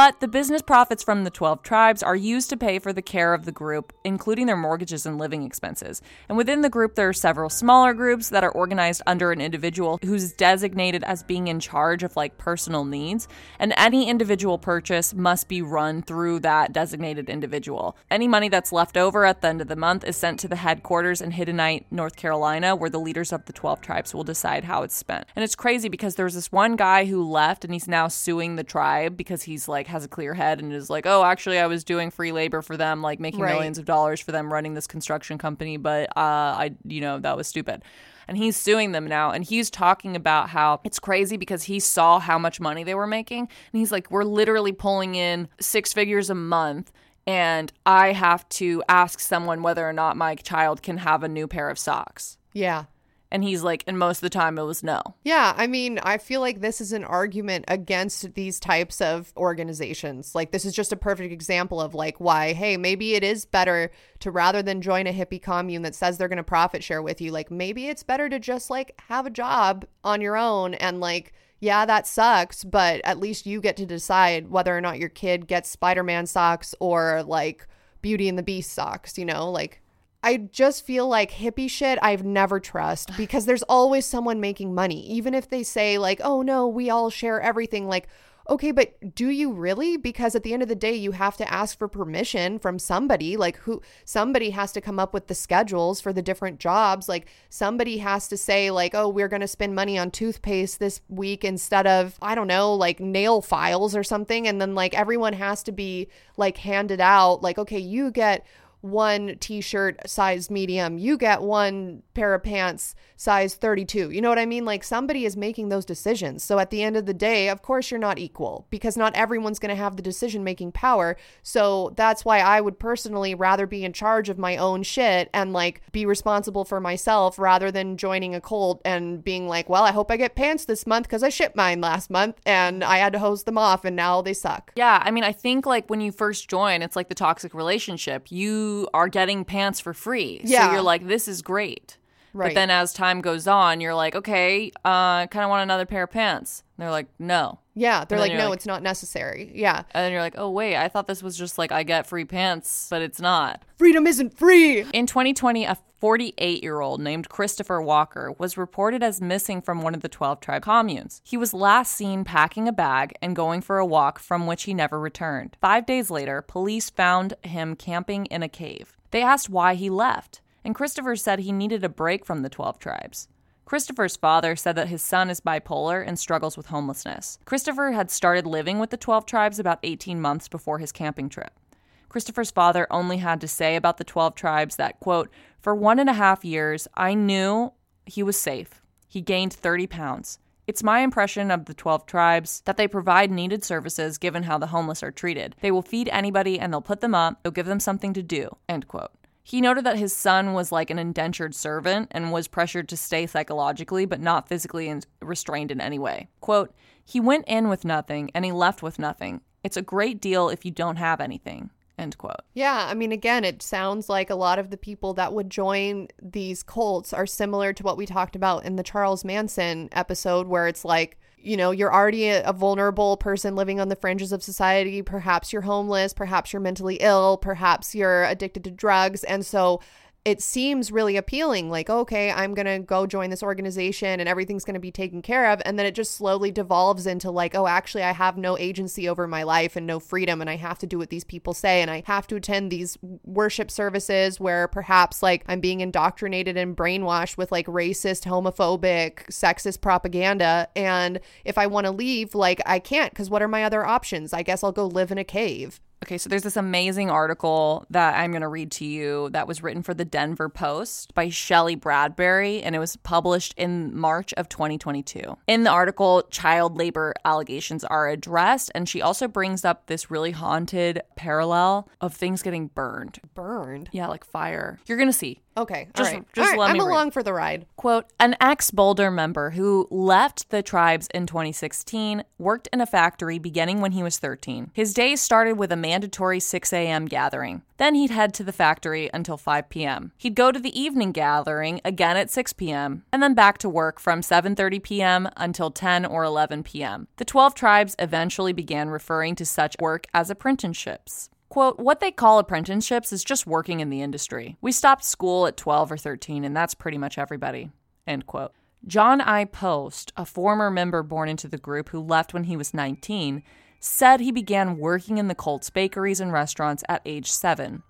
But the business profits from the 12 tribes are used to pay for the care of the group, including their mortgages and living expenses. And within the group, there are several smaller groups that are organized under an individual who's designated as being in charge of like personal needs. And any individual purchase must be run through that designated individual. Any money that's left over at the end of the month is sent to the headquarters in Hiddenite, North Carolina, where the leaders of the 12 tribes will decide how it's spent. And it's crazy because there's this one guy who left and he's now suing the tribe because he's like has a clear head and is like, oh, actually, I was doing free labor for them, like making Right. millions of dollars for them running this construction company, but uh, I, you know, that was stupid. And he's suing them now, and he's talking about how it's crazy because he saw how much money they were making, and he's like, we're literally pulling in six figures a month. And I have to ask someone whether or not my child can have a new pair of socks. yeah And he's like, and most of the time it was no. Yeah, I mean, I feel like this is an argument against these types of organizations. Like, this is just a perfect example of like why, hey, maybe it is better to rather than join a hippie commune that says they're going to profit share with you, like maybe it's better to just like have a job on your own and like. Yeah, that sucks, but at least you get to decide whether or not your kid gets Spider Man socks or like Beauty and the Beast socks, you know? Like, I just feel like hippie shit I've never trust (sighs) because there's always someone making money. Even if they say like, "Oh no, we all share everything." Like, okay, but do you really? Because at the end of the day, you have to ask for permission from somebody. Like who somebody has to come up with the schedules for the different jobs. Like somebody has to say like, "Oh, we're going to spend money on toothpaste this week instead of I don't know, like nail files or something." And then like everyone has to be like handed out like, "Okay, you get one t-shirt size medium you get one pair of pants size 32 you know what i mean? Like somebody is making those decisions. So at the end of the day of course you're not equal because not everyone's going to have the decision making power. So that's why i would personally rather be in charge of my own shit and like be responsible for myself rather than joining a cult and being like well i hope i get pants this month because i shipped mine last month and i had to hose them off and now they suck. Yeah, I mean, I think like when you first join, it's like the toxic relationship. You are getting pants for free. So you're like, this is great. Right. But then as time goes on, you're like, okay, uh, kind of want another pair of pants. And they're like, no. yeah they're like no like- it's not necessary yeah And then you're like, oh, wait, I thought this was just like I get free pants, but it's not. freedom isn't free In 2020, a 48 year old named Christopher Walker was reported as missing from one of the 12 tribe communes. He was last seen packing a bag and going for a walk from which he never returned. Five days later, police found him camping in a cave. They asked why he left, and Christopher said he needed a break from the 12 tribes. Christopher's father said that his son is bipolar and struggles with homelessness. Christopher had started living with the 12 tribes about 18 months before his camping trip. Christopher's father only had to say about the 12 tribes that, quote, for one and a half years, I knew he was safe. He gained 30 pounds. It's my impression of the 12 tribes that they provide needed services given how the homeless are treated. They will feed anybody and they'll put them up, they'll give them something to do, end quote. He noted that his son was like an indentured servant and was pressured to stay psychologically, but not physically restrained in any way. Quote, he went in with nothing and he left with nothing. It's a great deal if you don't have anything. End quote. Yeah, I mean, again, it sounds like a lot of the people that would join these cults are similar to what we talked about in the Charles Manson episode, where it's like, you know, you're already a, a vulnerable person living on the fringes of society. Perhaps you're homeless, perhaps you're mentally ill, perhaps you're addicted to drugs. And so it seems really appealing like okay i'm going to go join this organization and everything's going to be taken care of. And then it just slowly devolves into like oh actually i have no agency over my life and no freedom and i have to do what these people say and i have to attend these worship services where perhaps like i'm being indoctrinated and brainwashed with like racist homophobic sexist propaganda. And if i want to leave like i can't because what are my other options? I guess i'll go live in a cave Okay, so there's this amazing article that I'm going to read to you that was written for the Denver Post by Shelly Bradbury, and it was published in March of 2022. In the article, child labor allegations are addressed, and she also brings up this really haunted parallel of things getting burned. burned Yeah, like fire. You're going to see. Okay Just- all right, just all right. let i'm me read. along for the ride Quote, an ex Boulder member who left the tribes in 2016 worked in a factory beginning when he was 13. His days started with a mandatory 6 a.m. gathering. Then he'd head to the factory until 5 p.m. He'd go to the evening gathering again at 6 p.m. and then back to work from 7:30 p.m. until 10 or 11 p.m. The 12 tribes eventually began referring to such work as apprenticeships. Quote, what they call apprenticeships is just working in the industry. We stopped school at 12 or 13, and that's pretty much everybody. End quote. John I. Post, a former member born into the group who left when he was 19, said he began working in the Colts bakeries and restaurants at age seven.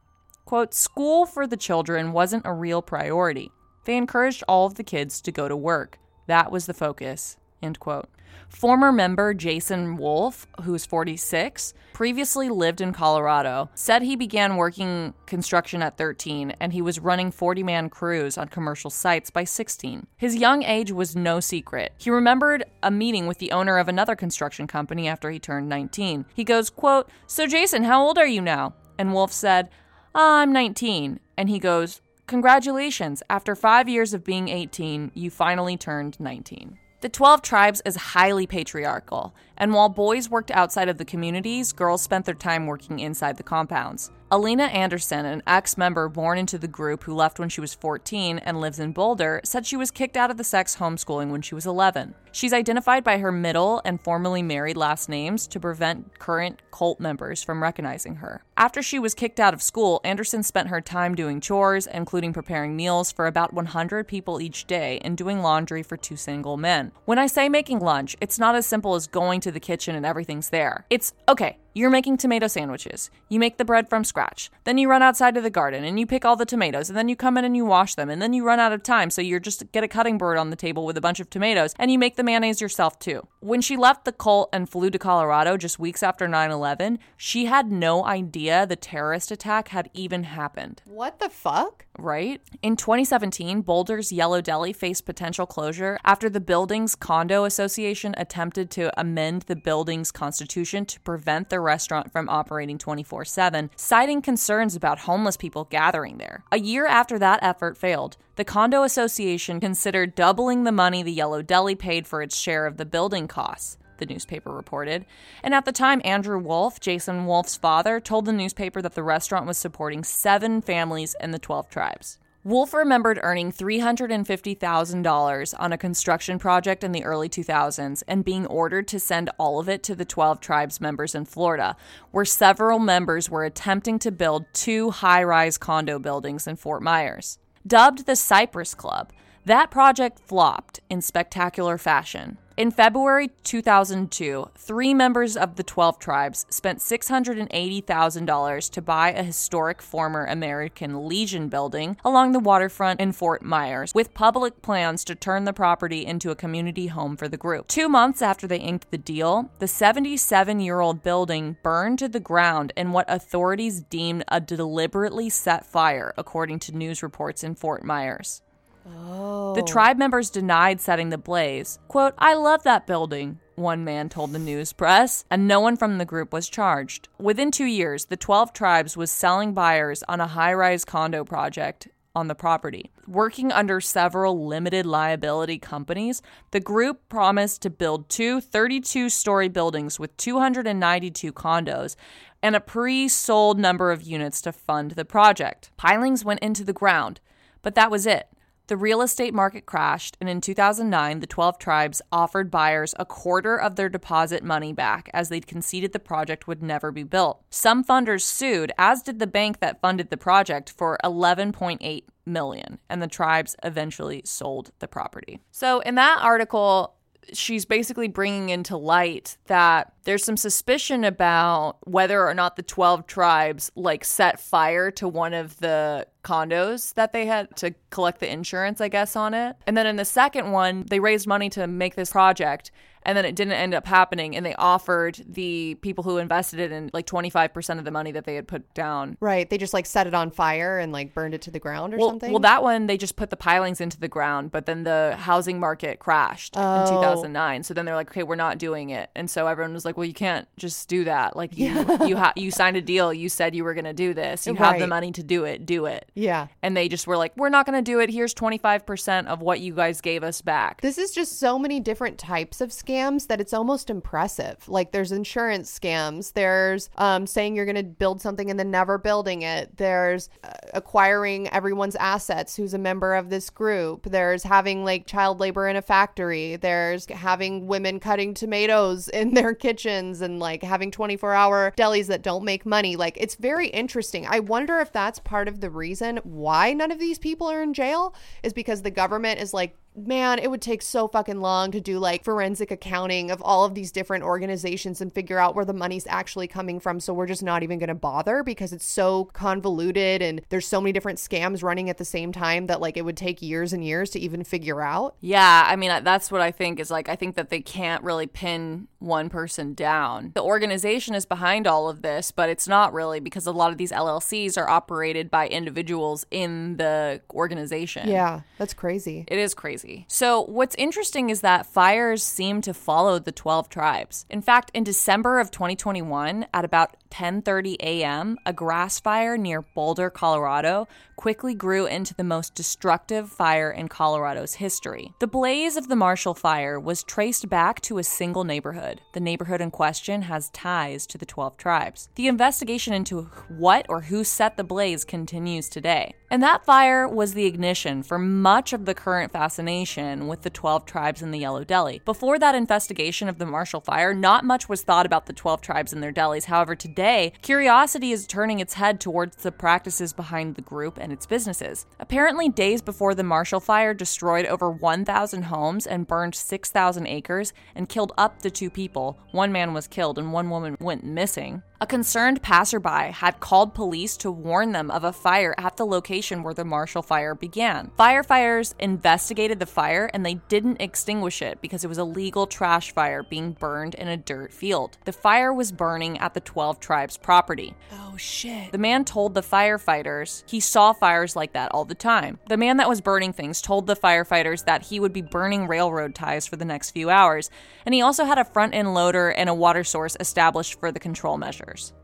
Quote, school for the children wasn't a real priority. They encouraged all of the kids to go to work. That was the focus. End quote. Former member Jason Wolf, who's 46, previously lived in Colorado, said he began working construction at 13 and he was running 40 man crews on commercial sites by 16. His young age was no secret. He remembered a meeting with the owner of another construction company after he turned 19. He goes, quote, So Jason, how old are you now? And Wolf said, "Ah, I'm 19. And he goes, Congratulations, after five years of being 18, you finally turned 19. The 12 tribes is highly patriarchal, and while boys worked outside of the communities, girls spent their time working inside the compounds. Alina Anderson, an ex member born into the group who left when she was 14 and lives in Boulder, said she was kicked out of the sex homeschooling when she was 11. She's identified by her middle and formerly married last names to prevent current cult members from recognizing her. After she was kicked out of school, Anderson spent her time doing chores, including preparing meals for about 100 people each day and doing laundry for two single men. When I say making lunch, it's not as simple as going to the kitchen and everything's there. It's okay, you're making tomato sandwiches. You make the bread from scratch. Then you run outside to the garden and you pick all the tomatoes and then you come in and you wash them and then you run out of time so you're just get a cutting board on the table with a bunch of tomatoes and you make the mayonnaise yourself too. When she left the cult and flew to Colorado just weeks after 9/11, she had no idea the terrorist attack had even happened. What the fuck? Right? In 2017, Boulder's Yellow Deli faced potential closure after the building's condo association attempted to amend the building's constitution to prevent the restaurant from operating 24 7, citing concerns about homeless people gathering there. A year after that effort failed, the condo association considered doubling the money the Yellow Deli paid for its share of the building costs the newspaper reported. And at the time, Andrew Wolf, Jason Wolf's father, told the newspaper that the restaurant was supporting seven families in the 12 tribes. Wolf remembered earning $350,000 on a construction project in the early 2000s and being ordered to send all of it to the 12 tribes members in Florida, where several members were attempting to build two high rise condo buildings in Fort Myers. Dubbed the Cypress Club, that project flopped in spectacular fashion. In February 2002, three members of the 12 tribes spent $680,000 to buy a historic former American Legion building along the waterfront in Fort Myers, with public plans to turn the property into a community home for the group. Two months after they inked the deal, the 77 year old building burned to the ground in what authorities deemed a deliberately set fire, according to news reports in Fort Myers. Oh. The tribe members denied setting the blaze. Quote, I love that building, one man told the news press, and no one from the group was charged. Within two years, the 12 tribes was selling buyers on a high rise condo project on the property. Working under several limited liability companies, the group promised to build two 32 story buildings with 292 condos and a pre sold number of units to fund the project. Pilings went into the ground, but that was it. The real estate market crashed, and in 2009, the 12 tribes offered buyers a quarter of their deposit money back as they'd conceded the project would never be built. Some funders sued, as did the bank that funded the project, for 11.8 million, and the tribes eventually sold the property. So, in that article, she's basically bringing into light that there's some suspicion about whether or not the 12 tribes like set fire to one of the condos that they had to collect the insurance, I guess, on it. And then in the second one, they raised money to make this project and then it didn't end up happening. And they offered the people who invested it in like 25% of the money that they had put down. Right. They just like set it on fire and like burned it to the ground or well, something. well that one they just put the pilings into the ground but then the housing market crashed Oh. in 2009 so then they're like okay we're not doing it. And so everyone was like well you can't just do that. Like you you ha- you signed a deal. You said you were going to do this. You have the money to do it. Do it. Yeah. and they just were like we're not going to do it. Here's 25% of what you guys gave us back. This is just so many different types of scams that it's almost impressive. Like there's insurance scams, there's um, saying you're going to build something and then never building it. There's uh, acquiring everyone's assets who's a member of this group. There's having like child labor in a factory. There's having women cutting tomatoes (laughs) in their kitchens and like having 24 hour delis that don't make money. Like it's very interesting. I wonder if that's part of the reason why none of these people are in jail is because the government is like man, it would take so fucking long to do like forensic accounting of all of these different organizations and figure out where the money's actually coming from. So we're just not even going to bother because it's so convoluted and there's so many different scams running at the same time that like it would take years and years to even figure out. Yeah, I mean, that's what I think is like, I think that they can't really pin one person down. The organization is behind all of this, but it's not really because a lot of these LLCs are operated by individuals in the organization. Yeah, that's crazy. It is crazy. So, what's interesting is that fires seem to follow the 12 tribes. In fact, in December of 2021, at about 10:30 a.m., a grass fire near Boulder, Colorado, quickly grew into the most destructive fire in Colorado's history. The blaze of the Marshall Fire was traced back to a single neighborhood. The neighborhood in question has ties to the 12 tribes. The investigation into what or who set the blaze continues today. And that fire was the ignition for much of the current fascination with the 12 tribes in the Yellow Deli. Before that investigation of the Marshall Fire, not much was thought about the 12 tribes and their delis. However, today, curiosity is turning its head towards the practices behind the group and its businesses. Apparently, days before the Marshall Fire destroyed over 1,000 homes and burned 6,000 acres and killed up to two people, one man was killed and one woman went missing. A concerned passerby had called police to warn them of a fire at the location where the Marshall Fire began. Firefighters investigated the fire and they didn't extinguish it because it was a legal trash fire being burned in a dirt field. The fire was burning at the 12 tribes property. Oh shit. The man told the firefighters he saw fires like that all the time. The man that was burning things told the firefighters that he would be burning railroad ties for the next few hours, and he also had a front end loader and a water source established for the control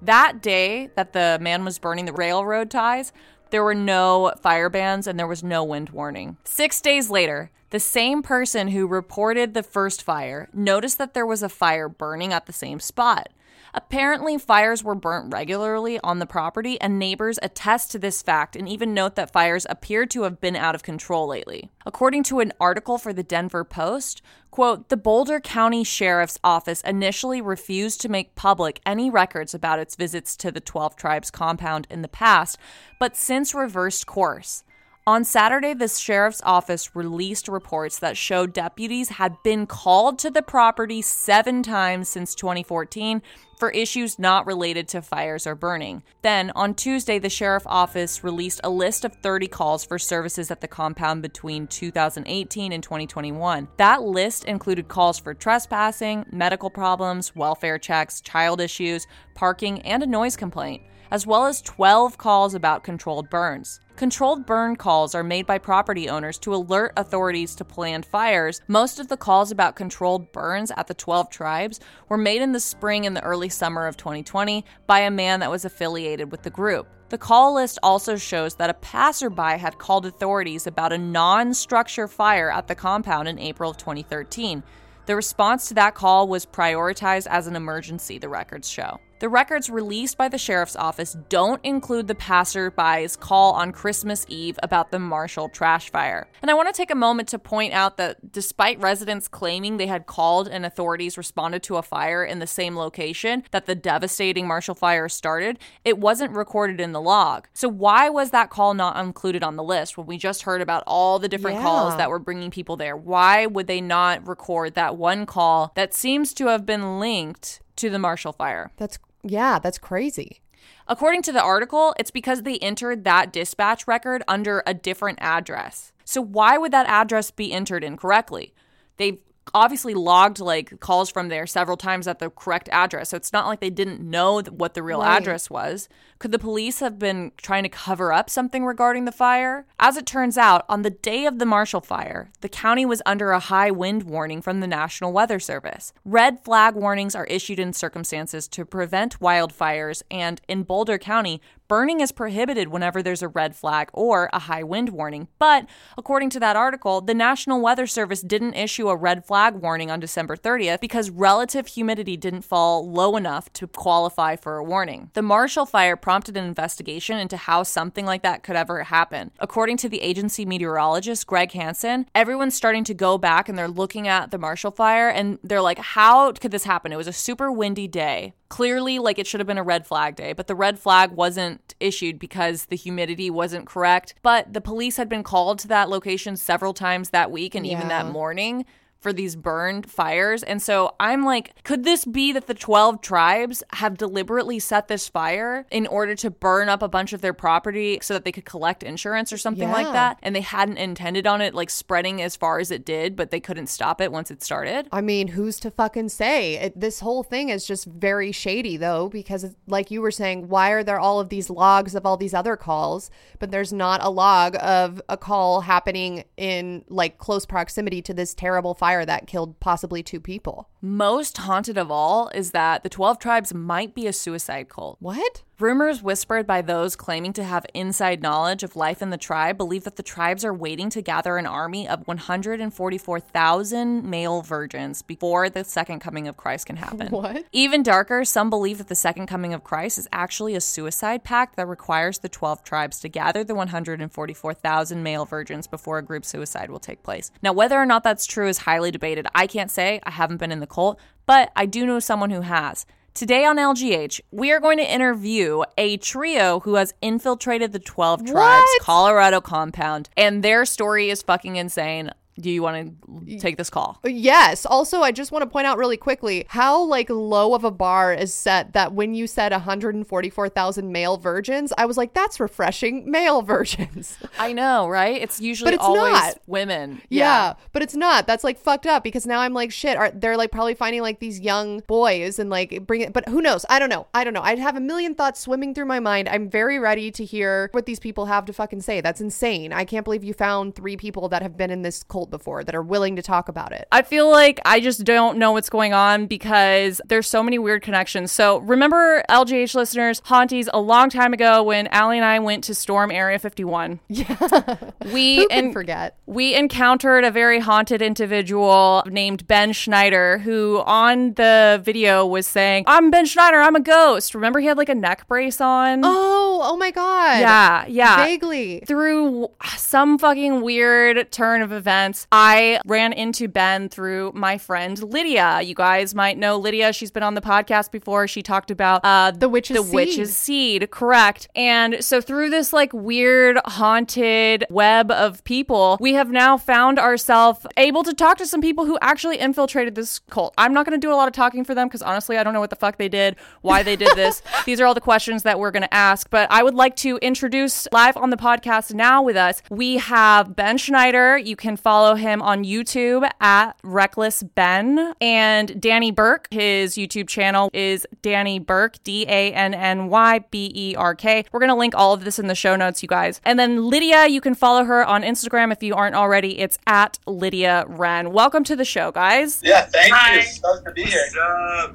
That day that the man was burning the railroad ties, there were no fire bans and there was no wind warning. Six days later, the same person who reported the first fire noticed that there was a fire burning at the same spot. Apparently, fires were burnt regularly on the property, and neighbors attest to this fact and even note that fires appear to have been out of control lately. According to an article for the Denver Post, quote, the Boulder County Sheriff's Office initially refused to make public any records about its visits to the 12 Tribes compound in the past, but since reversed course. On Saturday, the sheriff's office released reports that showed deputies had been called to the property seven times since 2014 for issues not related to fires or burning. Then, on Tuesday, the sheriff's office released a list of 30 calls for services at the compound between 2018 and 2021. That list included calls for trespassing, medical problems, welfare checks, child issues, parking, and a noise complaint as well as 12 calls about controlled burns. Controlled burn calls are made by property owners to alert authorities to planned fires. Most of the calls about controlled burns at the 12 tribes were made in the spring and the early summer of 2020 by a man that was affiliated with the group. The call list also shows that a passerby had called authorities about a non structure fire at the compound in April of 2013. The response to that call was prioritized as an emergency, the records show. The records released by the sheriff's office don't include the passerby's call on Christmas Eve about the Marshall trash fire. And I want to take a moment to point out that despite residents claiming they had called and authorities responded to a fire in the same location that the devastating Marshall fire started, it wasn't recorded in the log. So why was that call not included on the list when we just heard about all the different Yeah. calls that were bringing people there? Why would they not record that one call that seems to have been linked to the Marshall fire? That's yeah, that's crazy. According to the article, it's because they entered that dispatch record under a different address. So why would that address be entered incorrectly? They've obviously logged like calls from there several times at the correct address. So it's not like they didn't know what the real Right. address was. Could the police have been trying to cover up something regarding the fire? As it turns out, on the day of the Marshall fire, the county was under a high wind warning from the National Weather Service. Red flag warnings are issued in circumstances to prevent wildfires, and in Boulder County, burning is prohibited whenever there's a red flag or a high wind warning. But according to that article, the National Weather Service didn't issue a red flag warning on December 30th because relative humidity didn't fall low enough to qualify for a warning. The Marshall fire prompted an investigation into how something like that could ever happen. According to the agency meteorologist Greg Hansen, everyone's starting to go back and they're looking at the Marshall fire and they're like, how could this happen? It was a super windy day. Clearly, like it should have been a red flag day, but the red flag wasn't issued because the humidity wasn't correct. But the police had been called to that location several times that week and even that morning for these burned fires. And so I'm like, could this be that the 12 tribes have deliberately set this fire in order to burn up a bunch of their property so that they could collect insurance or something like that? And they hadn't intended on it like spreading as far as it did, but they couldn't stop it once it started? I mean, who's to fucking say? It, this whole thing is just very shady, though, because, like you were saying, why are there all of these logs of all these other calls, but there's not a log of a call happening in like close proximity to this terrible fire that killed possibly two people? Most haunted of all is that the 12 tribes might be a suicide cult. What? Rumors whispered by those claiming to have inside knowledge of life in the tribe believe that the tribes are waiting to gather an army of 144,000 male virgins before the second coming of Christ can happen. What? Even darker, some believe that the second coming of Christ is actually a suicide pact that requires the 12 tribes to gather the 144,000 male virgins before a group suicide will take place. Now, whether or not that's true is highly debated. I can't say, I haven't been in the cult, but I do know someone who has. Today on LGH, we are going to interview a trio who has infiltrated the 12 tribes What? Colorado compound, and their story is fucking insane. Do you want to take this call? Yes. Also, I just want to point out really quickly how like low of a bar is set that when you said 144,000 male virgins, I was like, that's refreshing. Male (laughs) virgins. I know, right? It's usually but it's always not. women. Yeah. but it's not. That's like fucked up because now I'm like, shit. Are they're like probably finding like these young boys and like bring it? But who knows? I don't know. I don't know. I'd have a million thoughts swimming through my mind. I'm very ready to hear what these people have to fucking say. That's insane. I can't believe you found three people that have been in this cult before that are willing to talk about it. I feel like I just don't know what's going on because there's so many weird connections. So remember, LGH listeners, Haunties, a long time ago when Allie and I went to storm Area 51. (laughs) Yeah. We Who can and forget? we encountered a very haunted individual named Ben Schneider who on the video was saying, I'm Ben Schneider, I'm a ghost. Remember he had like a neck brace on? Oh, oh my god. yeah, yeah. Vaguely. through some fucking weird turn of events, I ran into Ben through my friend Lydia. You guys might know Lydia. She's been on the podcast before. She talked about uh, The witch's the seed. witch's seed, correct? And so through this like weird haunted web of people, we have now found ourselves able to talk to some people who actually infiltrated this cult. I'm not going to do a lot of talking for them because honestly, I don't know what the fuck they did, why they did this. (laughs) These are all the questions that we're going to ask. But I would like to introduce live on the podcast now with us. We have Ben Schneider. You can follow him on YouTube at Reckless Ben and Danny Berk. His YouTube channel is Danny Berk, D A N N Y B E R K. We're going to link all of this in the show notes, you guys. And then Lydia, you can follow her on Instagram if you aren't already. It's at Lydia Wren. Welcome to the show, guys. Yeah, thank Hi. you. Stoked to be here.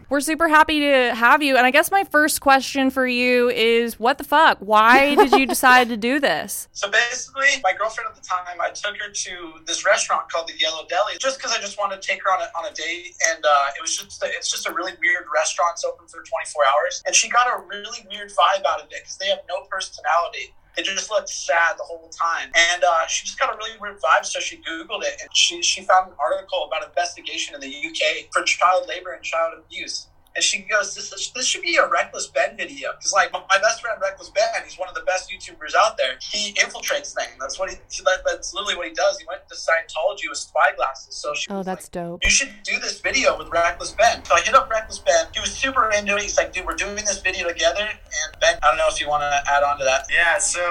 We're super happy to have you. And I guess my first question for you is what the fuck? Why did you (laughs) decide to do this? So basically, my girlfriend at the time, I took her to this restaurant called the Yellow Deli, just because I just wanted to take her on a, on a date, and uh, it was just a, it's just a really weird restaurant. It's open for 24 hours, and she got a really weird vibe out of it because they have no personality. They just looked sad the whole time, and uh, she just got a really weird vibe. So she googled it, and she she found an article about investigation in the UK for child labor and child abuse. And she goes, "This is, this should be a Reckless Ben video because, like, my best friend Reckless Ben, he's one of the best YouTubers out there. He infiltrates things. That's what he. That, that's literally what he does. He went to Scientology with spy glasses. So she Oh, was that's like, dope. you should do this video with Reckless Ben. So I hit up Reckless Ben. He was super into it. He's like, dude, we're doing this video together. And Ben, I don't know if you want to add on to that. Yeah, so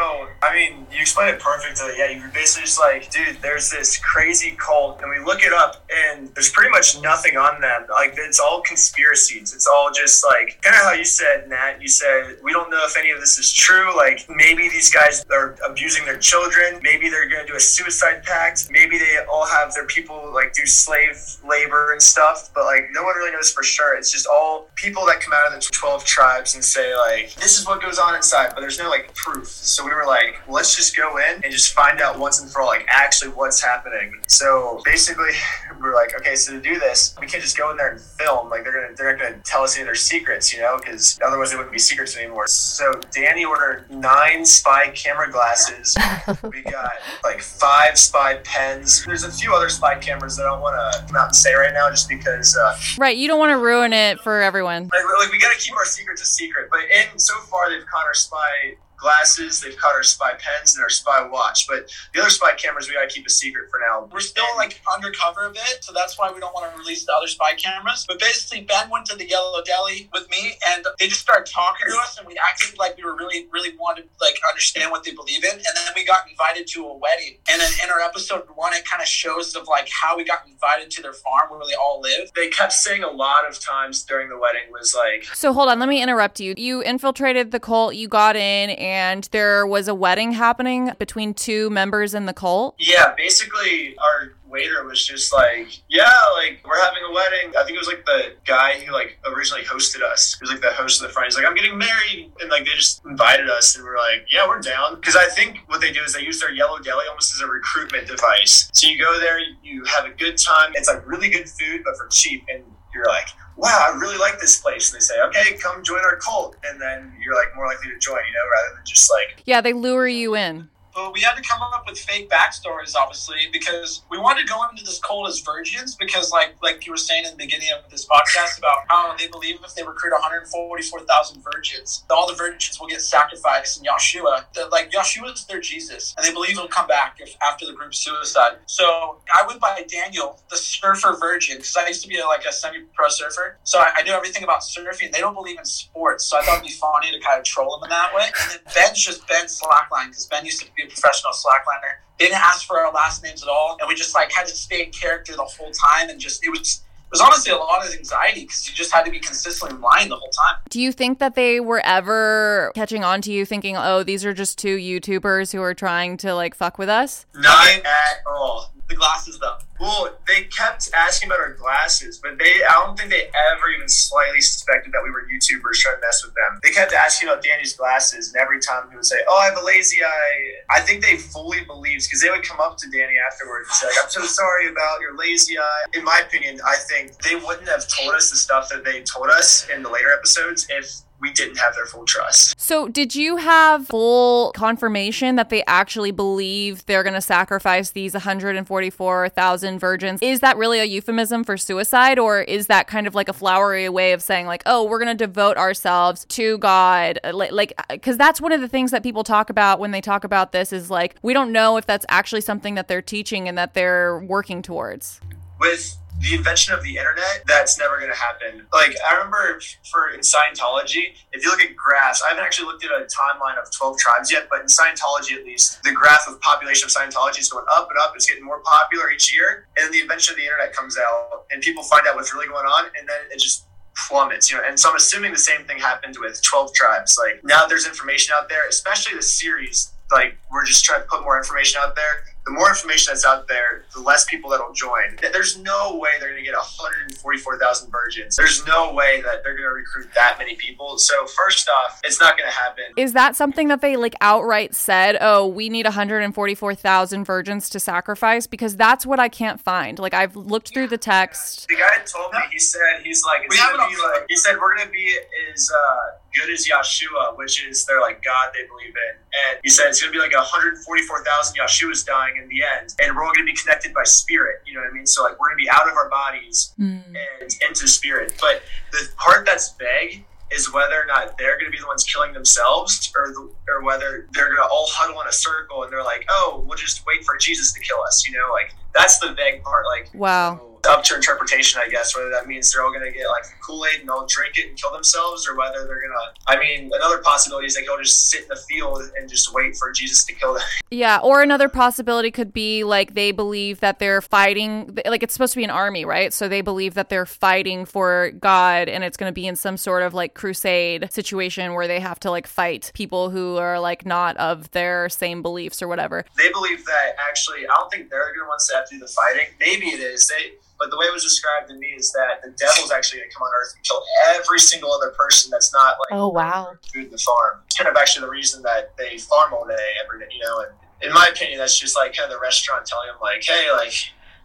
I mean, you explained it perfectly. Yeah, you were basically just like, dude, there's this crazy cult, and we look it up, and there's pretty much nothing on them. Like, it's all conspiracies. It's all just like kind of how you said, Nat. You said we don't know if any of this is true. Like, maybe these guys are abusing their children. Maybe they're gonna do a suicide pact. Maybe they all have their people like do slave labor and stuff. But like, no one really knows for sure. It's just all people that come out of the twelve tribes and say like, this is what goes on inside, but there's no like proof. So we were like, let's just go in and just find out once and for all, like actually what's happening. So basically, we're like, okay, so to do this, we can't just go in there and film. Like they're gonna, they're not gonna tell us any of their secrets, you know, because otherwise they wouldn't be secrets anymore. So Danny ordered nine spy camera glasses. (laughs) we got like five spy pens. There's a few other spy cameras that I don't want to come out and say right now, just because. Uh, Right, you don't want to ruin it for everyone. like, like we gotta keep our secrets a secret. But in so far, they've caught our spy glasses, they've caught our spy pens, and our spy watch. But the other spy cameras, we gotta keep a secret for now. We're still like undercover a bit, so that's why we don't want to release the other spy cameras. But basically, Ben went to the Yellow Deli with me, and they just started talking to us, and we acted like we were really, really wanted like understand what they believe in. And then we got invited to a wedding. And then in our episode one, it kind of shows of like how we got invited to their farm where they all live. They kept saying a lot of times during the wedding was like, So hold on, let me interrupt you. You infiltrated the cult, you got in, and there was a wedding happening between two members in the cult. Yeah, basically, our waiter was just like, "Yeah, like we're having a wedding." I think it was like the guy who like originally hosted us. He was like the host of the front. He's like, "I'm getting married," and like they just invited us, and we are like, "Yeah, we're down." Because I think what they do is they use their yellow deli almost as a recruitment device. So you go there, you have a good time. It's like really good food, but for cheap, and you're like, wow, I really like this place. And they say, okay, come join our cult. And then you're like more likely to join, you know, rather than just like. Yeah, they lure you in but we had to come up with fake backstories, obviously, because we wanted to go into this cult as virgins. Because, like, like you were saying in the beginning of this podcast about how they believe if they recruit 144,000 virgins, all the virgins will get sacrificed in Yeshua. That, like Yeshua is their Jesus, and they believe he'll come back if after the group suicide. So I went by Daniel, the surfer virgin, because I used to be a, like a semi-pro surfer, so I, I knew everything about surfing. They don't believe in sports, so I thought it'd be funny to kind of troll them in that way. And then Ben's just Ben Slackline, because Ben used to be a professional slackliner. Didn't ask for our last names at all, and we just like had to stay in character the whole time, and just it was it was honestly a lot of anxiety because you just had to be consistently lying the whole time. Do you think that they were ever catching on to you thinking, oh, these are just two YouTubers who are trying to like fuck with us? Not at all the glasses though? Well, they kept asking about our glasses, but they I don't think they ever even slightly suspected that we were YouTubers trying to mess with them. They kept asking about Danny's glasses, and every time he would say, "Oh, I have a lazy eye," I think they fully believed because they would come up to Danny afterwards and say, "I'm so sorry about your lazy eye." In my opinion, I think they wouldn't have told us the stuff that they told us in the later episodes if we didn't have their full trust. So, did you have full confirmation that they actually believe they're going to sacrifice these 144,000 virgins? Is that really a euphemism for suicide, or is that kind of like a flowery way of saying, like, oh, we're going to devote ourselves to God? Like, uh, because that's one of the things that people talk about when they talk about this is like, we don't know if that's actually something that they're teaching and that they're working towards. With the invention of the internet, that's never going to happen. Like, I remember for in Scientology, if you look at graphs, I haven't actually looked at a timeline of 12 tribes yet, but in Scientology at least, the graph of population of Scientology is going up and up. It's getting more popular each year. And then the invention of the internet comes out, and people find out what's really going on, and then it just plummets, you know. And so I'm assuming the same thing happened with 12 tribes. Like, now there's information out there, especially the series like we're just trying to put more information out there the more information that's out there, the less people that'll join. There's no way they're going to get 144,000 virgins. There's no way that they're going to recruit that many people. So first off, it's not going to happen. Is that something that they like outright said? Oh, we need 144,000 virgins to sacrifice because that's what I can't find. Like I've looked through the text. The guy told me he said he's like it's gonna be like he said we're going to be is uh, good as Yeshua, which is their like God they believe in, and he said it's going to be like 144,000 Yeshua's dying in the end, and we're all going to be connected by spirit. You know what I mean? So like we're going to be out of our bodies mm. and into spirit. But the part that's vague is whether or not they're going to be the ones killing themselves, or the, or whether they're going to all huddle in a circle and they're like, oh, we'll just wait for Jesus to kill us. You know, like that's the vague part. Like wow up to interpretation, I guess, whether that means they're all going to get like Kool Aid and they'll drink it and kill themselves, or whether they're going to. I mean, another possibility is they go just sit in the field and just wait for Jesus to kill them. (laughs) Yeah, or another possibility could be like they believe that they're fighting, like it's supposed to be an army, right? So they believe that they're fighting for God and it's going to be in some sort of like crusade situation where they have to like fight people who are like not of their same beliefs or whatever. They believe that actually, I don't think they're going to want to have to do the fighting. Maybe it is. They but the way it was described to me is that the devil's actually going to come on Earth and kill every single other person that's not like oh wow food in the farm. It's kind of actually the reason that they farm all day every day, you know. And in my opinion, that's just like kind of the restaurant telling them like, hey, like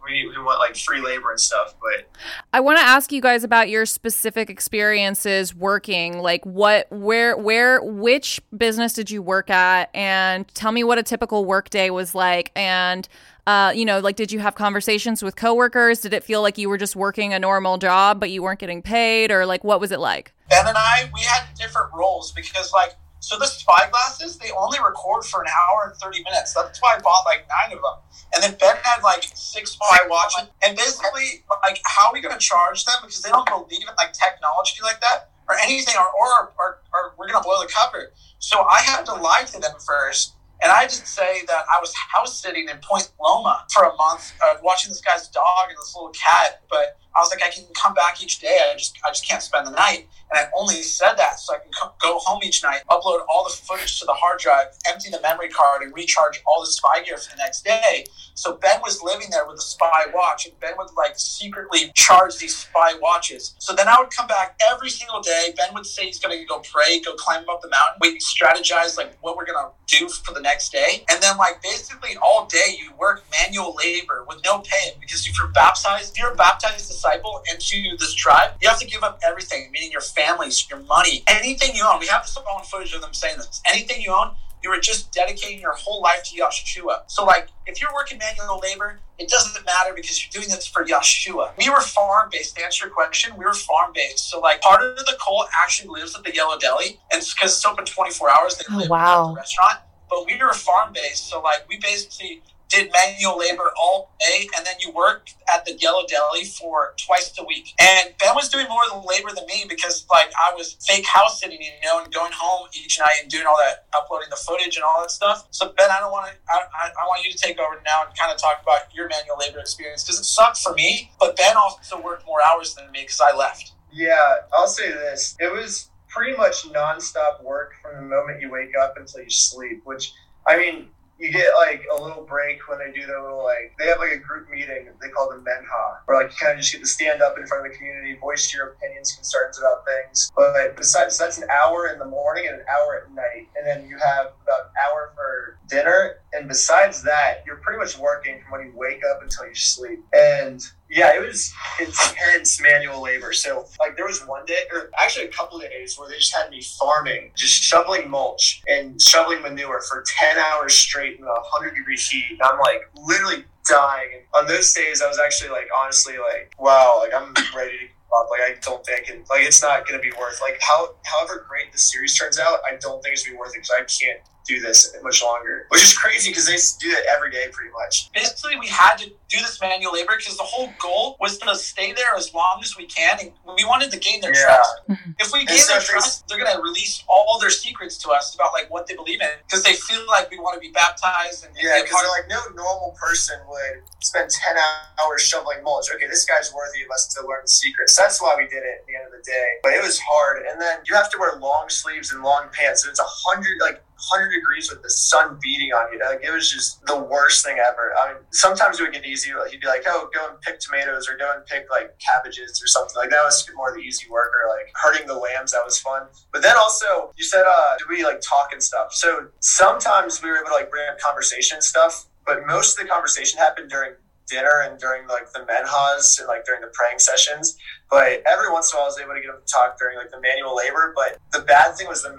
we, we want like free labor and stuff but i want to ask you guys about your specific experiences working like what where where which business did you work at and tell me what a typical work day was like and uh, you know, like, did you have conversations with coworkers? Did it feel like you were just working a normal job, but you weren't getting paid, or like, what was it like? Ben and I, we had different roles because, like, so the spy glasses, they only record for an hour and 30 minutes. That's why I bought like nine of them. And then Ben had like six spy watches. And basically, like, how are we going to charge them? Because they don't believe in like technology like that or anything, or, or, or, or we're going to blow the cover. So I had to lie to them first and I just say that I was house sitting in Point Loma for a month, uh, watching this guy's dog and this little cat. But I was like, I can come back each day. I just I just can't spend the night. And I only said that so I can go home each night, upload all the footage to the hard drive, empty the memory card, and recharge all the spy gear for the next day. So Ben was living there with a spy watch, and Ben would like secretly charge these spy watches. So then I would come back every single day. Ben would say he's gonna go pray, go climb up the mountain. We strategize like what we're gonna do for the next day, and then like basically all day you work manual labor with no pay because if you're baptized, if you're a baptized disciple into this tribe, you have to give up everything, meaning your families, your money, anything you own. We have this on footage of them saying this. Anything you own, you were just dedicating your whole life to Yeshua. So, like, if you're working manual labor, it doesn't matter because you're doing this for Yeshua. We were farm based. To answer your question, we were farm based. So, like, part of the cult actually lives at the Yellow Deli, and because it's, it's open 24 hours, they Oh, live wow. at the restaurant. But we were farm based. So, like, we basically did manual labor all day, and then you worked at the Yellow Deli for twice a week. And Ben was doing more of the labor than me because, like, I was fake house sitting, you know, and going home each night and doing all that, uploading the footage and all that stuff. So, Ben, I don't want to. I, I, want you to take over now and kind of talk about your manual labor experience because it sucked for me, but Ben also worked more hours than me because I left. Yeah, I'll say this. It was pretty much nonstop work from the moment you wake up until you sleep, which, I mean, you get like a little break when they do their little like they have like a group meeting they call the menha where like you kind of just get to stand up in front of the community voice your opinions concerns about things. But besides that's an hour in the morning and an hour at night. And then you have about an hour for dinner. And besides that you're pretty much working from when you wake up until you sleep. And yeah, it was intense manual labor. So, like, there was one day, or actually a couple of days, where they just had me farming, just shoveling mulch and shoveling manure for 10 hours straight in a 100 degree heat. And I'm like literally dying. And on those days, I was actually like, honestly, like, wow, like, I'm ready to. Like, I don't think like, it's not going to be worth, like, how, however great the series turns out, I don't think it's going to be worth it because I can't do this much longer, which is crazy because they do that every day pretty much. Basically, we had to do this manual labor because the whole goal was to stay there as long as we can, and we wanted to gain their Yeah. trust. Mm-hmm. If we gain so their trust, they're gonna release all their secrets to us about like what they believe in because they feel like we want to be baptized and Yeah, because they're like, no normal person would spend 10 hours shoveling mulch. Okay, this guy's worthy of us to learn the secrets. That's why we did it at the end of the day. But it was hard. And then you have to wear long sleeves and long pants. And it's a hundred, like, 100 degrees with the sun beating on you. Like, it was just the worst thing ever. I mean, sometimes it would get easy. Like, he'd be like, oh, go and pick tomatoes or go and pick, like, cabbages or something. Like, that was more the easy work or, like, herding the lambs. That was fun. But then also, you said, uh, do we, like, talk and stuff? So sometimes we were able to, like, bring up conversation stuff. But most of the conversation happened during dinner and during like the menhas and like during the praying sessions. But every once in a while, I was able to get them to talk during like the manual labor. But the bad thing was the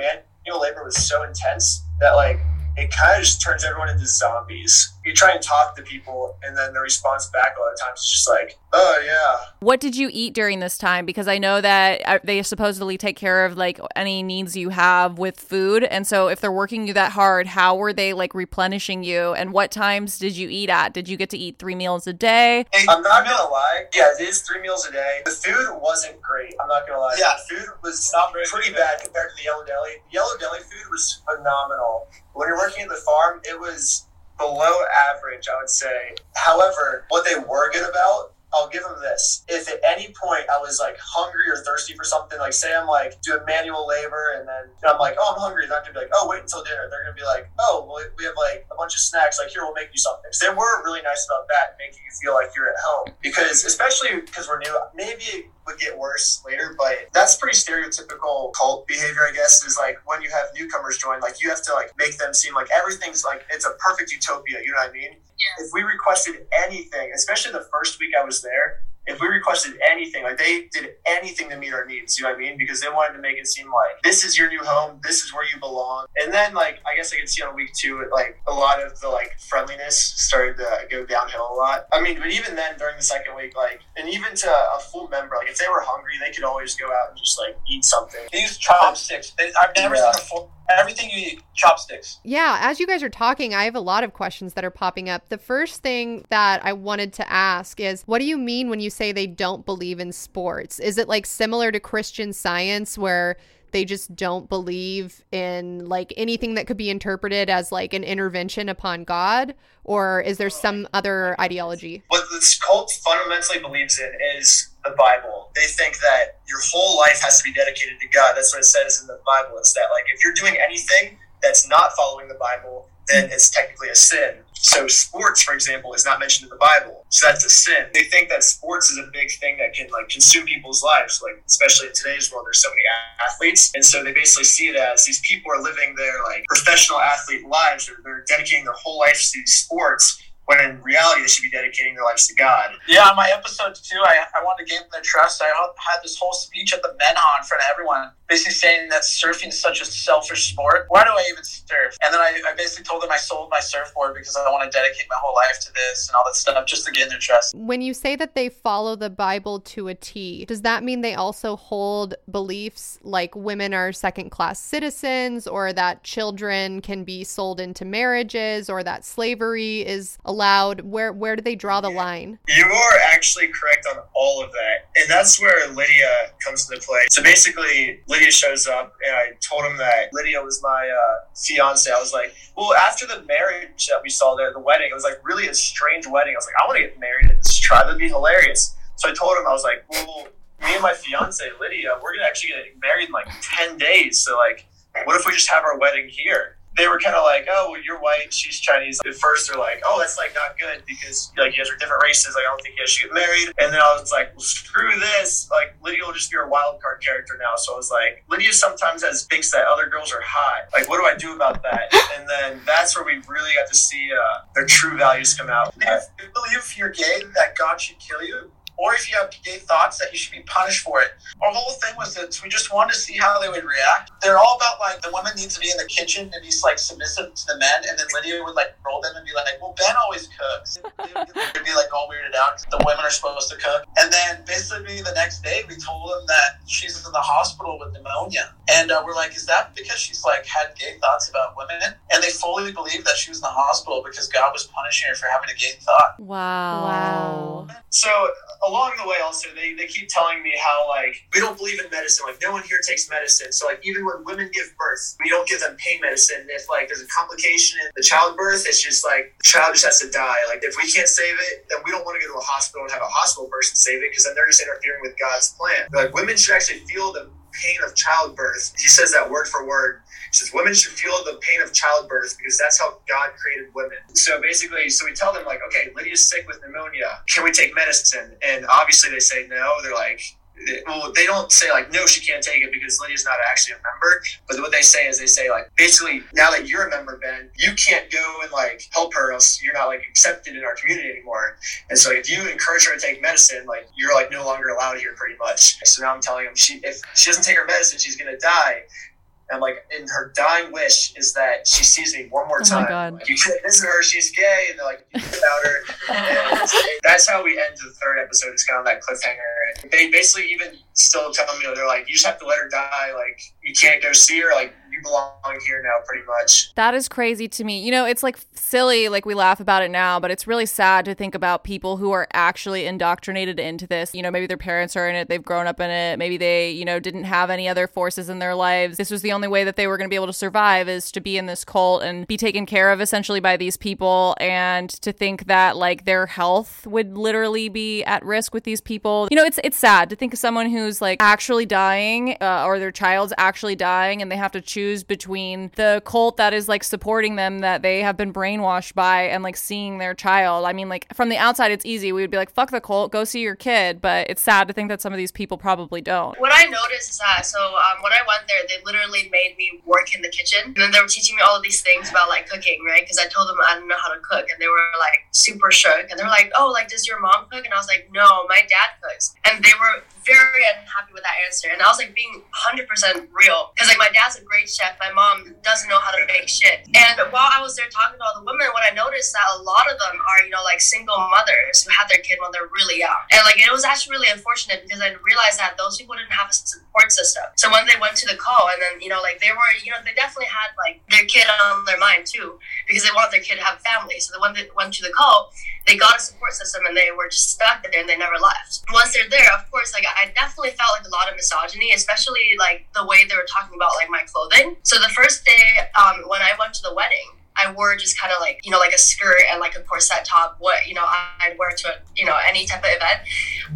manual labor was so intense that like it kind of just turns everyone into zombies. You try and talk to people, and then the response back a lot of times is just like, "Oh yeah, What did you eat during this time? Because I know that uh, they supposedly take care of like any needs you have with food. And so if they're working you that hard, how were they like replenishing you? And what times did you eat at? Did you get to eat three meals a day? I'm not gonna lie. Yeah, it is three meals a day. The food wasn't great. I'm not gonna lie. Yeah. the food was not pretty bad compared to the Yellow Deli. The Yellow Deli food was phenomenal. When you're working at the farm, it was below average, I would say. However, what they were good about. I'll give them this. If at any point I was like hungry or thirsty for something, like say I'm like doing manual labor and then I'm like, oh, I'm hungry, they're not gonna be like, oh, wait until dinner. They're gonna be like, oh, well, we have like a bunch of snacks. Like here, we'll make you something. So they were really nice about that, making you feel like you're at home. Because especially because we're new, maybe would get worse later, but that's pretty stereotypical cult behavior, I guess. Is like when you have newcomers join, like you have to like make them seem like everything's like it's a perfect utopia. You know what I mean? If we requested anything, especially the first week I was there, if we requested anything, like they did anything to meet our needs, you know what I mean? Because they wanted to make it seem like this is your new home, this is where you belong. And then, like, I guess I could see on week two, it, like a lot of the like friendliness started to go downhill a lot. I mean, but even then, during the second week, like, and even to a full member, like, if they were hungry, they could always go out and just like eat something. they use chopsticks. They, I've never Yeah. seen a full everything you eat chopsticks. Yeah, as you guys are talking, I have a lot of questions that are popping up. The first thing that I wanted to ask is what do you mean when you say they don't believe in sports? Is it like similar to Christian science where they just don't believe in like anything that could be interpreted as like an intervention upon God? Or is there some other ideology? What this cult fundamentally believes in is the Bible. They think that your whole life has to be dedicated to God. That's what it says in the Bible. It's that like if you're doing anything that's not following the Bible, then it's technically a sin. So sports, for example, is not mentioned in the Bible. So that's a sin. They think that sports is a big thing that can like consume people's lives. Like especially in today's world, there's so many athletes, and so they basically see it as these people are living their like professional athlete lives. They're, they're dedicating their whole life to these sports when in reality they should be dedicating their lives to God. Yeah, on my episode too, I, I wanted to gain their trust. I had this whole speech at the Menha in front of everyone, basically saying that surfing is such a selfish sport. Why do I even surf? And then I, I basically told them I sold my surfboard because I want to dedicate my whole life to this and all that stuff just to gain their trust. When you say that they follow the Bible to a T, does that mean they also hold beliefs like women are second class citizens or that children can be sold into marriages or that slavery is allowed? Where where do they draw the line? You are actually correct on all of that, and that's where Lydia comes into play. So basically, Lydia shows up, and I told him that Lydia was my uh, fiance. I was like, well, after the marriage that we saw there, the wedding, it was like really a strange wedding. I was like, I want to get married in this tribe. That'd be hilarious. So I told him, I was like, well, me and my fiance Lydia, we're gonna actually get married in like ten days. So like, what if we just have our wedding here? They were kind of like, oh, well, you're white, she's Chinese. At first, they're like, oh, that's like not good because like you guys are different races. Like, I don't think you guys should get married. And then I was like, well, screw this. Like, Lydia will just be a wild card character now. So I was like, Lydia sometimes has thinks that other girls are hot. Like, what do I do about that? And then that's where we really got to see uh, their true values come out. If you believe you're gay that God should kill you, or if you have gay thoughts that you should be punished for it. Our whole thing was that we just wanted to see how they would react. They're all about like the woman needs to be in the kitchen and be like submissive to the men, and then Lydia would like roll them and be like, "Well, Ben always cooks." (laughs) They'd be like all weirded out. Because the women are supposed to cook, and then basically the next day we told them that she's in the hospital with pneumonia, and uh, we're like, "Is that because she's like had gay thoughts about women?" And they fully believed that she was in the hospital because God was punishing her for having a gay thought. Wow. Wow. So along the way, also they, they keep telling me how like we don't believe in medicine. Like no one here takes medicine. So like even when women give birth, we don't give them pain medicine. If like there's a complication in the childbirth, it's just like the child just has to die. Like if we can't save it, then we don't want to go to a hospital and have a hospital person save it because then they're just interfering with God's plan. Like women should actually feel the pain of childbirth. He says that word for word. Says women should feel the pain of childbirth because that's how God created women. So basically, so we tell them like, okay, Lydia's sick with pneumonia. Can we take medicine? And obviously they say no. They're like, well, they don't say like, no, she can't take it because Lydia's not actually a member. But what they say is they say like, basically, now that you're a member, Ben, you can't go and like help her, else you're not like accepted in our community anymore. And so if you encourage her to take medicine, like you're like no longer allowed here, pretty much. So now I'm telling them she if she doesn't take her medicine, she's gonna die. And like, in her dying wish is that she sees me one more Oh time. my God. Like, you can't visit her; she's gay, and they're like, about her. And that's how we end the third episode. It's kind of that cliffhanger. And they basically even still tell me, they're like, you just have to let her die. Like, you can't go see her. Like, you belong here now, pretty much. That is crazy to me. You know, it's like silly, like we laugh about it now, but it's really sad to think about people who are actually indoctrinated into this. You know, maybe their parents are in it, they've grown up in it, maybe they, you know, didn't have any other forces in their lives. This was the only way that they were going to be able to survive is to be in this cult and be taken care of essentially by these people and to think that like their health would literally be at risk with these people. You know, it's it's sad to think of someone who's like actually dying uh, or their child's actually dying and they have to choose between the cult that is like supporting them that they have been brainwashed by and like seeing their child. I mean, like from the outside, it's easy. We would be like, fuck the cult, go see your kid. But it's sad to think that some of these people probably don't. What I noticed is that so um, when I went there, they literally made me work in the kitchen, and then they were teaching me all of these things about like cooking, right? Because I told them I didn't know how to cook, and they were like super shook, and they were like, "Oh, like does your mom cook?" And I was like, "No, my dad cooks," and they were very unhappy with that answer, and I was like being 100% real because like my dad's a great chef, my mom doesn't know how to make shit, and while I was there talking to all the women, what I noticed that a lot of them are you know like single mothers who had their kid when they're really young, and like it was actually really unfortunate because I realized that those people didn't have a support system. So when they went to the call, and then you know, like they were, you know, they definitely had like their kid on their mind too. because they want their kid to have family. So the one that went to the cult, they got a support system and they were just stuck there and they never left. Once they're there, of course, like I definitely felt like a lot of misogyny, especially like the way they were talking about like my clothing. So the first day um, when I went to the wedding, I wore just kind of like you know like a skirt and like a corset top. What you know I'd wear to a, you know any type of event.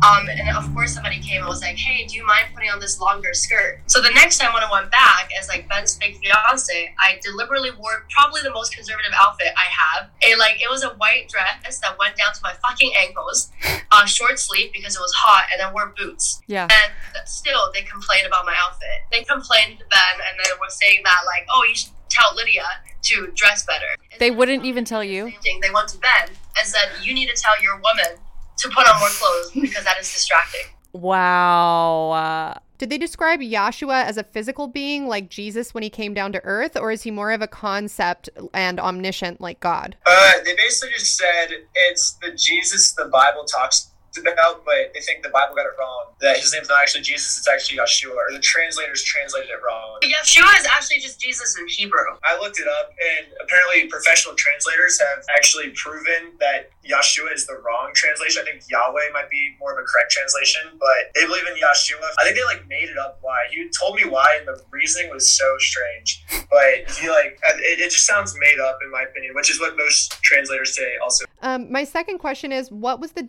Um, and of course somebody came and was like, "Hey, do you mind putting on this longer skirt?" So the next time when I went back as like Ben's fake fiance, I deliberately wore probably the most conservative outfit I have. It like it was a white dress that went down to my fucking ankles, uh, short sleeve because it was hot, and I wore boots. Yeah. And still, they complained about my outfit. They complained to Ben, and they were saying that like, "Oh, you should tell Lydia to dress better. They wouldn't even tell you. Same thing. They went to Ben and said, "You need to tell your woman to put on more clothes (laughs) because that is distracting." Wow. Uh, Did they describe Yahshua as a physical being like Jesus when he came down to earth, or is he more of a concept and omniscient like God? Uh, they basically just said it's the Jesus the Bible talks about, but they think the Bible got it wrong. That his name's not actually Jesus, it's actually Yeshua, or the translators translated it wrong. Yeshua is actually just Jesus in Hebrew. I looked it up, and apparently professional translators have actually proven that Yeshua is the wrong translation. I think Yahweh might be more of a correct translation, but they believe in Yeshua. I think they like made it up why. He told me why, and the reasoning was so strange. But he like it, it just sounds made up in my opinion, which is what most translators say also. Um, my second question is what was the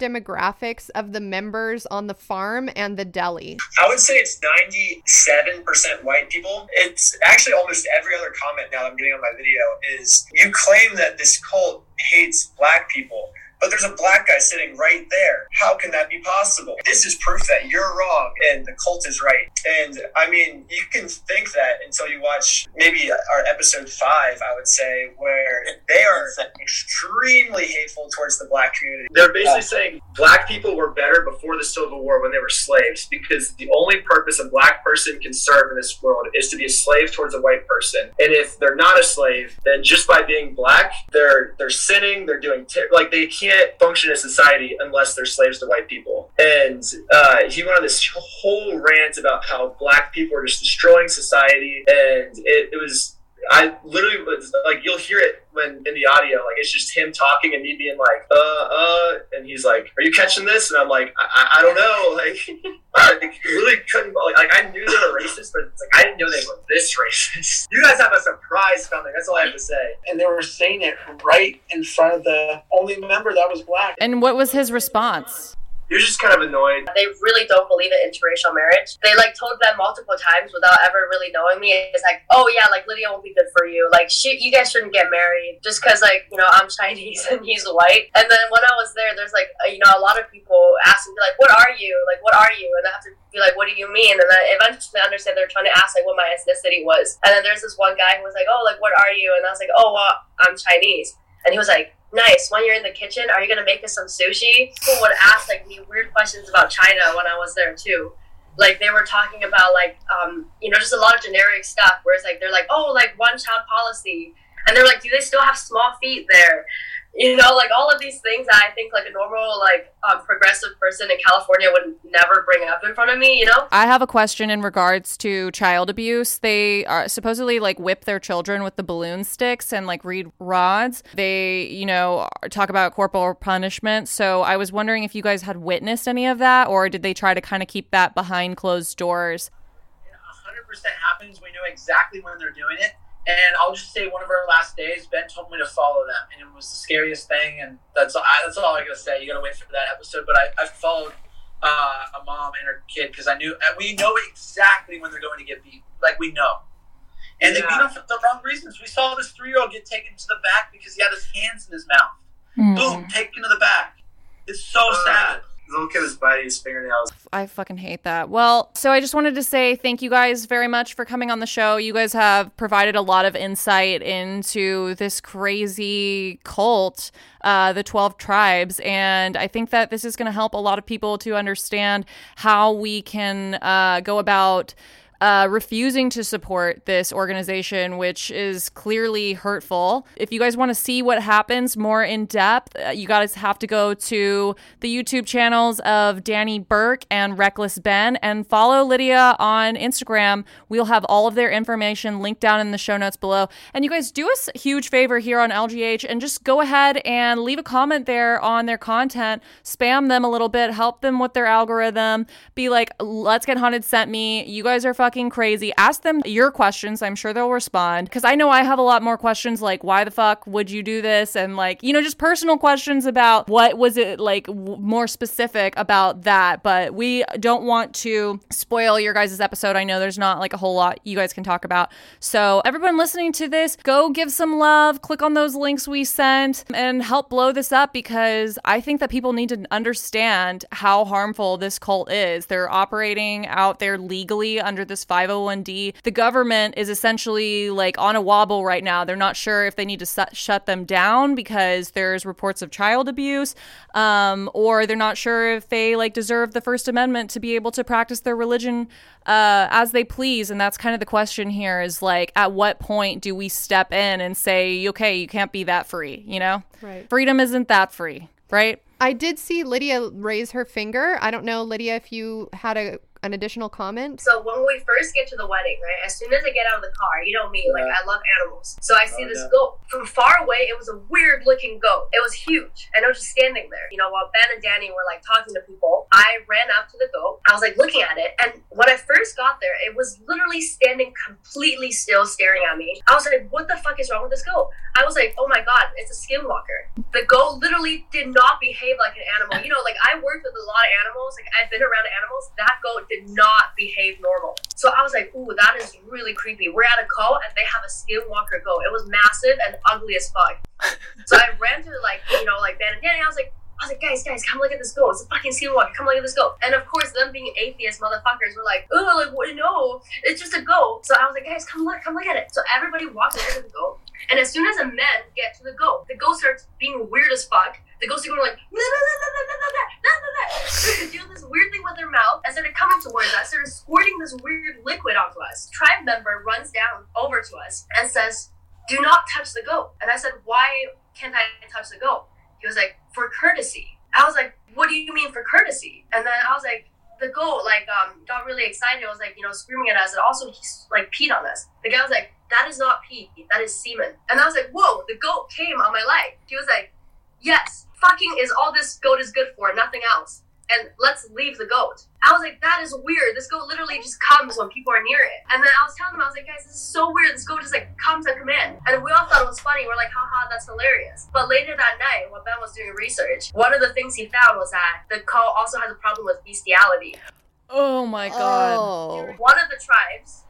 of the members on the farm and the deli? I would say it's 97% white people. It's actually almost every other comment now I'm getting on my video is you claim that this cult hates black people. But there's a black guy sitting right there. How can that be possible? This is proof that you're wrong and the cult is right. And I mean, you can think that until you watch maybe our episode five, I would say, where they are (laughs) extremely hateful towards the black community. They're basically saying black people were better before the Civil War when they were slaves because the only purpose a black person can serve in this world is to be a slave towards a white person. And if they're not a slave, then just by being black, they're they're sinning, they're doing ter- like they can't function in society unless they're slaves to white people. And uh, he went on this whole rant about how black people are just destroying society, and it, it was I literally was like, you'll hear it when in the audio, like it's just him talking and me being like, uh, uh, and he's like, "Are you catching this?" And I'm like, "I, I, I don't know." (laughs) Like, I really couldn't. Like, like, I knew they were racist, but it's like I didn't know they were this racist. (laughs) You guys have a surprise coming. That's all I have to say. And they were saying it right in front of the only member that was black. and what was his response? You're just kind of annoyed. They really don't believe in interracial marriage. They like told them multiple times without ever really knowing me. It's like, oh yeah, like Lydia won't be good for you. Like, shit, you guys shouldn't get married just because like you know I'm Chinese (laughs) and he's white. And then when I was there, there's like you know a lot of people asking me like, what are you? Like, what are you? And I have to be like, what do you mean? And then eventually I understand they're trying to ask like what my ethnicity was. And then there's this one guy who was like, oh, like what are you? And I was like, oh, well, I'm Chinese. And he was like, nice. When you're in the kitchen, are you gonna make us some sushi? People would ask like me weird questions about China when I was there too. Like they were talking about like um, you know just a lot of generic stuff. Where it's like they're like oh like one child policy, and they're like do they still have small feet there? You know like all of these things that I think like a normal like um, progressive person in California would never bring up in front of me. You know. I have a question in regards to child abuse. They are supposedly like whip their children with the balloon sticks and like read rods. They, you know, talk about corporal punishment. So I was wondering if you guys had witnessed any of that or did they try to kind of keep that behind closed doors? 100% happens. We know exactly when they're doing it. And I'll just say, one of our last days, Ben told me to follow them, and it was the scariest thing. And that's all, that's all I gotta say. You gotta wait for that episode. But I, I followed uh, a mom and her kid because I knew and we know exactly when they're going to get beat. Like we know, and they beat Yeah. him for the wrong reasons. We saw this three-year-old get taken to the back because he had his hands in his mouth. Hmm. Boom, taken to the back. It's so Uh, sad. Little kid was biting his fingernails. I fucking hate that. Well, so I just wanted to say thank you guys very much for coming on the show. You guys have provided a lot of insight into this crazy cult, uh, the 12 tribes. And I think that this is going to help a lot of people to understand how we can uh, go about uh, refusing to support this organization, which is clearly hurtful. If you guys want to see what happens more in depth, uh, you guys have to go to the YouTube channels of Danny Berk and Reckless Ben and follow Lydia on Instagram. We'll have all of their information linked down in the show notes below. And you guys do us a huge favor here on LGH and just go ahead and leave a comment there on their content, spam them a little bit, help them with their algorithm, be like, let's get haunted sent me. You guys are fucking crazy. Ask them your questions. I'm sure they'll respond. Because I know I have a lot more questions like, why the fuck would you do this? And like, you know, just personal questions about what was it like w- more specific about that. But we don't want to spoil your guys' episode. I know there's not like a whole lot you guys can talk about. So, everyone listening to this, go give some love, click on those links we sent, and help blow this up because I think that people need to understand how harmful this cult is. They're operating out there legally under this 501d. The government is essentially like on a wobble right now. They're not sure if they need to su- shut them down because there's reports of child abuse, um, or they're not sure if they like deserve the First Amendment to be able to practice their religion uh, as they please. And that's kind of the question here is like, at what point do we step in and say, okay, you can't be that free, you know? Right. Freedom isn't that free, right? I did see Lydia raise her finger. I don't know, Lydia, if you had a an additional comment. So when we first get to the wedding, right, as soon as I get out of the car, you know me, like I love animals. So I see Oh, this yeah. goat from far away. It was a weird looking goat. It was huge, and it was just standing there. You know, while Ben and Danny were like talking to people, I ran up to the goat. I was like looking at it, and when I first got there, it was literally standing completely still, staring at me. I was like, "What the fuck is wrong with this goat?" I was like, "Oh my god, it's a skinwalker." The goat literally did not behave like an animal. You know, like I worked with a lot of animals. Like I've been around animals. That goat did not behave normal. So I was like, "Ooh, that is really creepy." We're at a cult and they have a skinwalker goat. It was massive and ugly as fuck. (laughs) So I ran to like, you know, like Ben and Danny. I was like. I was like, guys, guys, come look at this goat. It's a fucking skinwalker. Come look at this goat. And of course, them being atheist motherfuckers were like, oh, like, what? No, it's just a goat. So I was like, guys, come look, come look at it. So everybody walks over to the goat. And as soon as the men get to the goat, the goat starts being weird as fuck. The are going like, "Nah, nah, nah, nah, nah, nah, nah, nah, nah, nah." Started doing this weird thing with their mouth and started coming towards us, started squirting this weird liquid onto us. Tribe member runs down over to us and says, Do not touch the goat. And I said, Why can't I touch the goat? He was like, For courtesy. I was like, What do you mean for courtesy? And then I was like, the goat like um got really excited. It was like you know screaming at us, and also he like peed on us. The guy was like, "That is not pee. That is semen." And I was like, "Whoa!" The goat came on my leg. He was like, "Yes, fucking is all this goat is good for, nothing else." And let's leave the goat. I was like, that is weird. This goat literally just comes when people are near it. And then I was telling them, I was like, guys, this is so weird. This goat just like comes on command. And we all thought it was funny. We're like, haha, that's hilarious. But later that night, when Ben was doing research, one of the things he found was that the cult also has a problem with bestiality. Oh my god. Oh. One of the tribes,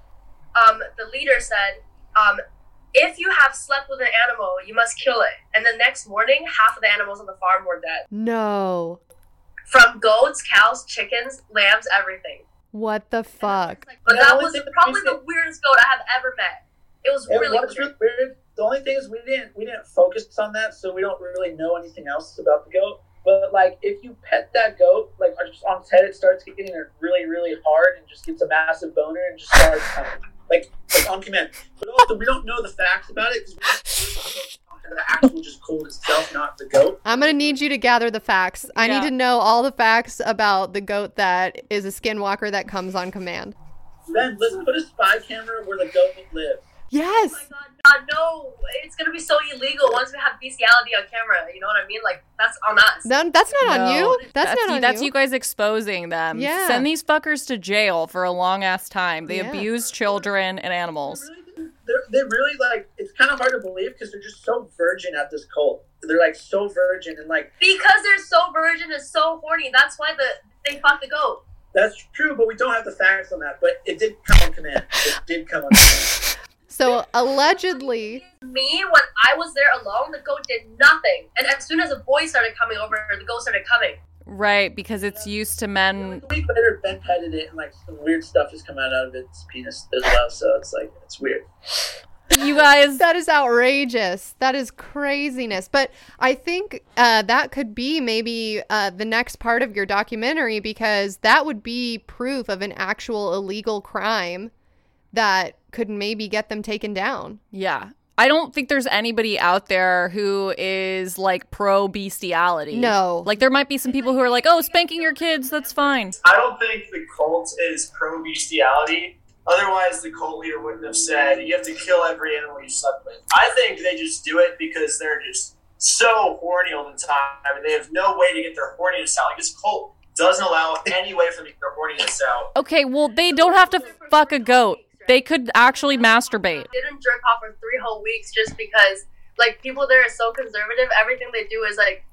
um, the leader said, um, if you have slept with an animal, you must kill it. And the next morning, half of the animals on the farm were dead. No. From goats, cows, chickens, lambs, everything. What the fuck? But The that was probably the weirdest goat I have ever met. It was It really was weird. weird. The only thing is we didn't we didn't focus on that, so we don't really know anything else about the goat. But like, if you pet that goat, like just on its head, it starts getting really, really hard and just gets a massive boner and just starts coming, like, like on command. But also, we don't know the facts about it because the actual just cold itself, not the goat. I'm gonna need you to gather the facts. I Yeah. need to know all the facts about the goat that is a skinwalker that comes on command. Then let's put a spy camera where the goat lives. Yes. Oh my god, God, no! It's gonna be so illegal once we have bestiality on camera. You know what I mean? Like that's on us. No, that's not on you. That's, not on you, on that's you. you guys exposing them. Yeah. Send these fuckers to jail for a long ass time. They Yeah. abuse children and animals. they're, they really like. It's kind of hard to believe because they're just so virgin at this cult. They're like so virgin and like Because they're so virgin and so horny. That's why the they fuck the goat. That's true, but we don't have the facts on that. But it did come on command. It did come on command. (laughs) So allegedly, Me, when I was there alone, the goat did nothing. And as soon as the boy started coming over, the goat started coming. Right, because it's used to men. Like a week later, Ben petted it, and like some weird stuff just come out of its penis as well. So it's like it's weird. You guys, that is outrageous. That is craziness. But I think uh, that could be maybe uh, the next part of your documentary because that would be proof of an actual illegal crime that could maybe get them taken down. Yeah. I don't think there's anybody out there who is like pro bestiality. No. Like there might be some people who are like, "Oh, spanking your kids, that's fine." I don't think the cult is pro bestiality. Otherwise, the cult leader wouldn't have said you have to kill every animal you slept with. I think they just do it because they're just so horny all the time, and they have no way to get their horniness out. Like this cult doesn't allow any way for them to get their horniness out. Okay, well, they don't have to fuck a goat. They could actually masturbate. didn't jerk off for three whole weeks just because like people there are so conservative. Everything they do is like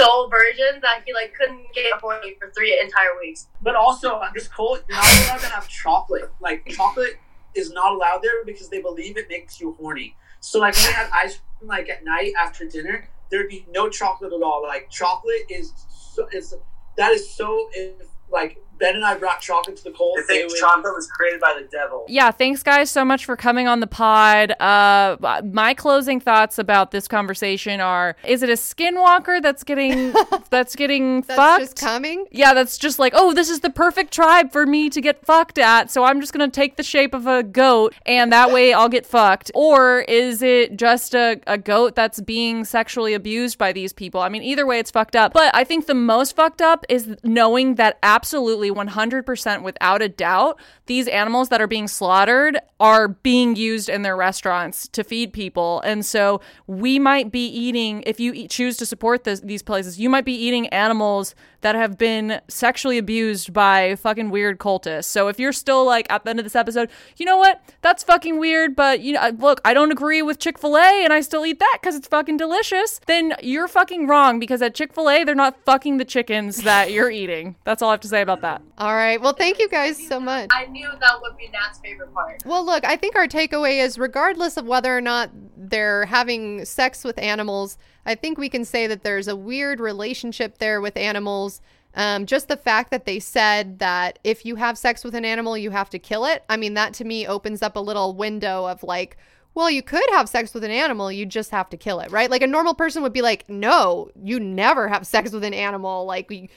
so virgin that he like couldn't get horny for three entire weeks. But also, this cult, you're not allowed to have chocolate. Like, chocolate is not allowed there because they believe it makes you horny. So, like, when they had ice cream, like, at night after dinner, there'd be no chocolate at all. Like, chocolate is so, is, that is so, if, like, Ben and I brought chocolate to the cold. They they think chocolate was created by the devil. Yeah, thanks guys so much for coming on the pod. Uh my closing thoughts about this conversation are is it a skinwalker that's getting (laughs) that's getting That's fucked? just coming. yeah, that's just like, oh, this is the perfect tribe for me to get fucked at, so I'm just gonna take the shape of a goat and that way I'll get fucked. Or is it just a, a goat that's being sexually abused by these people? I mean, either way, it's fucked up. But I think the most fucked up is knowing that absolutely 100% without a doubt, these animals that are being slaughtered are being used in their restaurants to feed people. And so we might be eating, if you eat, choose to support this, these places, you might be eating animals that have been sexually abused by fucking weird cultists. So if you're still like at the end of this episode, you know what? That's fucking weird, but you know, look, I don't agree with Chick-fil-A and I still eat that cuz it's fucking delicious. Then you're fucking wrong because at Chick-fil-A they're not fucking the chickens that you're eating. That's all I have to say about that. All right. Well, thank you guys so much. I knew that would be Nat's favorite part. Well, look, I think our takeaway is regardless of whether or not they're having sex with animals, I think we can say that there's a weird relationship there with animals. Um, just the fact that they said that if you have sex with an animal, you have to kill it. I mean, that to me opens up a little window of like, well, you could have sex with an animal, you just have to kill it, right? Like a normal person would be like, no, you never have sex with an animal. Like, we,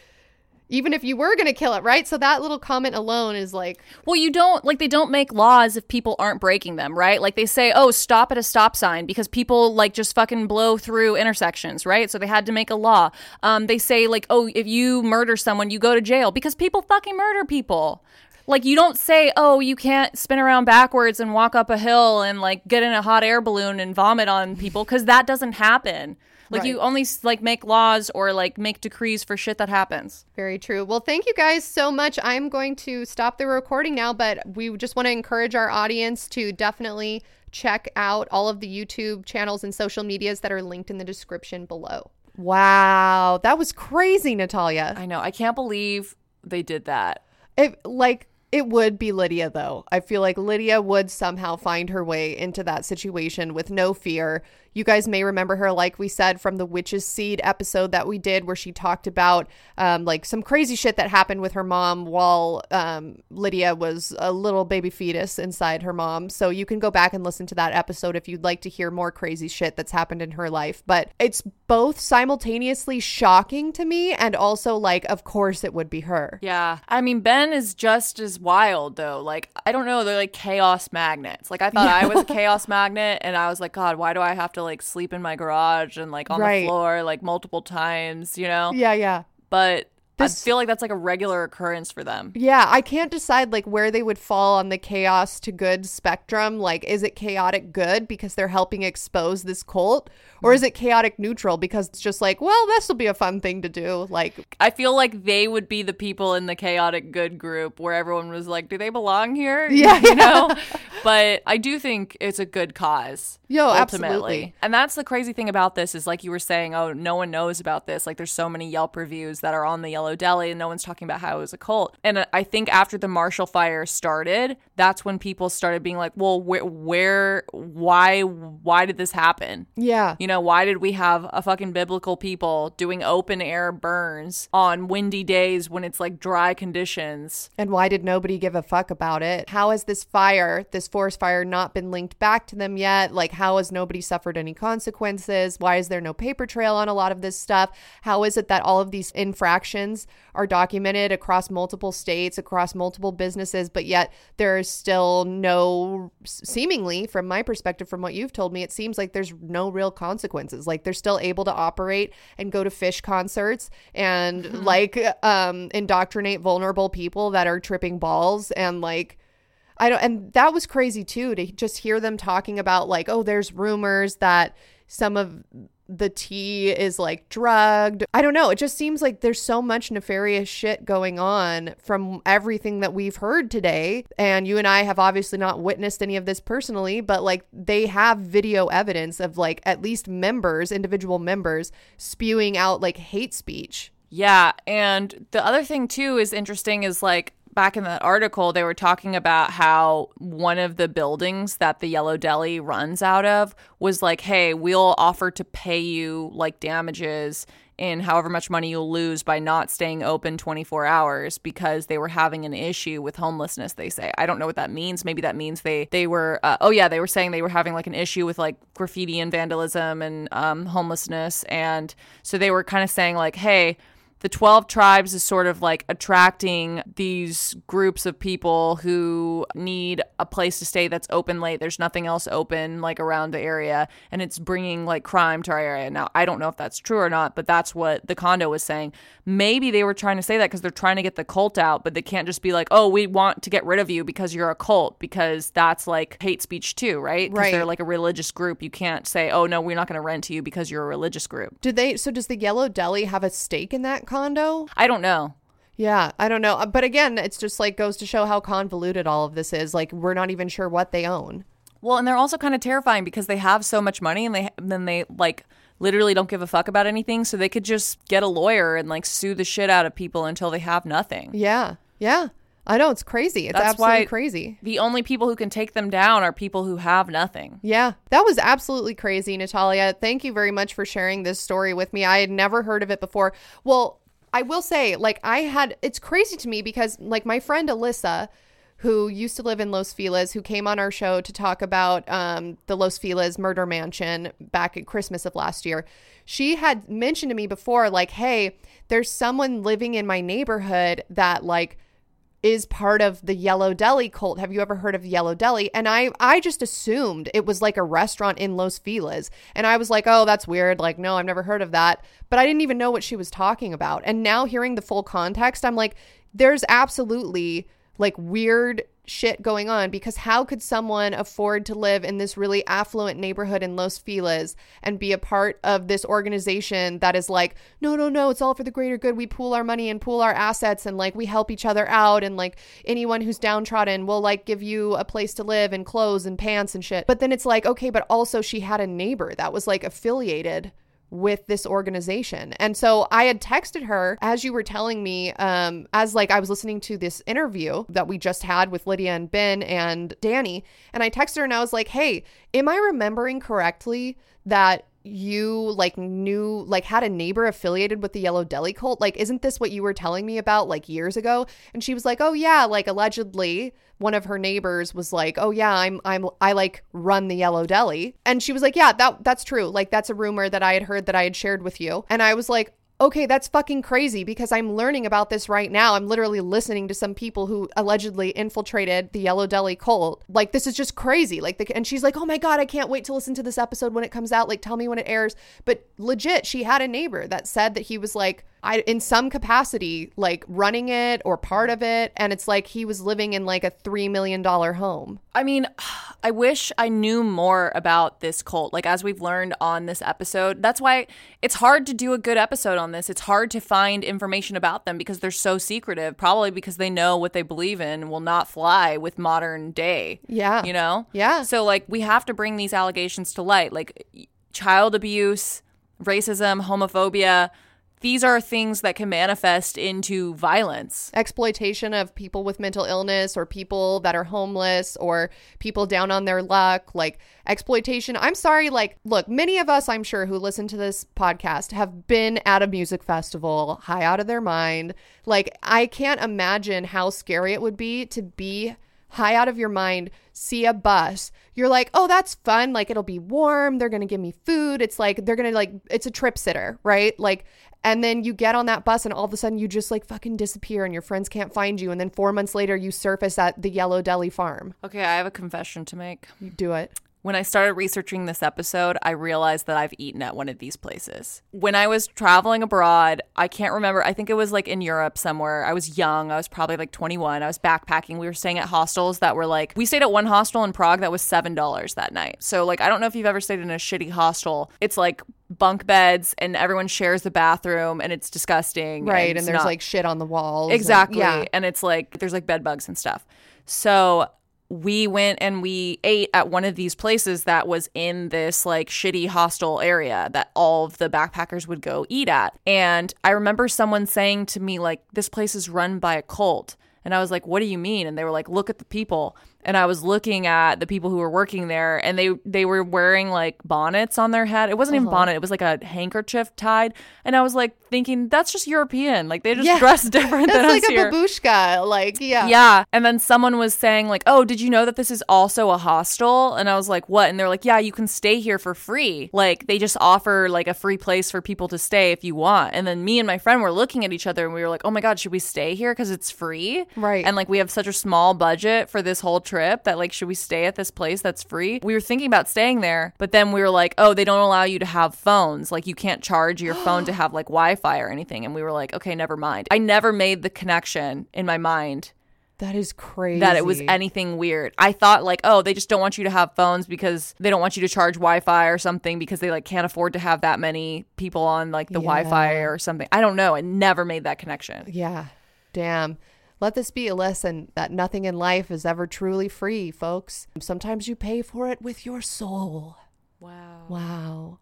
even if you were going to kill it, right? So that little comment alone is like, Well, you don't like they don't make laws if people aren't breaking them, right? Like they say, "Oh, stop at a stop sign" because people like just fucking blow through intersections, right? So they had to make a law. Um, they say like, "Oh, if you murder someone, you go to jail" because people fucking murder people. Like you don't say, "Oh, you can't spin around backwards and walk up a hill and like get in a hot air balloon and vomit on people" because that doesn't happen. Like you only like make laws or like make decrees for shit that happens. Very true. Well, thank you guys so much. I'm going to stop the recording now, but we just want to encourage our audience to definitely check out all of the YouTube channels and social medias that are linked in the description below. Wow, that was crazy, Natalia. I know. I can't believe they did that. It like it would be Lydia though. I feel like Lydia would somehow find her way into that situation with no fear. You guys may remember her, like we said, from the Witch's Seed episode that we did, where she talked about um, like some crazy shit that happened with her mom while um, Lydia was a little baby fetus inside her mom. So you can go back and listen to that episode if you'd like to hear more crazy shit that's happened in her life. But it's both simultaneously shocking to me and also like, of course, it would be her. Yeah. I mean, Ben is just as wild, though. Like, I don't know. They're like chaos magnets. Like, I thought I was a (laughs) chaos magnet, and I was like, God, why do I have to like sleep in my garage and like on Right. the floor like multiple times, you know? Yeah, yeah. But This- I feel like that's like a regular occurrence for them. Yeah, I can't decide like where they would fall on the chaos to good spectrum. Like, is it chaotic good because they're helping expose this cult, or is mm. it chaotic neutral because it's just like, well, this will be a fun thing to do? Like, I feel like they would be the people in the chaotic good group where everyone was like, do they belong here? (laughs) Yeah, You know? but I do think it's a good cause. Yo, ultimately. absolutely. And that's the crazy thing about this is like you were saying, oh, no one knows about this. Like there's so many Yelp reviews that are on the Yellow Deli and no one's talking about how it was a cult. And I think after the Marshall fire started, that's when people started being like, well, where, where why, why did this happen? yeah, You know, why did we have a fucking biblical people doing open air burns on windy days when it's like dry conditions? and why did nobody give a fuck about it? How has this fire, this forest fire, not been linked back to them yet? Like, how has nobody suffered any consequences? Why is there no paper trail on a lot of this stuff? How is it that all of these infractions violations are documented across multiple states, across multiple businesses, but yet there's still no, seemingly, from my perspective, from what you've told me, it seems like there's no real consequences. Like they're still able to operate and go to Phish concerts and like um, indoctrinate vulnerable people that are tripping balls and like I don't, and that was crazy too to just hear them talking about like, oh, there's rumors that some of the tea is like drugged. I don't know. It just seems like there's so much nefarious shit going on from everything that we've heard today. And you and I have obviously not witnessed any of this personally, but like they have video evidence of like at least members, individual members, spewing out like hate speech. Yeah, and the other thing too is interesting is like back in that article they were talking about how one of the buildings that the Yellow Deli runs out of was like, "Hey, we'll offer to pay you like damages in however much money you'll lose by not staying open 24 hours because they were having an issue with homelessness they say. I don't know what that means. Maybe that means they they were uh, oh yeah they were saying they were having like an issue with like graffiti and vandalism and um, homelessness. And so they were kind of saying like hey the 12 tribes is sort of like attracting these groups of people who need a place to stay that's open late. There's nothing else open like around the area and it's bringing like crime to our area. Now, I don't know if that's true or not, but that's what the condo was saying. Maybe they were trying to say that because they're trying to get the cult out, but they can't just be like, "Oh, we want to get rid of you because you're a cult," because that's like hate speech too, right? Right. They're like a religious group. You can't say, "Oh, no, we're not going to rent to you because you're a religious group." Do they, so does the Yellow Deli have a stake in that condo? I don't know. Yeah, I don't know. Uh, But again, it's just like goes to show how convoluted all of this is. Like, we're not even sure what they own. Well, and they're also kind of terrifying because they have so much money and they then they like literally don't give a fuck about anything, so they could just get a lawyer and like sue the shit out of people until they have nothing. Yeah, yeah. I know it's crazy. It's That's absolutely why- crazy. The only people who can take them down are people who have nothing. Yeah, that was absolutely crazy, Natalia. Thank you very much for sharing this story with me. I had never heard of it before. Well, I will say, like, I had, it's crazy to me because, like, my friend Alyssa, who used to live in Los Feliz, who came on our show to talk about um, the Los Feliz murder mansion back at Christmas of last year, she had mentioned to me before, like, hey, there's someone living in my neighborhood that, like, is part of the Yellow Deli cult. Have you ever heard of Yellow Deli? And I I just assumed it was like a restaurant in Los Feliz. And I was like, "Oh, that's weird. Like, no, I've never heard of that." But I didn't even know what she was talking about. And now hearing the full context, I'm like, there's absolutely like weird shit going on because how could someone afford to live in this really affluent neighborhood in Los Feliz and be a part of this organization that is like, no, no, no, it's all for the greater good. We pool our money and pool our assets and like we help each other out and like anyone who's downtrodden will like give you a place to live and clothes and pants and shit. But then it's like, okay, but also she had a neighbor that was like affiliated with this organization. And so I had texted her as you were telling me, um, as like I was listening to this interview that we just had with Lydia and Ben and Danny. And I texted her and I was like, hey, am I remembering correctly that you like knew like had a neighbor affiliated with the yellow deli cult? Like isn't this what you were telling me about like years ago? And she was like oh yeah like allegedly one of her neighbors was like oh yeah i'm i'm i like run the yellow deli. And she was like yeah that that's true. Like that's a rumor that i had heard that i had shared with you. And i was like okay, that's fucking crazy because I'm learning about this right now. I'm literally listening to some people who allegedly infiltrated the Yellow Deli cult. Like, this is just crazy. Like, the, and she's like, oh my God, I can't wait to listen to this episode when it comes out. Like, tell me when it airs. But legit, she had a neighbor that said that he was like, I, in some capacity, like running it or part of it. And it's like he was living in like a $3 million home. I mean, (sighs) I wish I knew more about this cult. Like, as we've learned on this episode, that's why it's hard to do a good episode on this. It's hard to find information about them because they're so secretive, probably because they know what they believe in will not fly with modern day. Yeah. You know? Yeah. So, like, we have to bring these allegations to light. Like, child abuse, racism, homophobia. These are things that can manifest into violence. exploitation of people with mental illness or people that are homeless or people down on their luck like exploitation i'm sorry like look many of us i'm sure who listen to this podcast have been at a music festival high out of their mind like i can't imagine how scary it would be to be high out of your mind, see a bus. You're like, oh, that's fun. Like, it'll be warm. They're going to give me food. It's like, they're going to, like, it's a trip sitter, right? Like, and then you get on that bus and all of a sudden you just like fucking disappear and your friends can't find you. And then four months later, you surface at the Yellow Deli farm. Okay, I have a confession to make. You do it. When I started researching this episode, I realized that I've eaten at one of these places. When I was traveling abroad, I can't remember, I think it was like in Europe somewhere. I was young, I was probably like 21. I was backpacking. We were staying at hostels that were like, we stayed at one hostel in Prague that was $7 that night. So, like, I don't know if you've ever stayed in a shitty hostel. It's like bunk beds and everyone shares the bathroom and it's disgusting. Right. And, it's there's not- like shit on the walls. and- Exactly. yeah. And it's like there's like bed bugs and stuff. So we went and we ate at one of these places that was in this like shitty hostel area that all of the backpackers would go eat at. And I remember someone saying to me like this place is run by a cult. And I was like, "What do you mean?" And they were like, "Look at the people." And I was looking at the people who were working there, and they they were wearing like bonnets on their head. It wasn't Uh-huh. even bonnet; it was like a handkerchief tied. And I was like thinking, "That's just European. Like they just Yeah. dress (laughs) different than That's like us a here." babushka. Like, yeah. Yeah. And then someone was saying, like, oh, did you know that this is also a hostel? And I was like, what? And they're like, yeah, you can stay here for free. Like, they just offer like a free place for people to stay if you want. And then me and my friend were looking at each other and we were like, oh my God, should we stay here? Because it's free. Right. And like, we have such a small budget for this whole trip that, like, should we stay at this place that's free? We were thinking about staying there, but then we were like, oh, they don't allow you to have phones. Like, you can't charge your (gasps) phone to have like Wi Fi or anything. And we were like, okay, never mind. I never made the connection in my mind That is crazy. that it was anything weird. I thought like, oh, they just don't want you to have phones because they don't want you to charge Wi-Fi or something because they like can't afford to have that many people on like the Wi-Fi or something. I don't know. I never made that connection. Yeah. Damn. Let this be a lesson that nothing in life is ever truly free, folks. Sometimes you pay for it with your soul. Wow. Wow.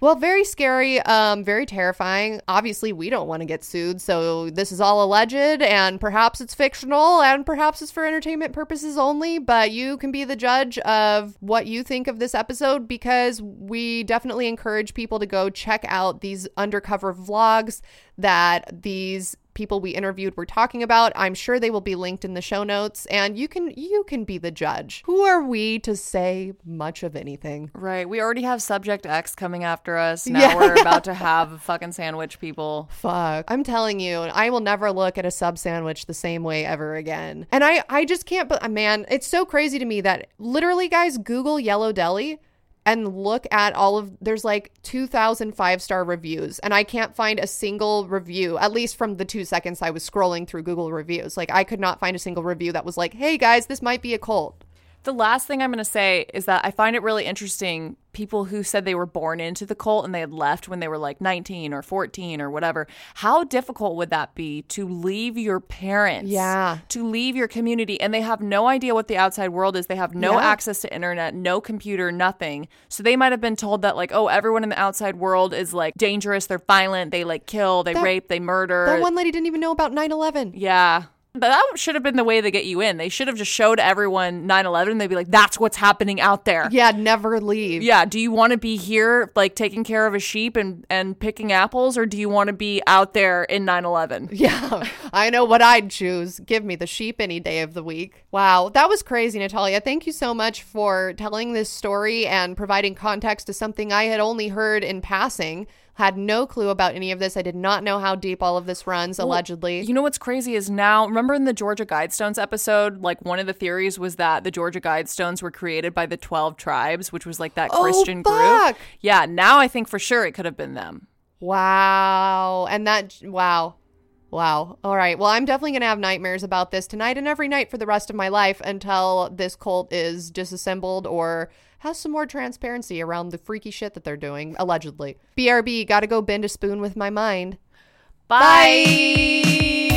Well, very scary, um, very terrifying. Obviously, we don't want to get sued, so this is all alleged, and perhaps it's fictional, and perhaps it's for entertainment purposes only. But you can be the judge of what you think of this episode because we definitely encourage people to go check out these undercover vlogs that these people we interviewed were talking about. I'm sure they will be linked in the show notes, and you can you can be the judge. Who are we to say much of anything? Right. We already have Subject X coming after us. Now Yeah. we're about to (laughs) have fucking sandwich people. Fuck. I'm telling you, I will never look at a sub sandwich the same way ever again. And I, I just can't, but man, it's so crazy to me that literally, guys, Google Yellow Deli and look at all of, there's like 2,000 five star reviews. And I can't find a single review, at least from the two seconds I was scrolling through Google reviews. Like, I could not find a single review that was like, hey guys, this might be a cult. The last thing I'm going to say is that I find it really interesting people who said they were born into the cult and they had left when they were like 19 or 14 or whatever. How difficult would that be to leave your parents? Yeah. To leave your community and they have no idea what the outside world is. They have no Yeah. access to internet, no computer, nothing. So they might have been told that like, oh, everyone in the outside world is like dangerous, they're violent, they like kill, they That- rape, they murder. That one lady didn't even know about 9 11. Yeah. But that should have been the way they get you in. They should have just showed everyone 9 11. They'd be like, that's what's happening out there. Yeah, never leave. Yeah. Do you want to be here, like taking care of a sheep and, and picking apples, or do you want to be out there in 9 11? Yeah, (laughs) I know what I'd choose. Give me the sheep any day of the week. Wow, that was crazy, Natalia. Thank you so much for telling this story and providing context to something I had only heard in passing. Had no clue about any of this. I did not know how deep all of this runs, allegedly. You know what's crazy is now, remember in the Georgia Guidestones episode, like one of the theories was that the Georgia Guidestones were created by the 12 tribes, which was like that Oh, Christian fuck. group. Yeah. Now I think for sure it could have been them. Wow. And that, wow. Wow. All right. Well, I'm definitely going to have nightmares about this tonight and every night for the rest of my life until this cult is disassembled or has some more transparency around the freaky shit that they're doing, allegedly. BRB, gotta go bend a spoon with my mind. Bye.